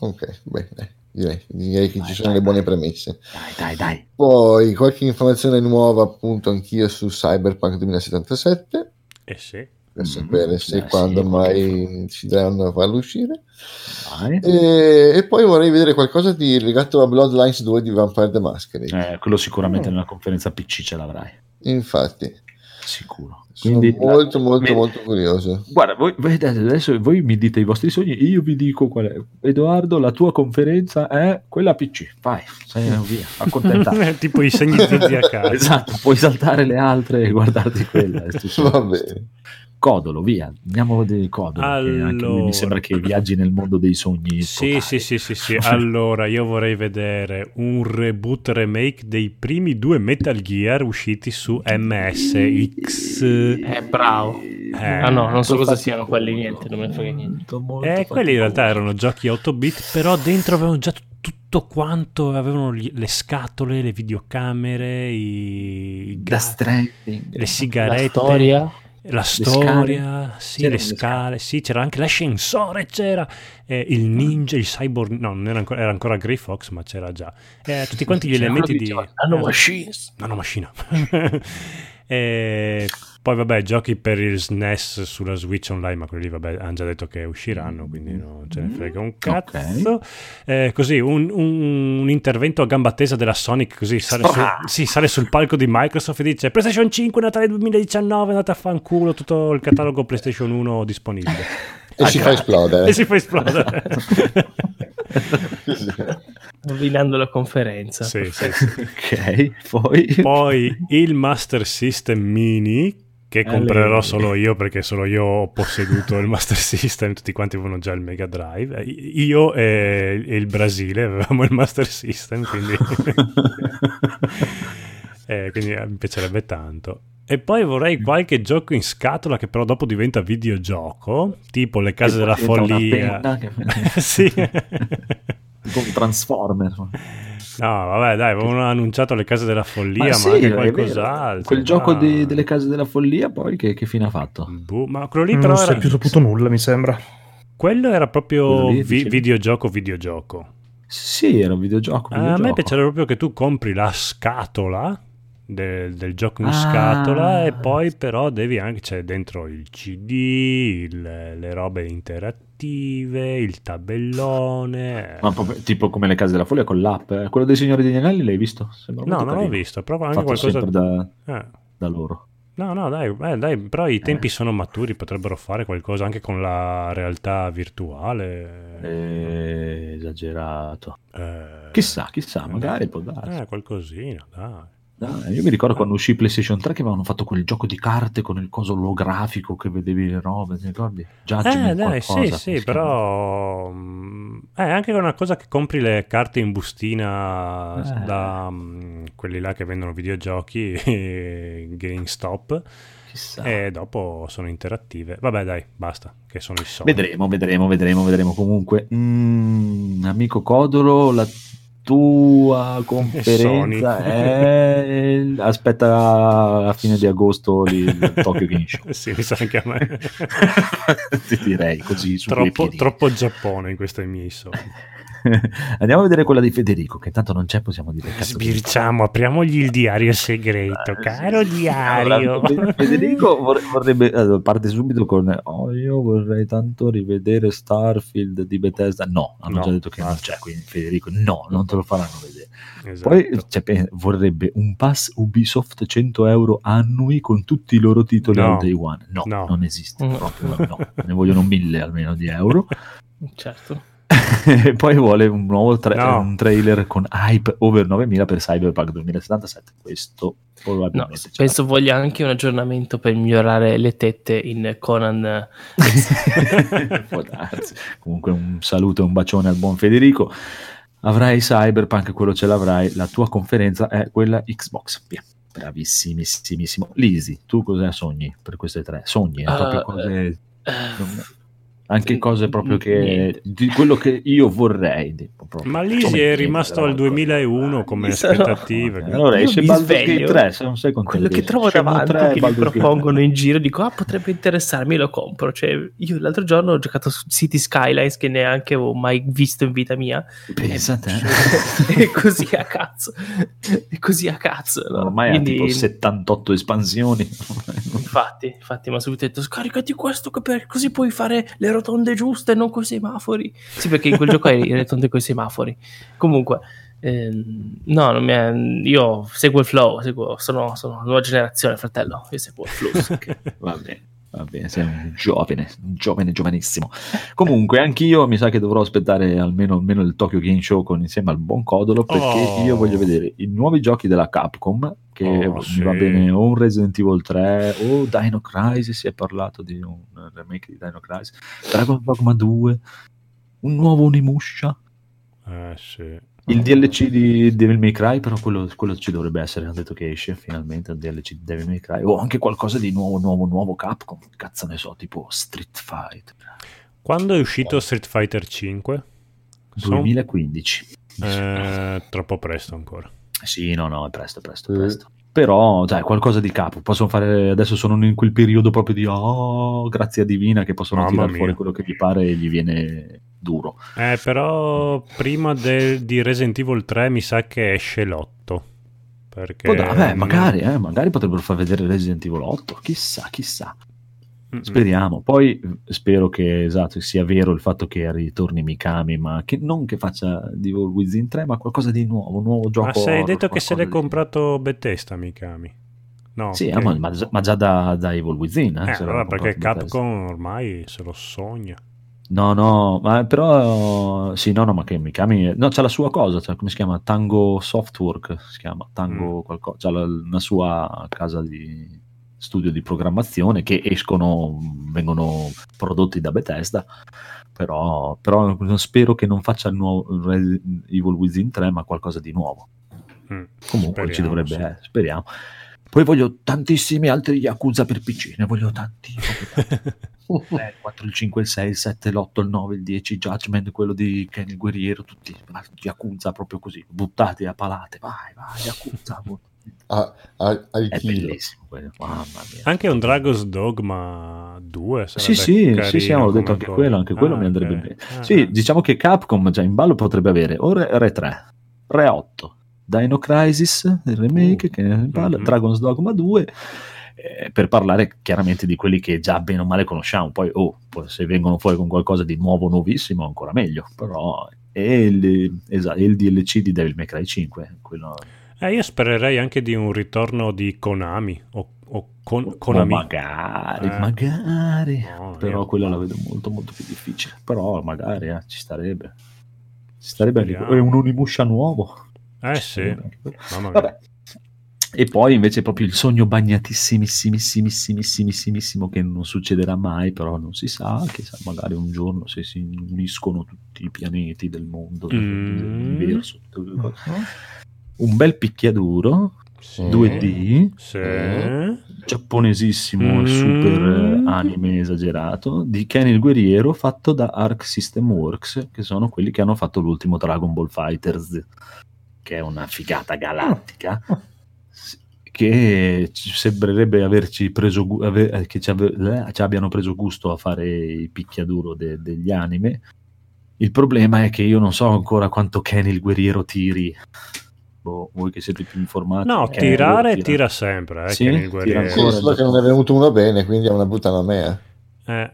Ok, beh, dai, direi, direi che Vai, ci sono vai, le buone premesse. Dai, dai, dai. Poi qualche informazione nuova, appunto, anch'io su Cyberpunk 2077, Eh sì. Per Mm, sapere se eh, e quando sì, mai ci daranno a farlo uscire. E, e poi vorrei vedere qualcosa di legato a Bloodlines 2 di Vampire the Masquerade. Eh, quello sicuramente nella conferenza PC ce l'avrai. Infatti, Sicuro. Sono Quindi, molto, molto, mi- molto curioso. Guarda, voi, vedete, adesso voi mi dite i vostri sogni, io vi dico qual è. Edoardo, la tua conferenza è quella PC. Vai, sei via, accontentati. tipo i segni zodiacali. esatto, puoi saltare le altre e guardarti quella. e sogni. Va bene. Codolo, via. Andiamo di Codolo. che anche lui Allora. mi sembra che viaggi nel mondo dei sogni. Sì, sì, sì, sì, sì. Allora, io vorrei vedere un reboot remake dei primi due Metal Gear usciti su MSX. Eh, bravo. Eh. Ah no, non so cosa siano quelli, niente, non me ne frega niente. Eh, quelli in realtà erano giochi 8 bit, però dentro avevano già tutto quanto, avevano gli- le scatole, le videocamere, i, i Da ga- Stranding. le sigarette, La storia. La scale. storia, sì, C'erano le le scale, sì, c'era anche l'ascensore, c'era eh, il ninja, il cyborg, no, non era ancora, era ancora Grey Fox, ma c'era già. Eh, tutti quanti gli C'era elementi di... che diceva, "Nano eh, machines". nanomachina. Poi vabbè, giochi per il SNES sulla Switch Online, ma quelli vabbè hanno già detto che usciranno, quindi non ce ne frega un cazzo. Eh, così, un, un- un intervento a gamba tesa della Sonic, così sale, su- sì, sale sul palco di Microsoft e dice PlayStation 5 Natale 2019, andate a fanculo, tutto il catalogo PlayStation 1 disponibile. E si fa esplodere. e si fa esplodere. Rovinando la conferenza. sì, sì, sì. Ok, poi... Poi il Master System Mini che comprerò solo io perché solo io ho posseduto il Master System, tutti quanti avevano già il Mega Drive. Eh, Io e, il Brasile avevamo il Master System, quindi, Eh, quindi eh, mi piacerebbe tanto. E poi vorrei qualche gioco in scatola che però dopo diventa videogioco, tipo le case della follia. che- sì. tipo un Transformer. No, vabbè, dai, avevano annunciato le case della follia, ma, sì, anche qualcos'altro. Quel gioco di- delle case della follia, poi che, che fine ha fatto? Boh, ma quello lì però Non si era, è più saputo nulla, mi sembra. quello era proprio Quello lì, vi- videogioco videogioco. Sì, era un videogioco. a me videogioco. piacerebbe proprio che tu compri la scatola del, del gioco in Ah. scatola e poi però devi anche c'è dentro il CD, il- le robe interattive, il tabellone. Ma proprio, tipo come le case della follia con l'app. eh. Quello dei Signori degli Anelli l'hai visto? Sembra no, non l'ho carino. visto, prova anche Fatto qualcosa da, Eh. da loro. No, no, dai, eh, dai, però i tempi sono maturi, potrebbero fare qualcosa anche con la realtà virtuale. Eh, esagerato. Eh, Chissà, chissà, magari può darsi. Eh, qualcosina, dai. Dai, io mi ricordo quando uscì PlayStation 3 che avevano fatto quel gioco di carte con il coso olografico che vedevi le robe, ti ricordi? Eh, Judgment dai, qualcosa, sì, sì, però... mm, È anche una cosa che compri le carte in bustina Eh. da mm, quelli là che vendono videogiochi, GameStop? Chissà. e dopo sono interattive. Vabbè, dai, basta, che sono i soldi. Vedremo, vedremo, vedremo, vedremo. Comunque, mm, amico Codolo, la tua conferenza è... Aspetta a fine di agosto lì, il Tokyo Game Show. Sì, mi sa anche a me. Ti direi così troppo, troppo Giappone in questi miei soldi. Andiamo a vedere quella di Federico, che tanto non c'è, possiamo dire. cazzo che ne Sbirciamo, apriamogli il diario segreto, Eh, caro sì. diario. Allora, Federico vor- vorrebbe allora, parte subito con oh, io vorrei tanto rivedere Starfield di Bethesda no, hanno No, già detto che non c'è quindi Federico no, non te lo faranno vedere Esatto. poi cioè, vorrebbe un pass Ubisoft 100 euro annui con tutti i loro titoli No. al day one no, No. non esiste Mm. proprio no, ne vogliono mille almeno di euro Certo. E poi vuole un nuovo tra- No. un trailer con hype over 9000 per Cyberpunk 2077 questo No, probabilmente c'è. penso voglia anche un aggiornamento per migliorare le tette in Conan. Può darsi. Comunque un saluto e un bacione al buon Federico. Avrai Cyberpunk, quello ce l'avrai. La tua conferenza è quella Xbox. Via. Bravissimissimo. Lisi, tu cosa sogni per queste tre? Sogni, Uh, proprio cose, Eh, anche cose proprio che di quello che io vorrei. tipo. Ma Lisi Come è rimasto al però, 2001 come Mi sarò- aspettative. Allora Io esce Baldur's Gate sveglio, 3, se non sei contento. quello che trovo davanti 3, che mi propongono in giro dico ah potrebbe interessarmi lo compro cioè io l'altro giorno ho giocato su City Skylines che neanche avevo mai visto in vita mia 3. Pensa a te. e così a cazzo e così a cazzo no? Ormai Quindi- ha tipo 78 espansioni. infatti infatti mi ha subito detto scaricati questo che per- così puoi fare le rotonde giuste non coi semafori sì perché in quel gioco hai le rotonde coi semafori comunque Ehm, no, non mi è- io seguo il flow, seguo- sono, sono nuova generazione, fratello. Io seguo il flow. Va bene, va bene, sei un giovane, un giovane, giovanissimo. Comunque, anch'io mi sa che dovrò aspettare almeno, almeno il Tokyo Game Show con, insieme al buon Codolo perché Oh. io voglio vedere i nuovi giochi della Capcom che Oh, mi sì. va bene o un Resident Evil 3 o Dino Crisis, si è parlato di un remake di Dino Crisis, Dragon Dogma 2, un nuovo Onimusha. Eh, sì. Il DLC di Devil May Cry, però quello, quello ci dovrebbe essere. Hanno detto che esce finalmente il DLC di Devil May Cry. O anche qualcosa di nuovo, nuovo, nuovo Capcom. Cazzo ne so, tipo Street Fighter. Quando è uscito Street Fighter 5? 2015. Eh, troppo presto ancora. Sì, no, no, è presto, presto, Mm. presto. Però, dai, qualcosa di capo. Possono fare. Adesso sono in quel periodo proprio di oh, grazia divina che possono Mamma tirare mia. fuori quello che gli pare e gli viene duro. Eh, però prima del- di Resident Evil 3 mi sa che esce l'8. Perché... Poi, vabbè, magari, eh, magari potrebbero far vedere Resident Evil 8. Chissà, chissà. Speriamo. Poi eh, spero che esatto, sia vero il fatto che ritorni Mikami, ma che non che faccia di Evil Within 3, ma qualcosa di nuovo, un nuovo gioco. Ma se hai horror, detto che se l'è di- comprato Bethesda, Mikami. No, Sì, che- eh, ma, ma già- da, da Evil Within. Eh, Eh, allora perché comprato Bethesda. Capcom ormai se lo sogna. No, no, ma però sì, no, no, ma che Mikami no, c'ha la sua cosa, cioè, come si chiama? Tango Softwork, si chiama Mm. Tango qualcosa, c'ha la, una sua casa di studio di programmazione che escono, vengono prodotti da Bethesda, però, però spero che non faccia il nuovo Evil Within 3, ma qualcosa di nuovo. Mm, Comunque ci speriamo, dovrebbe sì. essere, speriamo. Poi voglio tantissimi altri Yakuza per PC, ne voglio tanti. proprio tanti. Eh, il 4, il 5, il 6, il 7, l'8, il 9, il 10, Judgment, quello di Ken il guerriero, tutti Yakuza proprio così, buttati a palate, vai, vai, Yakuza. a- a- al È chilo. bellissimo quello, mamma mia. Anche un Dragon's Dogma 2 Sì, sarebbe sì, sì, sì, avevo detto anche quello, anche quello Ah, mi andrebbe ok. bene. Ah, Sì, ah. diciamo che Capcom già in ballo potrebbe avere o Re, Re 3, Re 8, Dino Crisis, il remake Uh, che è in ballo, mhm. Dragon's Dogma 2, eh, per parlare chiaramente di quelli che già bene o male conosciamo. Poi, oh, poi se vengono fuori con qualcosa di nuovo, nuovissimo, ancora meglio. Però, e il, esa- e il DLC di Devil May Cry 5, quello... Eh, io spererei anche di un ritorno di Konami o, o con, oh, Konami. magari, Eh. magari. No, però quella la vedo molto molto più difficile. Però magari eh, ci starebbe. Ci starebbe Speriamo. è un Unimusha nuovo. Eh sì. Vabbè. E poi invece proprio il sogno bagnatissimissimissimissimissimo che non succederà mai, però non si sa, che sa, magari un giorno se si uniscono tutti i pianeti del mondo, Mm. dell'universo, quelle cose. un bel picchiaduro Sì. 2D Sì. giapponesissimo Mm. super eh, anime esagerato di Ken il guerriero fatto da Arc System Works che sono quelli che hanno fatto l'ultimo Dragon Ball Fighters che è una figata galattica che ci sembrerebbe averci preso gu- ave- eh, che ci, ave- eh, ci abbiano preso gusto a fare i picchiaduro de- degli anime il problema è che io non so ancora quanto Ken il guerriero tiri Boh, voi che siete più informati No, eh, tirare tira- tira sempre, eh, Sì? che nel Tira guerriero. Sì, ancora. solo che non è venuto uno bene, quindi è una buttana a me. eh.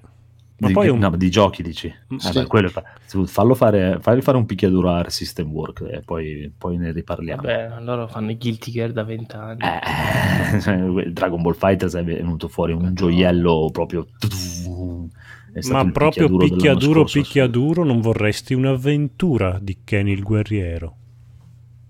Eh. Ma di, poi un... no, di giochi dici Mm, Eh sì. beh, quello fallo fare, fagli fare un picchiaduro a System Work e poi, poi ne riparliamo Vabbè, loro fanno i Guilty Gear da vent'anni. Eh, cioè, il Dragon Ball Fighters è venuto fuori un gioiello proprio è stato Ma il proprio picchiaduro picchiaduro, scorso, picchiaduro, non vorresti un'avventura di Kenny il guerriero?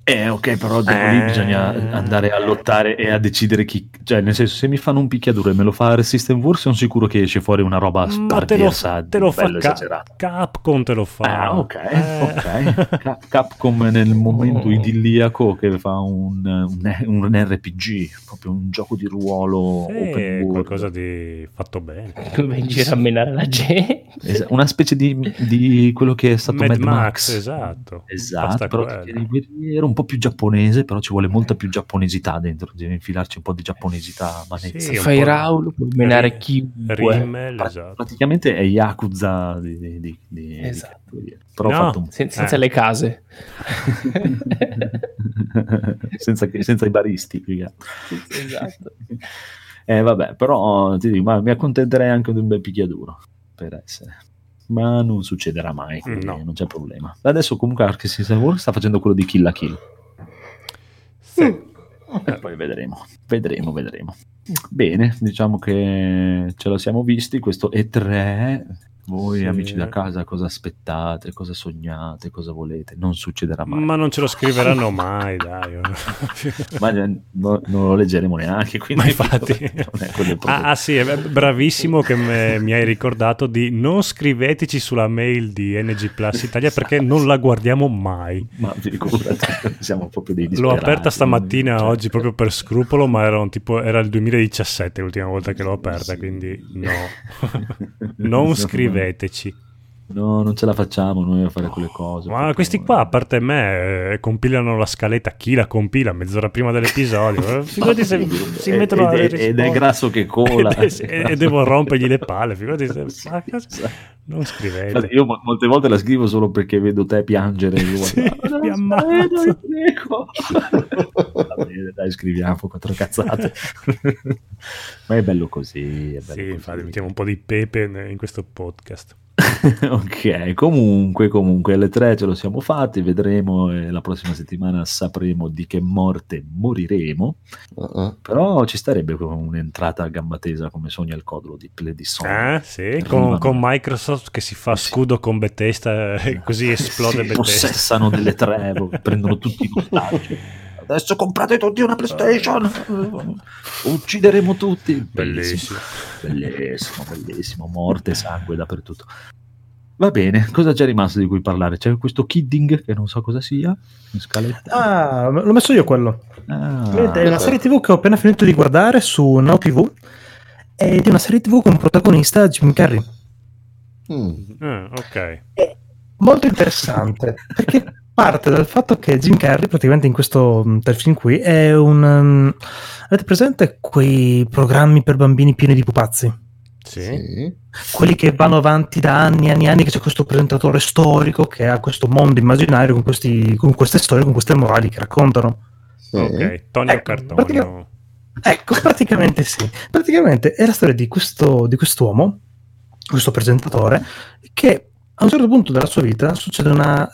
Eh, ok, però dopo lì Eh. bisogna andare a lottare e a decidere chi. Cioè, nel senso, se mi fanno un picchiaduro e me lo fa System Works, sono sicuro che esce fuori una roba Ma te lo, te lo fa Ca-. Capcom, te lo fa. Ah, ok, Eh. ok. Ca- Capcom nel momento Oh. idilliaco che fa un, un, un RPG, proprio un gioco di ruolo Sì, open world. qualcosa di fatto bene. Vai in giro a menare la gente. Es- una specie di, di quello che è stato Mad Mad, Max, Max. esatto. Esatto, Basta però che guerriero un po' più giapponese, però ci vuole molta più giapponesità dentro, devi infilarci un po' di giapponesità manezza. Sì, fai Raul puoi menare chiunque. Rimmel, Pra- esatto. praticamente è Yakuza di, di, di, di- Esatto. di- però No. fatto un- Sen- senza Eh. le case. senza, che- senza i baristi esatto. Eh, vabbè, però ti dico, ma mi accontenterei anche di un bel picchiaduro per essere. Ma non succederà mai, No. non c'è problema. Adesso comunque Ark System Works sta facendo quello di Kill la Kill. Sì. E poi vedremo, vedremo, vedremo. Bene, diciamo che ce lo siamo visti, questo E3. Voi Sì. amici da casa cosa aspettate, cosa sognate, cosa volete? Non succederà mai. Ma non ce lo scriveranno mai, dai. Ma no- non lo leggeremo neanche, quindi Ma infatti. Ah, ah, sì, è bravissimo che me- mi hai ricordato di non scriveteci sulla mail di NG Plus Italia perché non la guardiamo mai. Ma figurati, siamo proprio dei L'ho disperati. aperta stamattina Cioè, oggi proprio per scrupolo, ma era, tipo, era il 2017 l'ultima volta che l'ho aperta, quindi no. non scriveteci. No, non ce la facciamo noi a fare quelle cose. Ma questi qua, a parte me, eh, compilano la scaletta. Chi la compila mezz'ora prima dell'episodio? Eh, Figurati se si Ed- mettono ed, alle ed è grasso che cola. Ed è- e devo rompergli le palle. Figurati se... ma cosa- Non Infatti, scrivete. Io mo- molte volte la scrivo solo perché vedo te piangere. Io Sì, guardo, mi "Ah, ammazzo." Va bene, dai, scriviamo quattro cazzate. Ma è bello così. È bello Sì, così. infatti mettiamo un po' di pepe in questo podcast. ok, comunque, comunque, alle tre ce lo siamo fatti, vedremo e la prossima settimana sapremo di che morte moriremo. Uh-uh. Però ci starebbe un'entrata a gamba tesa come sogna il codolo di Pledison. Eh, sì, con, con Microsoft che si fa Sì. scudo con Bethesda e così esplode Si Bethesda. possessano delle tre, prendono tutti i ostaggi. Adesso comprate tutti una PlayStation, uccideremo tutti. Bellissimo. bellissimo, bellissimo. Morte, sangue dappertutto. Va bene, cosa c'è rimasto di cui parlare? C'è questo Kidding che non so cosa sia. In scaletta. Ah, l'ho messo io quello. Ah, Vedete, è una serie TV che ho appena finito di guardare su Now TV ed è una serie TV con protagonista Jim Carrey. Mm. Ah, ok. Molto interessante perché parte dal fatto che Jim Carrey, praticamente in questo mm, telefilm qui, è un. um, avete presente quei programmi per bambini pieni di pupazzi? Sì. Sì. Quelli che vanno avanti da anni e anni e anni, che c'è questo presentatore storico che ha questo mondo immaginario con, questi, con queste storie, con queste morali che raccontano. Sì. Ok, Tonio Ecco, Cartonio. pratica- Ecco, praticamente sì. Praticamente è la storia di, questo, di quest'uomo, questo presentatore, che a un certo punto della sua vita succede una,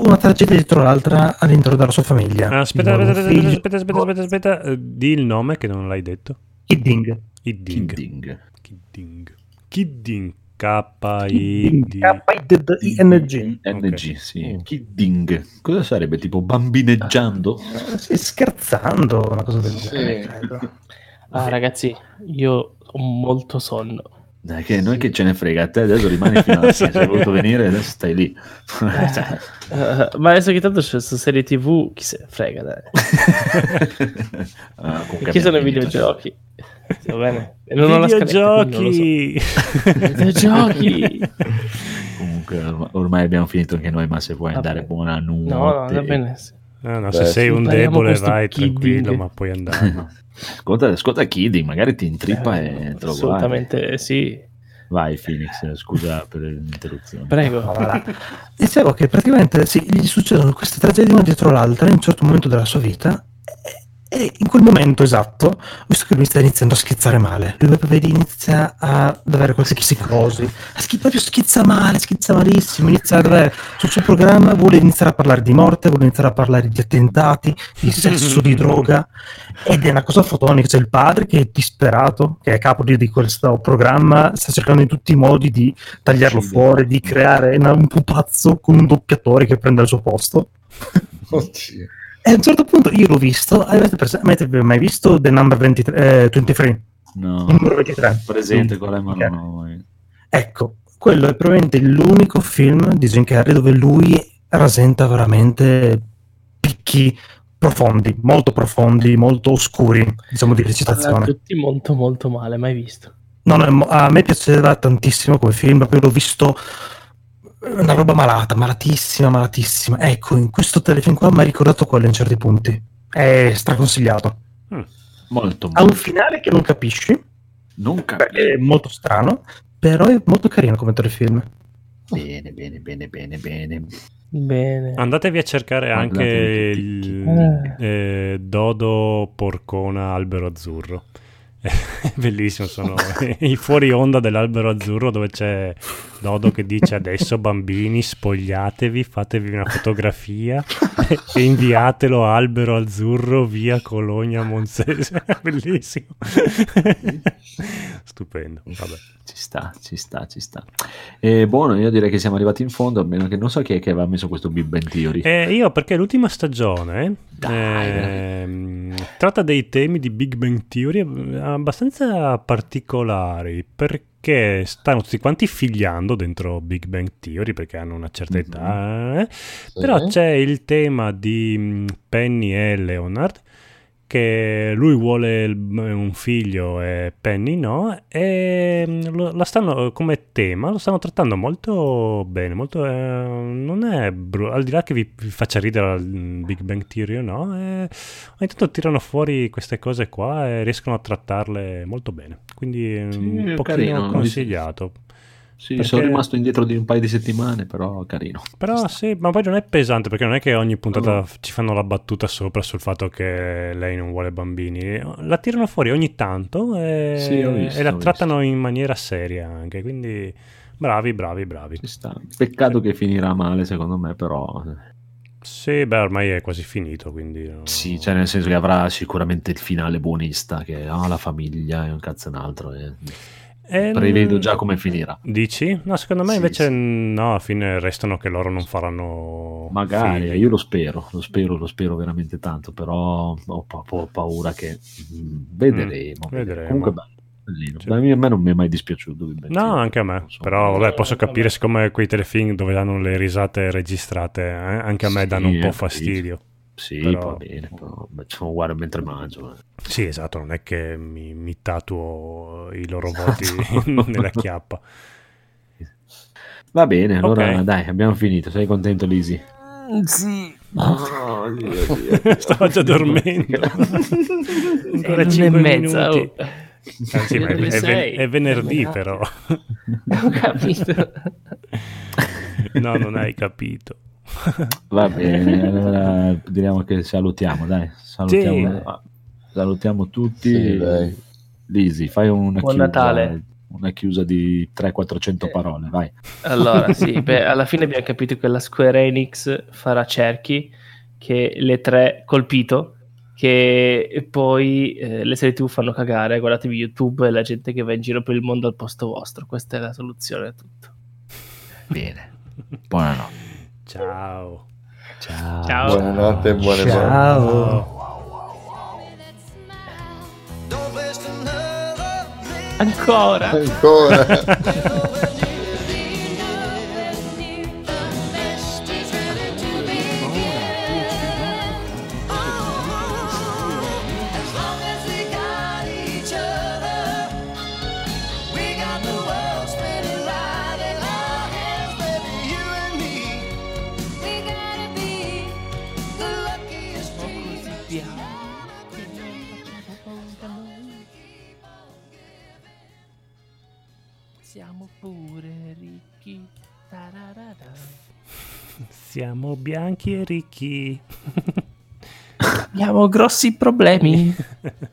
una tragedia dietro l'altra all'interno della sua famiglia. Ah, aspetta, aspetta, aspetta, aspetta, aspetta, aspetta, aspetta, eh, di il nome che non l'hai detto. Kidding. Kidding. Kidding. Kidding. Kidding. K-I-D. K-I-D-D-I-N-G. NG, sì. Mm. Kidding. Cosa sarebbe? Tipo bambineggiando? Eh, Sì, scherzando, una cosa del genere. Ah, ragazzi, io ho molto sonno. Dai, che noi che ce ne frega, a te adesso rimani fino alla fine, sei voluto venire adesso stai lì. Eh, ma adesso che tanto c'è questa serie TV, chi se ne frega, dai. ah, comunque Perché sono i videogiochi. Va bene. E non ho la Videogiochi. Videogiochi. Comunque ormai, ormai abbiamo finito anche noi, ma se vuoi andare buonanotte. No, no, va bene. sì. No, no, Beh, se sei un debole vai tranquillo, ma puoi andare. Ascolta, ascolta Kidding, magari ti intrippa Eh, e te lo guardi. Assolutamente sì. Vai Phoenix, scusa per l'interruzione. Prego. Dicevo che praticamente sì, gli succedono queste tragedie una dietro l'altra in un certo momento della sua vita e, in quel momento esatto, visto che lui sta iniziando a schizzare male, lui vedi inizia ad avere qualche psicosi, schi- proprio schizza male, schizza malissimo, inizia ad avere sul suo programma, vuole iniziare a parlare di morte, vuole iniziare a parlare di attentati, di sesso, di droga ed è una cosa fotonica, c'è il padre che è disperato, che è capo di, di questo programma, sta cercando in tutti i modi di tagliarlo fuori, di creare una- un pupazzo con un doppiatore che prenda il suo posto. Oddio. E a un certo punto io l'ho visto, avete, pres- avete mai visto The Number 23, eh, 23? No, Il numero 23. presente qual è, ma Ok. non ho mai- Ecco, quello è probabilmente l'unico film di Jim Carrey dove lui rasenta veramente picchi profondi, molto profondi, molto oscuri, diciamo di recitazione. tutti molto molto male, mai visto. No, no, a me piaceva tantissimo come film, proprio l'ho visto una roba malata, malatissima, malatissima. Ecco, in questo telefilm qua mi ha ricordato quello in certi punti. È straconsigliato. Molto, Ha un molto. finale che non capisci, Non perché è molto strano, però è molto carino come telefilm. Bene, bene, bene, bene, bene. Bene. Andatevi a cercare anche il eh, Dodo Porcona Albero Azzurro. È bellissimo, sono i fuori onda dell'albero azzurro dove c'è Dodo che dice adesso bambini spogliatevi, fatevi una fotografia e inviatelo a Albero Azzurro via Cologna Monzese. Bellissimo. Stupendo. Vabbè. Ci sta, ci sta, ci sta. E buono, io direi che siamo arrivati in fondo, a meno che non so chi è che aveva messo questo Big Bang Theory. Eh, io perché l'ultima stagione Dai, ehm, tratta dei temi di Big Bang Theory eh, abbastanza particolari perché stanno tutti quanti figliando dentro Big Bang Theory perché hanno una certa Mhm. età, eh. però c'è il tema di mm, Penny e Leonard che lui vuole un figlio e Penny no e mm, la stanno come tema lo stanno trattando molto bene molto, eh, non è bru- al di là che vi, vi faccia ridere al Big Bang Theory o no eh, ogni tanto tirano fuori queste cose qua e riescono a trattarle molto bene quindi eh, Sì, un pochino carino. consigliato Sì, perché- sono rimasto indietro di un paio di settimane, però carino. però sì, ma poi non è pesante perché non è che ogni puntata No. ci fanno la battuta sopra sul fatto che lei non vuole bambini. La tirano fuori ogni tanto e, Sì, visto, e la trattano in maniera seria anche. Quindi bravi, bravi, bravi. Peccato che finirà male, secondo me, però... Sì, beh, ormai è quasi finito. Quindi no. Sì, cioè nel senso che avrà sicuramente il finale buonista, che ha la famiglia e un cazzo e un altro. e E- Prevedo già come finirà. Dici? No, secondo me Sì, invece sì. no, alla fine restano che loro non faranno. Magari, figli. io lo spero, lo spero, lo spero veramente tanto, però ho, pa- ho paura che mm, vedremo. Mm, vedremo. Comunque bello. Sì. A me non mi è mai dispiaciuto. No, anche a me. So. Però vabbè, posso capire siccome quei telefilm dove hanno le risate registrate, eh, anche a me danno un po' capito. fastidio. Sì, però- va bene, però lo guardo mentre mangio. eh. Sì, esatto, non è che mi, mi tatuo i loro voti Esatto. nella chiappa. Va bene, allora Ok. dai, abbiamo finito. Sei contento, Lisi? Sì. Stavo già dormendo. Ancora È 5 l'una e mezza, minuti. oh. Ma è, è ven- è venerdì Camminato. però. Ho capito. No, non hai capito. Va bene, allora diremo che salutiamo, dai. Salutiamo, Sì. ah, salutiamo tutti. Sì, dai. Lisi, fai una Buon chiusa, Natale. una chiusa di 300-400 parole, vai. Allora, sì, beh, alla fine abbiamo capito che la Square Enix farà cerchi, che le tre colpito, che poi eh, le serie TV fanno cagare, guardatevi YouTube e la gente che va in giro per il mondo al posto vostro, questa è la soluzione a tutto. Bene. Buonanotte. Ciao. Ciao. Ciao. Buonanotte e buone buone. Ciao. Minute. Ancora. Ancora. Siamo bianchi e ricchi. Abbiamo grossi problemi.